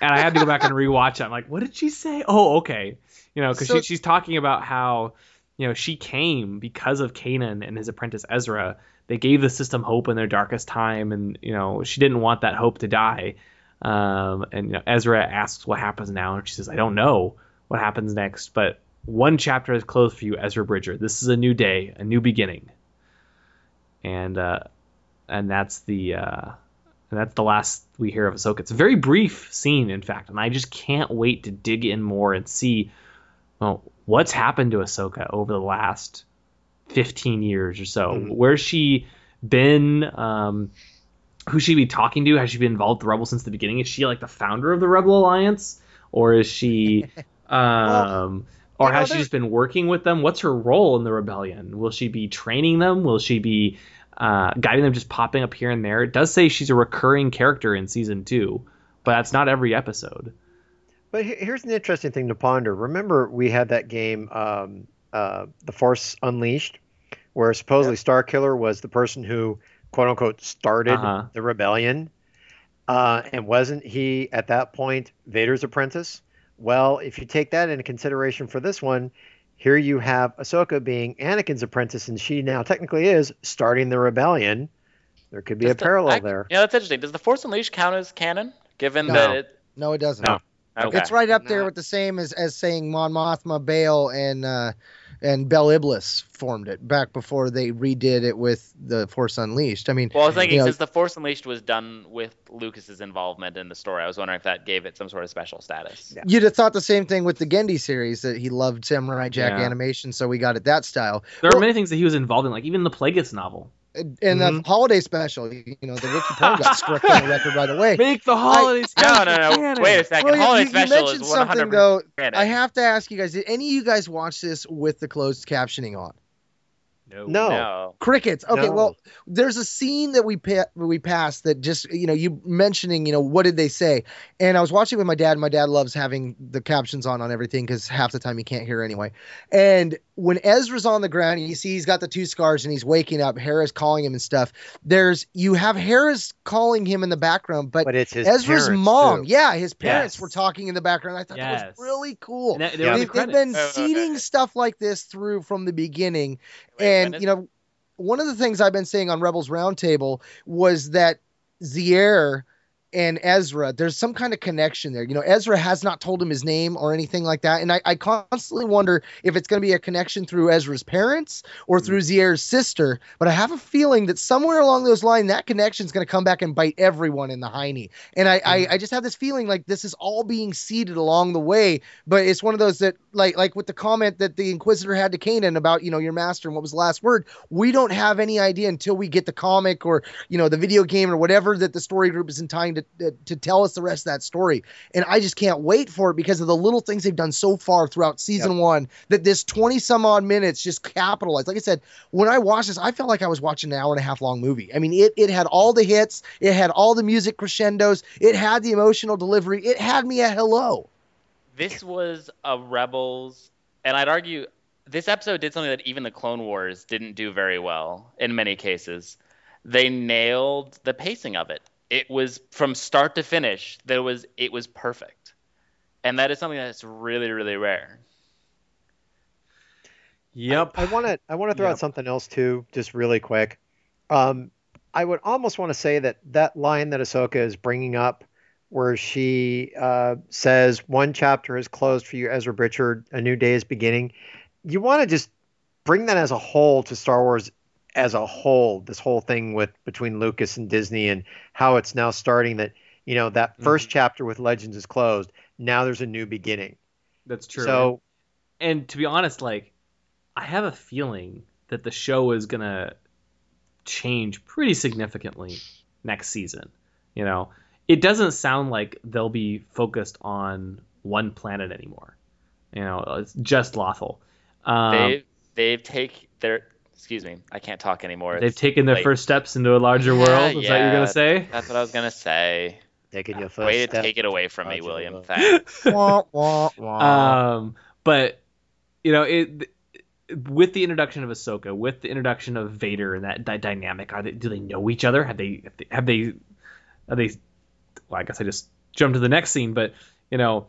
and I had to go back and rewatch it. I'm like, what did she say? Oh, okay. You know, because So- she, she's talking about how, you know, she came because of Kanan and his apprentice Ezra. They gave the system hope in their darkest time, and you know, she didn't want that hope to die. Um, and you know, Ezra asks what happens now, and she says, I don't know what happens next, but one chapter is closed for you, Ezra Bridger. This is a new day, a new beginning. And uh, and that's the uh, and that's the last we hear of Ahsoka. It's a very brief scene, in fact, and I just can't wait to dig in more and see well, what's happened to Ahsoka over the last 15 years or so. Mhm. Where's she been? Um, who's she be talking to? Has she been involved with the Rebels since the beginning? Is she like the founder of the Rebel Alliance, or is she, um, or you know, has she just been working with them? What's her role in the rebellion? Will she be training them? Will she be uh, guiding them, just popping up here and there? It does say she's a recurring character in season two, but that's not every episode. But here's an interesting thing to ponder. Remember, we had that game, um, uh, The Force Unleashed, where supposedly Starkiller was the person who, quote unquote, started Uh-huh. the rebellion. Uh, and wasn't he, at that point, Vader's apprentice? Well, if you take that into consideration for this one, here you have Ahsoka being Anakin's apprentice, and she now technically is starting the rebellion. There could be Does a the- parallel I- there. Yeah, that's interesting. Does the Force Unleashed count as canon? Given No. that it No, it doesn't. No. okay. It's right up there No. with the same as, as saying Mon Mothma, Bail, and uh, and Bel Iblis formed it back before they redid it with the Force Unleashed. I mean, Well, I was thinking you know, since the Force Unleashed was done with Lucas's involvement in the story, I was wondering if that gave it some sort of special status. Yeah. you'd have thought the same thing with the Genndy series that he loved Samurai Jack Yeah. animation, so we got it that style. There Well- are many things that he was involved in, like even the Plagueis novel. And Mm-hmm. the holiday special, you know, the Ricky Pong got struck on the record right away. Make the holidays. No, no, no. Wait a second. Well, you- Holiday you, you mentioned is something 100% though. canon. I have to ask you guys: Did any of you guys watch this with the closed captioning on? No. No. Crickets. Okay, No. well, there's a scene that we pa- we passed that just you know you mentioning you know what did they say, and I was watching with my dad. My dad loves having the captions on on everything because half the time he can't hear anyway. And when Ezra's on the ground, and you see he's got the two scars and he's waking up. Hera's calling him and stuff. There's you have Hera's calling him in the background, but, But it's his Ezra's mom, too. yeah, his parents Yes. were talking in the background. I thought that was really cool. That- there Yeah. the They've, they've been Oh, okay. seeding stuff like this through from the beginning, Wait, and you know, one of the things I've been saying on Rebels Roundtable was that Zare and Ezra, there's some kind of connection there. You know, Ezra has not told him his name or anything like that, and I, I constantly wonder if it's going to be a connection through Ezra's parents or through mm-hmm. Zare's sister. But I have a feeling that somewhere along those lines, that connection is going to come back and bite everyone in the hiney. And I, I, mm-hmm. I just have this feeling like this is all being seeded along the way. But it's one of those that, like, like with the comment that the Inquisitor had to Kanan about, you know, your master and what was the last word. We don't have any idea until we get the comic or you know the video game or whatever that the story group is in time to, to to tell us the rest of that story. And I just can't wait for it because of the little things they've done so far throughout season one. That this twenty some odd minutes just capitalized. Like I said, when I watched this, I felt like I was watching an hour and a half long movie. I mean, it it had all the hits, it had all the music crescendos, it had the emotional delivery, it had me at hello. This was a Rebels, and I'd argue this episode did something that even the Clone Wars didn't do very well in many cases. They nailed the pacing of it. It was from start to finish. There was it was perfect, and that is something that's really really rare. Yep. I want to I want to throw Yep. out something else too, just really quick. Um, I would almost want to say that that line that Ahsoka is bringing up, where she uh, says one chapter is closed for you, Ezra Bridger, a new day is beginning. You want to just bring that as a whole to Star Wars as a whole. This whole thing with between Lucas and Disney and how it's now starting that you know that 1st chapter with Legends is closed. Now there's a new beginning. That's true. So and to be honest, like I have a feeling that the show is gonna change pretty significantly next season. You know, it doesn't sound like they'll be focused on one planet anymore. You know, it's just Lothal. Um, They've they've take their excuse me, I can't talk anymore. they've It's taken their late. first steps into a larger world. Is that what you're gonna say? That's what I was gonna say. taking your first Way to take it away from me, Roger, William. William. Thanks. Wah, wah, wah. Um, but you know, it with the introduction of Ahsoka, with the introduction of Vader and that, that dynamic, are they do they know each other? Have they have they are they? Well, I guess I just jumped to the next scene, but you know,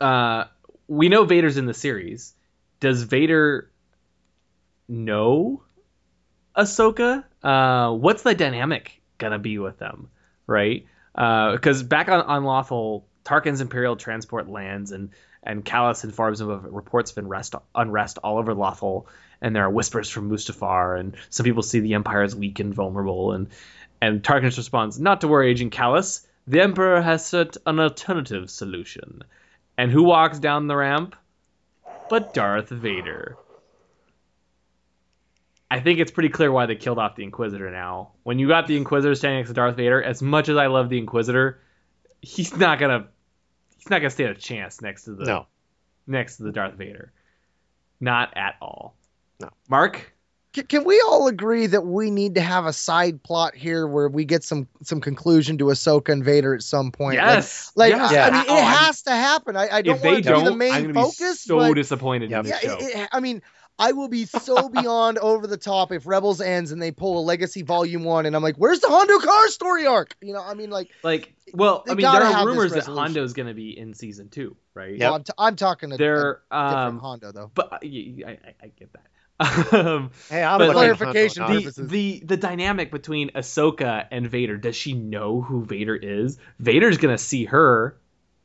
uh, we know Vader's in the series. Does Vader know Ahsoka? Uh, what's the dynamic gonna be with them, right? Because back on Lothal, Tarkin's Imperial transport lands, and and Kallus informs him of reports of unrest unrest all over Lothal, and there are whispers from Mustafar, and some people see the Empire as weak and vulnerable, and and Tarkin responds, "Not to worry, Agent Kallus. The Emperor has set an alternative solution." And who walks down the ramp? But Darth Vader. I think it's pretty clear why they killed off the Inquisitor now. When you got the Inquisitor standing next to Darth Vader, as much as I love the Inquisitor, he's not gonna he's not gonna stand a chance next to the No. next to the Darth Vader. Not at all. No. Mark? Can, can we all agree that we need to have a side plot here where we get some some conclusion to Ahsoka and Vader at some point? Like- Yes. Like, yes. I, I mean, Oh, it I'm- has to happen. I, I don't if want they to be don't, the main I'm gonna focus. be so but disappointed Yep. in yeah, this show. it, it, I mean, I will be so beyond over the top if Rebels ends and they pull a Legacy Volume One, and I'm like, "Where's the Hondo Car story arc?" You know, I mean, like, like, well, I mean, there are rumors that resolution. Hondo's going to be in season two, right? Yeah, well, I'm, t- I'm talking a, a They're different um, Hondo though. but I y- y- I, I, I get that. um, Hey, I'm But looking clarification Hondo now. the, the the dynamic between Ahsoka and Vader. Does she know who Vader is? Vader's gonna see her,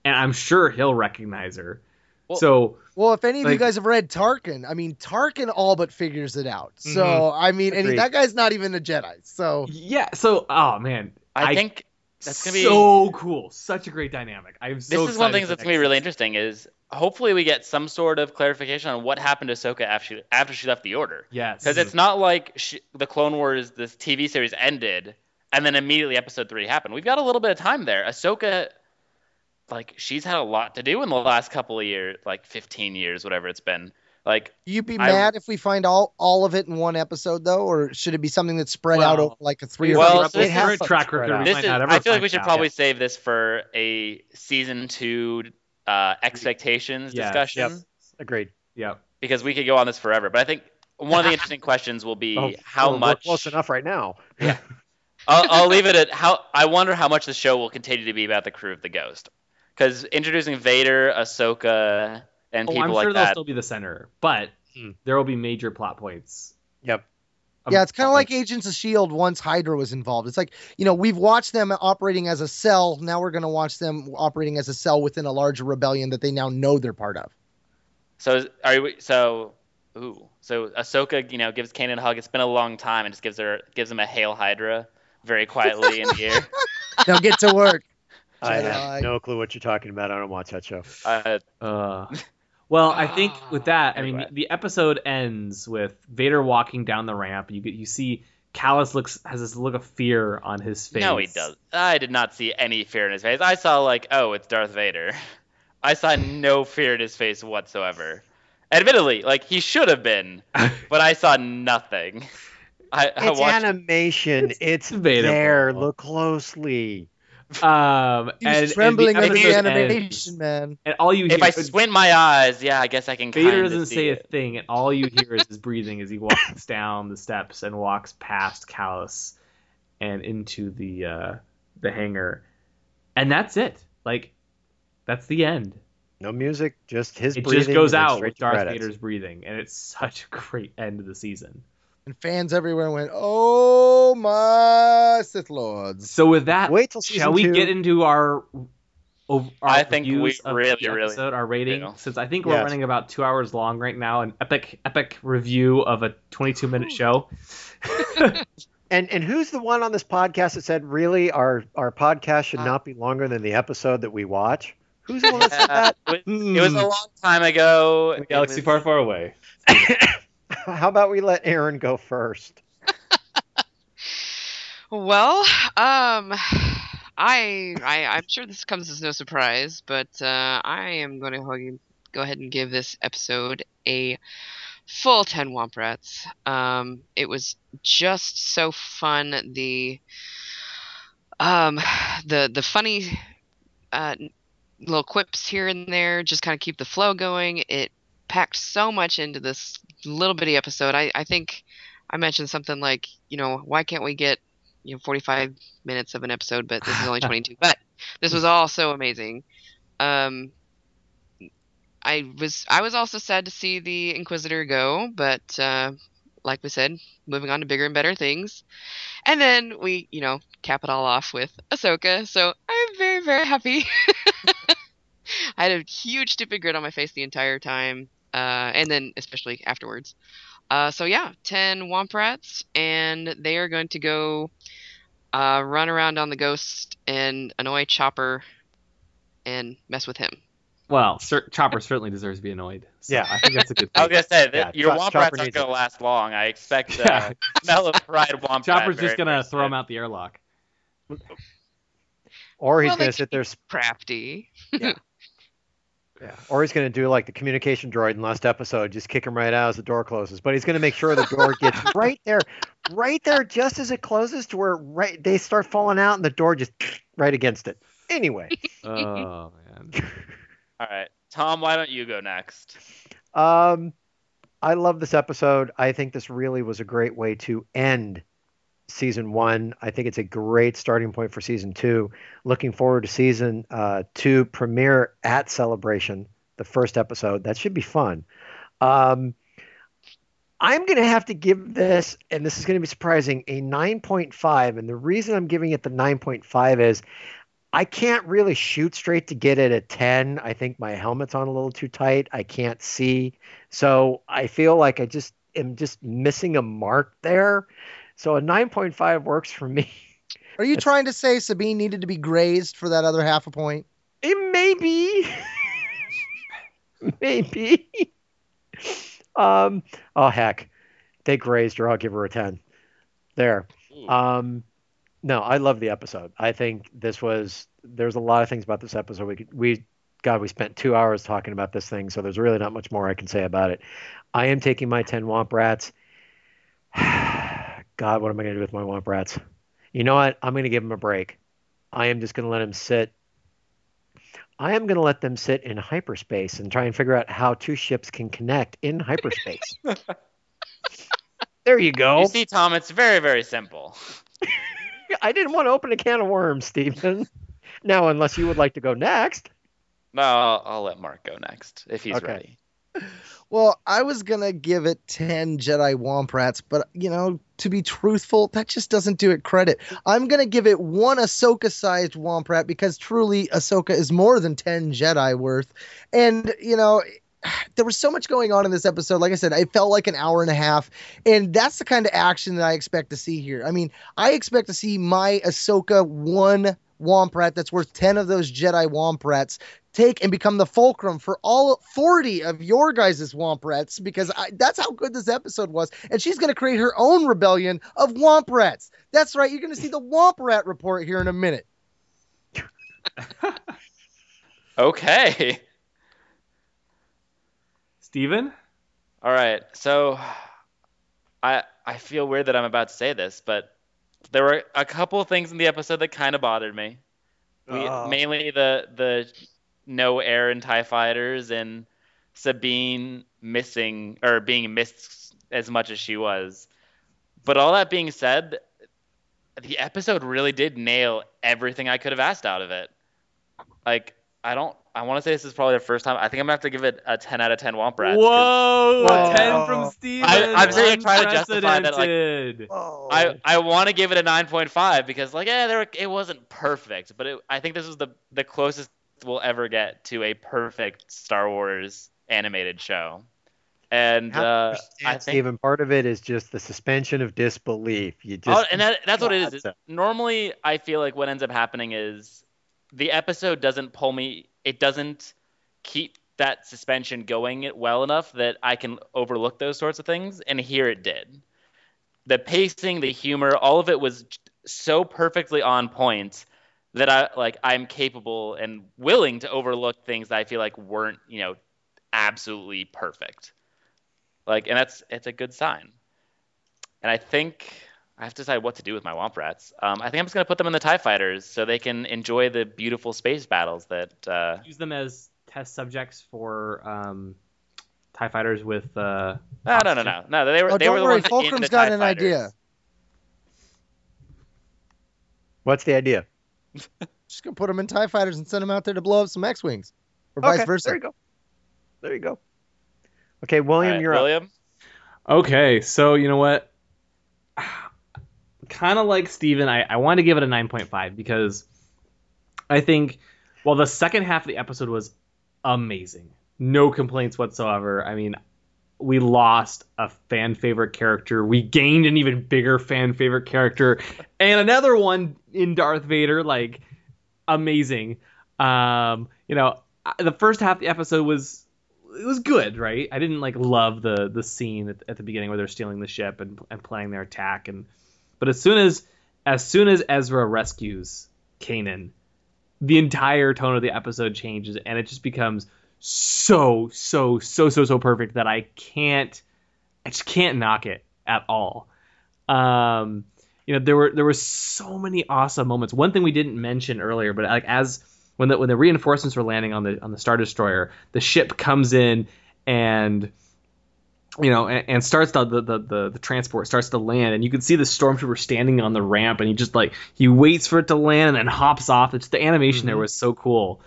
and I'm sure he'll recognize her. Well- so Well, if any of you guys have read Tarkin, I mean, Tarkin all but figures it out. So, Mm-hmm. I mean, and he, that guy's not even a Jedi. So, yeah, so oh man, I think that's gonna be so cool. Such a great dynamic. I'm so. this is one excited of the things that's gonna be really interesting is hopefully we get some sort of clarification on what happened to Ahsoka after she, after she left the Order. Yes, Because it's not like she, the Clone Wars, this TV series ended, and then immediately Episode Three happened. We've got a little bit of time there. Ahsoka, like she's had a lot to do in the last couple of years, like 15 years, whatever it's been. Like you'd be I- mad if we find all all of it in one episode, though, or should it be something that's spread out over like a three or well, four so episode? this It has is- track record. out. This is, I feel like we should out. probably save this for a season two uh, expectations Yes. discussion Yep. Agreed. Yeah. because we could go on this forever. But I think one of the interesting questions will be Oh, how well, much. We're close enough right now. I'll, I'll leave it at how. I wonder how much the show will continue to be about the crew of the Ghost, because introducing Vader, Ahsoka, and Oh, people I'm like sure they'll still be the center, but Hmm. there will be major plot points. Yep. Um, yeah, it's kind of like Agents of Shield once Hydra was involved. It's like you know we've watched them operating as a cell. Now we're going to watch them operating as a cell within a larger rebellion that they now know they're part of. So are you? So ooh. So Ahsoka, you know, gives Kanan a hug. It's been a long time, and just gives her gives him a hail Hydra very quietly in the ear. Now get to work. I Jedi. have no clue what you're talking about. I don't watch that show. Uh, Uh, well, I think with that, I mean, Anyway. the episode ends with Vader walking down the ramp. You get, you see Kallus looks has this look of fear on his face. no, he does. I did not see any fear in his face. I saw like, oh, it's Darth Vader. I saw no fear in his face whatsoever. Admittedly, like he should have been, but I saw nothing. I, I It's watched. animation. It's debatable. there. Look closely. Um, He was and, trembling and the under the animation, ends, man. and all you if I squint my eyes, yeah, I guess I can. Vader kinda doesn't see say a thing, and all you hear is his breathing as he walks down the steps and walks past Kallus and into the uh, the hangar, and that's it. Like, that's the end. No music, just his It breathing. just goes out straight with to Darth credits. Vader's breathing, and it's such a great end of the season. And fans everywhere went, "Oh my Sith Lords!" So with that, Wait till season shall we two. get into our? our I think we reviews of really, the really episode, our rating, do. since I think we're Yes. running about two hours long right now, an epic, epic review of a 22 minute show. And and who's the one on this podcast that said really our our podcast should not be longer than the episode that we watch? Who's the one that said Uh, that? it, was, it was a long time ago. It Galaxy was- far, far away. How about we let Aaron go first? Well, um, I, I I'm sure this comes as no surprise, but uh, I am going to go ahead and give this episode a full 10 Womp Rats. Um, it was just so fun. The um, the the funny uh, little quips here and there just kind of keep the flow going. It packed so much into this little bitty episode. I, I think I mentioned something like, you know, why can't we get you know 45 minutes of an episode but this is only 22 but this was all so amazing. Um i was i was also sad to see the inquisitor go but uh like we said moving on to bigger and better things. And then we you know cap it all off with ahsoka. So i'm very very happy. I had a huge stupid grin on my face the entire time uh and then especially afterwards uh, so yeah, ten Womp Rats, and they are going to go uh, run around on the ghost and annoy Chopper and mess with him. Well, Cer- Chopper certainly deserves to be annoyed. So Yeah. I think that's a good Thing. I was gonna say that Yeah, your Chop- Womp Chopper Rats aren't gonna it. last long. I expect the Yeah. smell of pride Womp Chopper's just gonna throw him out the airlock. Or he's Well, going to sit there, keep crafty. yeah. or he's going to do like the communication droid in last episode, just kick him right out as the door closes. But he's going to make sure the door gets right there, right there, just as it closes to where right they start falling out, and the door just right against it. Anyway, Oh man. All right, Tom, why don't you go next? Um, I love this episode. I think this really was a great way to end season one. I think it's a great starting point for season two. Looking forward to season uh, two premiere at Celebration, the first episode. That should be fun. Um, I'm going to have to give this, and this is going to be surprising, a 9.5. And the reason I'm giving it the 9.5 is I can't really shoot straight to get it at 10. I think my helmet's on a little too tight. I can't see. So I feel like I just am just missing a mark there. So a 9.5 works for me. Are you trying to say Sabine needed to be grazed for that other half a point? It may be. Maybe. Um, oh, heck. They grazed her. I'll give her a 10. There. Um, no, I love the episode. I think this was there's a lot of things about this episode. We could, we God, we spent two hours talking about this thing, so there's really not much more I can say about it. I am taking my ten Womp Rats. God, what am I going to do with my Womp Rats? You know what? I'm going to give them a break. I am just going to let them sit. I am going to let them sit in hyperspace and try and figure out how two ships can connect in hyperspace. there you go. You see, Tom, it's very, very simple. I didn't want to open a can of worms, Stephen. now, unless you would like to go next. No, I'll, I'll let Mark go next if he's Okay. ready. Well, I was gonna give it ten Jedi Womp Rats, but you know, to be truthful, that just doesn't do it credit. I'm gonna give it one Ahsoka-sized Womp Rat because truly Ahsoka is more than ten Jedi worth, and you know. There was so much going on in this episode. Like I said, it felt like an hour and a half, and that's the kind of action that I expect to see here. I mean, I expect to see my Ahsoka one Womp Rat that's worth ten of those Jedi Womp Rats take and become the fulcrum for all 40 of your guys' Womp Rats because I, that's how good this episode was. And she's going to create her own rebellion of Womp Rats. That's right. You're going to see the Womp Rat report here in a minute. Okay. Steven? All right. So I I feel weird that I'm about to say this, but there were a couple things in the episode that kind of bothered me. We, Oh. Mainly the the no air and Tie fighters and Sabine missing or being missed as much as she was. But all that being said, the episode really did nail everything I could have asked out of it. Like I don't I want to say this is probably the first time. I think I'm gonna have to give it a 10 out of 10 Womp Rats. 'cause Whoa, Whoa. ten from Steven. I- I'm sitting here trying to justify that, like- Unprecedented. Oh. I, I want to give it a 9.5 because like yeah there it wasn't perfect but it, I think this is the the closest we'll ever get to a perfect Star Wars animated show and Have to uh, I think Steven, part of it is just the suspension of disbelief. You just oh, and that, that's what it is. That's. Normally, I feel like what ends up happening is the episode doesn't pull me. It doesn't keep that suspension going well enough that I can overlook those sorts of things. And here it did. The pacing, the humor, all of it was so perfectly on point that I like I'm capable and willing to overlook things that I feel like weren't you know absolutely perfect. Like, and that's it's a good sign. And I think I have to decide what to do with my Womp Rats. Um, I think I'm just gonna put them in the Tie Fighters so they can enjoy the beautiful space battles that. Uh, Use them as test subjects for um, Tie fighters with. Uh, no, no, no, no, no. They were Oh, they don't were the worry, ones that came Fulcrum's the got TIE an Fighters. idea. What's the idea? Just gonna put them in Tie Fighters and send them out there to blow up some X-wings, or Okay, vice versa. There you go. There you go. Okay, William, right, you're up. William. Okay, so you know what? Kind of like Steven, I, I want to give it a 9.5 because I think while the second half of the episode was amazing, no complaints whatsoever. I mean, we lost a fan favorite character, we gained an even bigger fan favorite character, and another one in Darth Vader, like amazing. Um, you know, the first half of the episode was it was good, right? I didn't like love the the scene at, at the beginning where they're stealing the ship and and planning their attack, and but as soon as as soon as Ezra rescues Kanan, the entire tone of the episode changes, and it just becomes so so so so so perfect that I can't I just can't knock it at all. Um, you know, there were there were so many awesome moments. One thing we didn't mention earlier, but like as when the when the reinforcements were landing on the on the star destroyer, the ship comes in and you know and, and starts the, the the the transport starts to land, and you can see the stormtrooper standing on the ramp, and he just like he waits for it to land and then hops off. It's the animation there was so cool.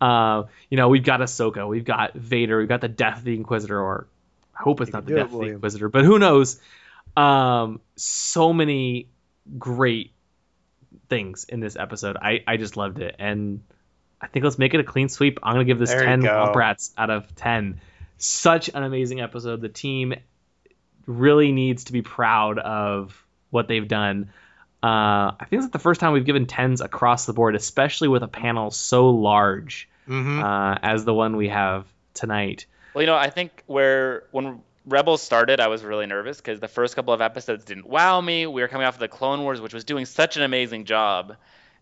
Uh, you know, we've got Ahsoka, we've got Vader, we've got the Death of the Inquisitor, or I hope it's You not the do it, Death of the Inquisitor, but who knows? Um, so many great things in this episode. I, I just loved it. And I think let's make it a clean sweep. I'm going to give this There 10 go. Womp Rats out of 10. Such an amazing episode. The team really needs to be proud of what they've done. Uh, I think it's the first time we've given 10s across the board, especially with a panel so large Mm-hmm. uh, as the one we have tonight. Well, you know, I think where when Rebels started, I was really nervous because the first couple of episodes didn't wow me. We were coming off of the Clone Wars, which was doing such an amazing job,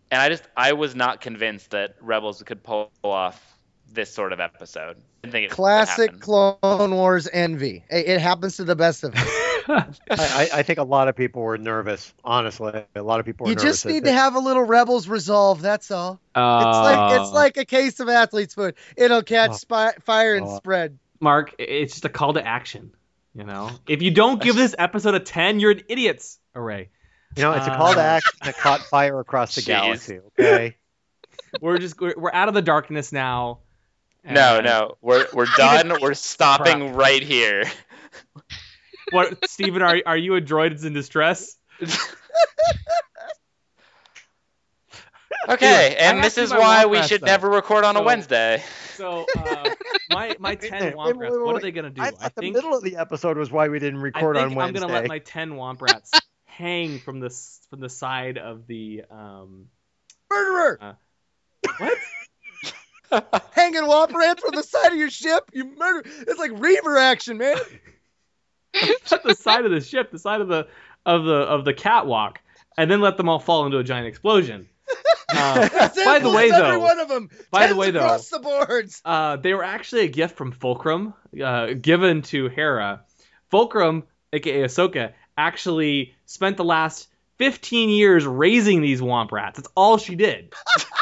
and I just I was not convinced that Rebels could pull off this sort of episode. Didn't think Classic. Clone Wars envy. It, it happens to the best of us. I, I, I think a lot of people were nervous. Honestly, a lot of people were You nervous. just need to have a little rebels resolve. That's all. It's Uh, like it's like a case of athlete's foot. It'll catch Oh. spy, fire and Oh. spread. Mark, it's just a call to action. You know, if you don't give this episode a 10, you're an idiots. Array. You know, it's a call to Uh, action that caught fire across the Jeez. galaxy. Okay. We're just we're, we're out of the darkness now. No, And no, we're we're done. We're stopping right here. What, Steven, are are you a droid that's in distress? Okay, I and this is why we should though. never record on a Wednesday. So uh, my my 10 Wait, Womp wait, Rats, wait, what are they gonna do? I thought the middle of the episode was why we didn't I record think on I'm gonna let my 10 Womp Rats hang from the from the side of the um. Murderer! What? Hanging womp rats from the side of your ship. You murder. It's like Reaver action, man. Not the side of the ship, the side of the of the of the catwalk, and then let them all fall into a giant explosion. Uh, by the way, every though, one of them. by the way, though, across the boards. Uh, they were actually a gift from Fulcrum, uh, given to Hera. Fulcrum, aka Ahsoka, actually spent the last 15 years raising these Womp Rats. That's all she did.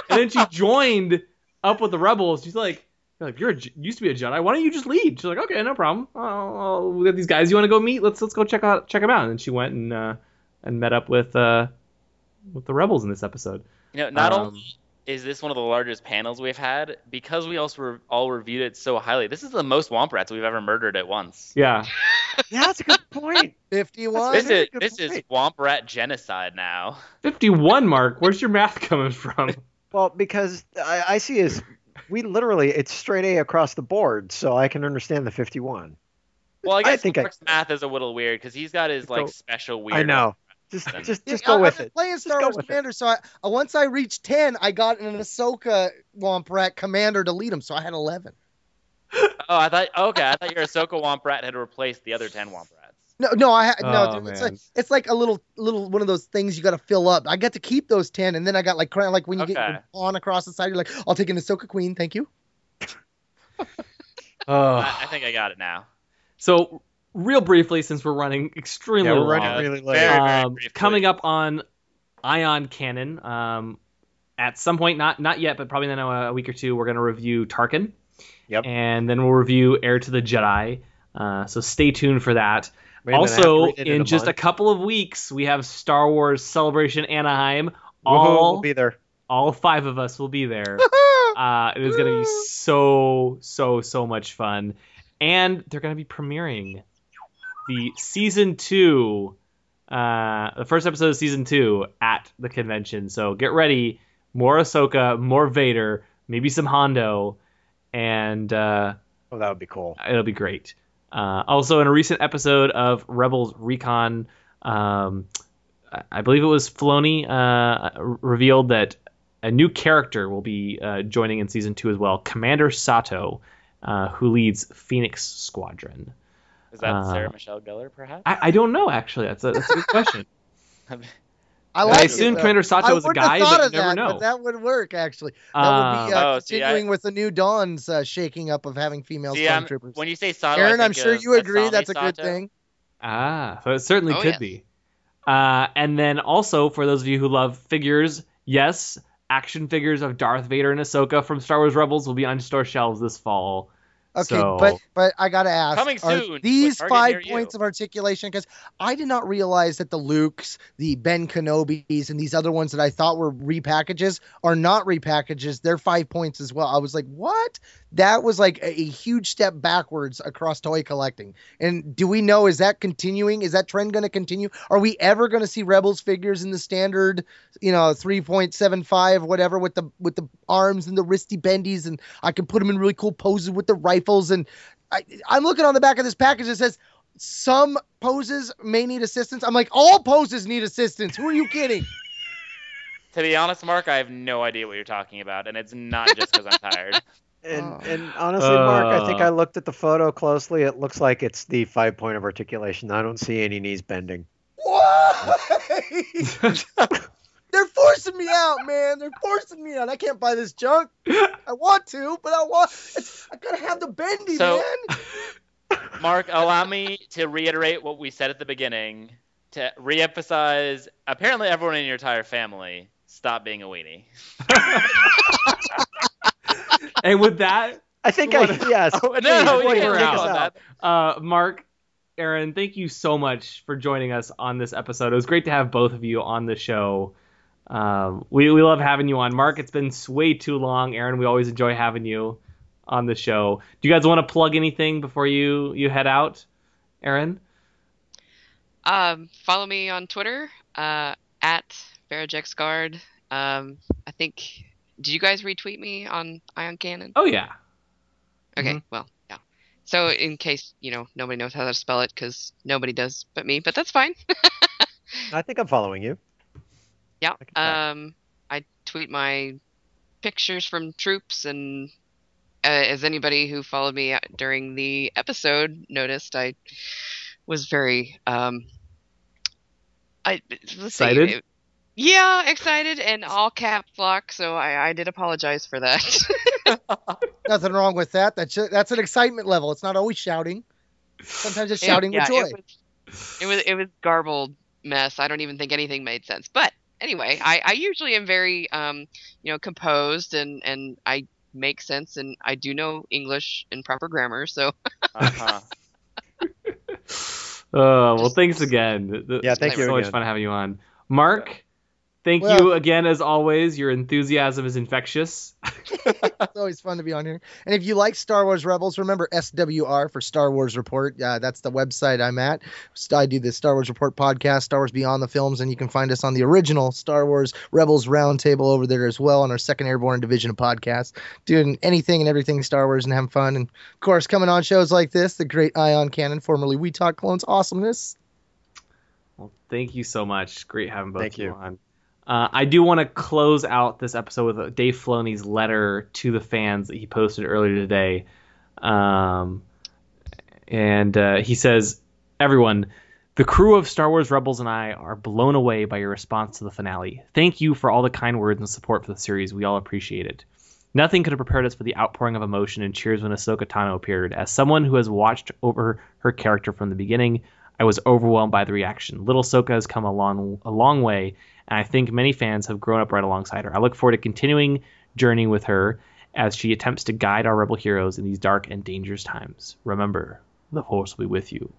and then she joined up with the rebels. She's like, you're like, you're a, used to be a Jedi. Why don't you just lead? She's like, okay, no problem. Oh, we got these guys. You want to go meet? Let's let's go check out check them out. And then she went and uh, and met up with uh, with the rebels in this episode. You know, not Um, only is this one of the largest panels we've had because we also re- all reviewed it so highly. This is the most Womp Rats we've ever murdered at once. Yeah. Yeah, that's a good point. 51. This is good this is point. Womp Rat genocide now. 51, Mark. Where's your math coming from? Well, because I, I see is we literally it's straight A across the board, so I can understand the 51. Well, I I guess think I- Mark's math is a little weird because he's got his like So- special weird. I know. Just just just go I- with I've been it. Playing Star Wars with it. Commander, so I, uh, once I reached 10, I got an Ahsoka Womp Rat Commander to lead him, so I had 11. Oh, I thought okay, I thought your Ahsoka Womp Rat had replaced the other ten Womp Rats. No, no, I ha- no. Oh, dude, it's like it's like a little little one of those things you got to fill up. I got to keep those ten, and then I got like kind of like when you get Okay. your pawn across the side, you're like, I'll take an Ahsoka Queen, thank you. Oh. I, I think I got it now. So, real briefly, since we're running extremely Yeah, we're long, running Uh, really late. very, very um, coming up on Ion Cannon, um, at some point, not not yet, but probably in a, a week or two, we're going to review Tarkin. Yep. And then we'll review Heir to the Jedi. Uh, so stay tuned for that. Wait a minute, I have to also, in, a just a couple of weeks, we have Star Wars Celebration Anaheim. All we'll be there. all five of us will be there. Uh, it is going to be so, so, so much fun. And they're going to be premiering the season two, uh, the first episode of season two at the convention. So get ready. More Ahsoka, more Vader, maybe some Hondo, and uh, Oh, that would be cool. it'll be great. Uh, also, in a recent episode of Rebels Recon, um, I- believe it was Filoni uh, revealed that a new character will be uh, joining in season two as well, Commander Sato, uh, who leads Phoenix Squadron. Is that Uh, Sarah Michelle Gellar, perhaps? I, I don't know actually. That's a, that's a good question. I, I like assume it, though. Commander Sato I was a wouldn't have guy, thought but of you never that, know. But that would work actually. That Uh, would be uh, Oh, see, I- continuing with the new Dawn's uh, shaking up of having female See, I'm- stormtroopers. when you say Sato, I Aaron, I'm sure of you agree that's a good Sato. thing. Ah, so it certainly Oh, could yes. be. Uh, and then also for those of you who love figures, yes, action figures of Darth Vader and Ahsoka from Star Wars Rebels will be on store shelves this fall. Okay, So- but but I gotta ask, Coming soon to these five near you. points of articulation? Because I did not realize that the Lukes, the Ben Kenobis, and these other ones that I thought were repackages are not repackages. They're five points as well. I was like, what? That was like a, a huge step backwards across toy collecting. And do we know is that continuing? Is that trend going to continue? Are we ever going to see Rebels figures in the standard, you know, three point seven five, whatever, with the with the arms and the wristy bendies, and I can put them in really cool poses with the rifles. And I, I'm looking on the back of this package. It says some poses may need assistance. I'm like, all poses need assistance. Who are you kidding? To be honest, Mark, I have no idea what you're talking about, and it's not just because I'm tired. And Oh. and honestly, Mark, I think Uh. I looked at the photo closely. It looks like it's the five point of articulation. I don't see any knees bending. Why? They're forcing me out, man. They're forcing me out. I can't buy this junk. I want to, but I want. It's, I gotta have the bendy, So- man. Mark, allow me to reiterate what we said at the beginning to reemphasize. Apparently, everyone in your entire family stop being a weenie. and with that, I think What I yes. Oh, please, no, we can't we're take take us on out. that. uh, Mark, Aaron, thank you so much for joining us on this episode. It was great to have both of you on the show. Um, we, we love having you on. Mark, it's been way too long. Aaron, we always enjoy having you on the show. Do you guys want to plug anything before you, you head out? Aaron? Um, follow me on Twitter uh, at VeraJexGuard. Um, I think. Did you guys retweet me on Ion Cannon? Oh, yeah. Okay, Mhm. well, yeah. So in case you know nobody knows how to spell it because nobody does but me, but that's fine. I think I'm following you. Yeah. I. Um, I tweet my pictures from troops, and uh, as anybody who followed me during the episode noticed, I was very um, I let's see, Excited? it- yeah, excited and all caps lock. So I, I did apologize for that. Nothing wrong with that. That's that's an excitement level. It's not always shouting. Sometimes it's shouting yeah, with joy. It was, it was it was garbled mess. I don't even think anything made sense. But anyway, I, I usually am very um you know composed and and I make sense and I do know English and proper grammar. So Uh-huh. Uh, well, thanks again. Th- th- Yeah, thank it's you so much again. fun having you on. Mark, Thank Well- you again, as always. Your enthusiasm is infectious. it's always fun to be on here. And if you like Star Wars Rebels, remember SWR for Star Wars Report. Uh, that's the website I'm at. I do the Star Wars Report podcast, Star Wars Beyond the Films, and you can find us on the original Star Wars Rebels Roundtable over there as well on our Second Airborne Division of podcasts, doing anything and everything Star Wars and having fun. And of course, coming on shows like this, the great Ion Cannon, formerly We Talk Clones Awesomeness. Well, thank you so much. Great having both Thank of you you. on. Uh, I do want to close out this episode with Dave Filoni's letter to the fans that he posted earlier today. Um, and uh, he says, Everyone, the crew of Star Wars Rebels and I are blown away by your response to the finale. Thank you for all the kind words and support for the series. We all appreciate it. Nothing could have prepared us for the outpouring of emotion and cheers when Ahsoka Tano appeared. As someone who has watched over her character from the beginning, I was overwhelmed by the reaction. Little Ahsoka has come a long, a long way, and I think many fans have grown up right alongside her. I look forward to continuing journey with her as she attempts to guide our rebel heroes in these dark and dangerous times. Remember, the Force will be with you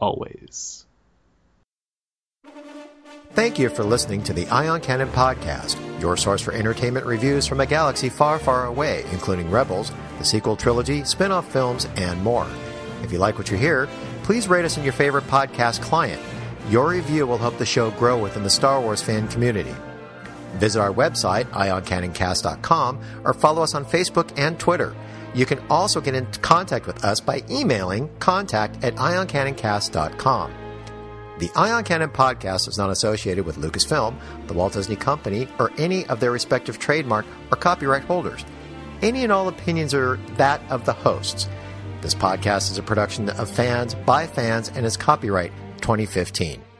always. Thank you for listening to the Ion Cannon Podcast, your source for entertainment reviews from a galaxy far, far away, including Rebels, the sequel trilogy, spin off films, and more. If you like what you hear, please rate us in your favorite podcast client. Your review will help the show grow within the Star Wars fan community. Visit our website, ioncanoncast.com, or follow us on Facebook and Twitter. You can also get in contact with us by emailing contact at ioncanoncast.com. The Ion Cannon podcast is not associated with Lucasfilm, the Walt Disney Company, or any of their respective trademark or copyright holders. Any and all opinions are that of the hosts. This podcast is a production of fans by fans and is copyright 2015.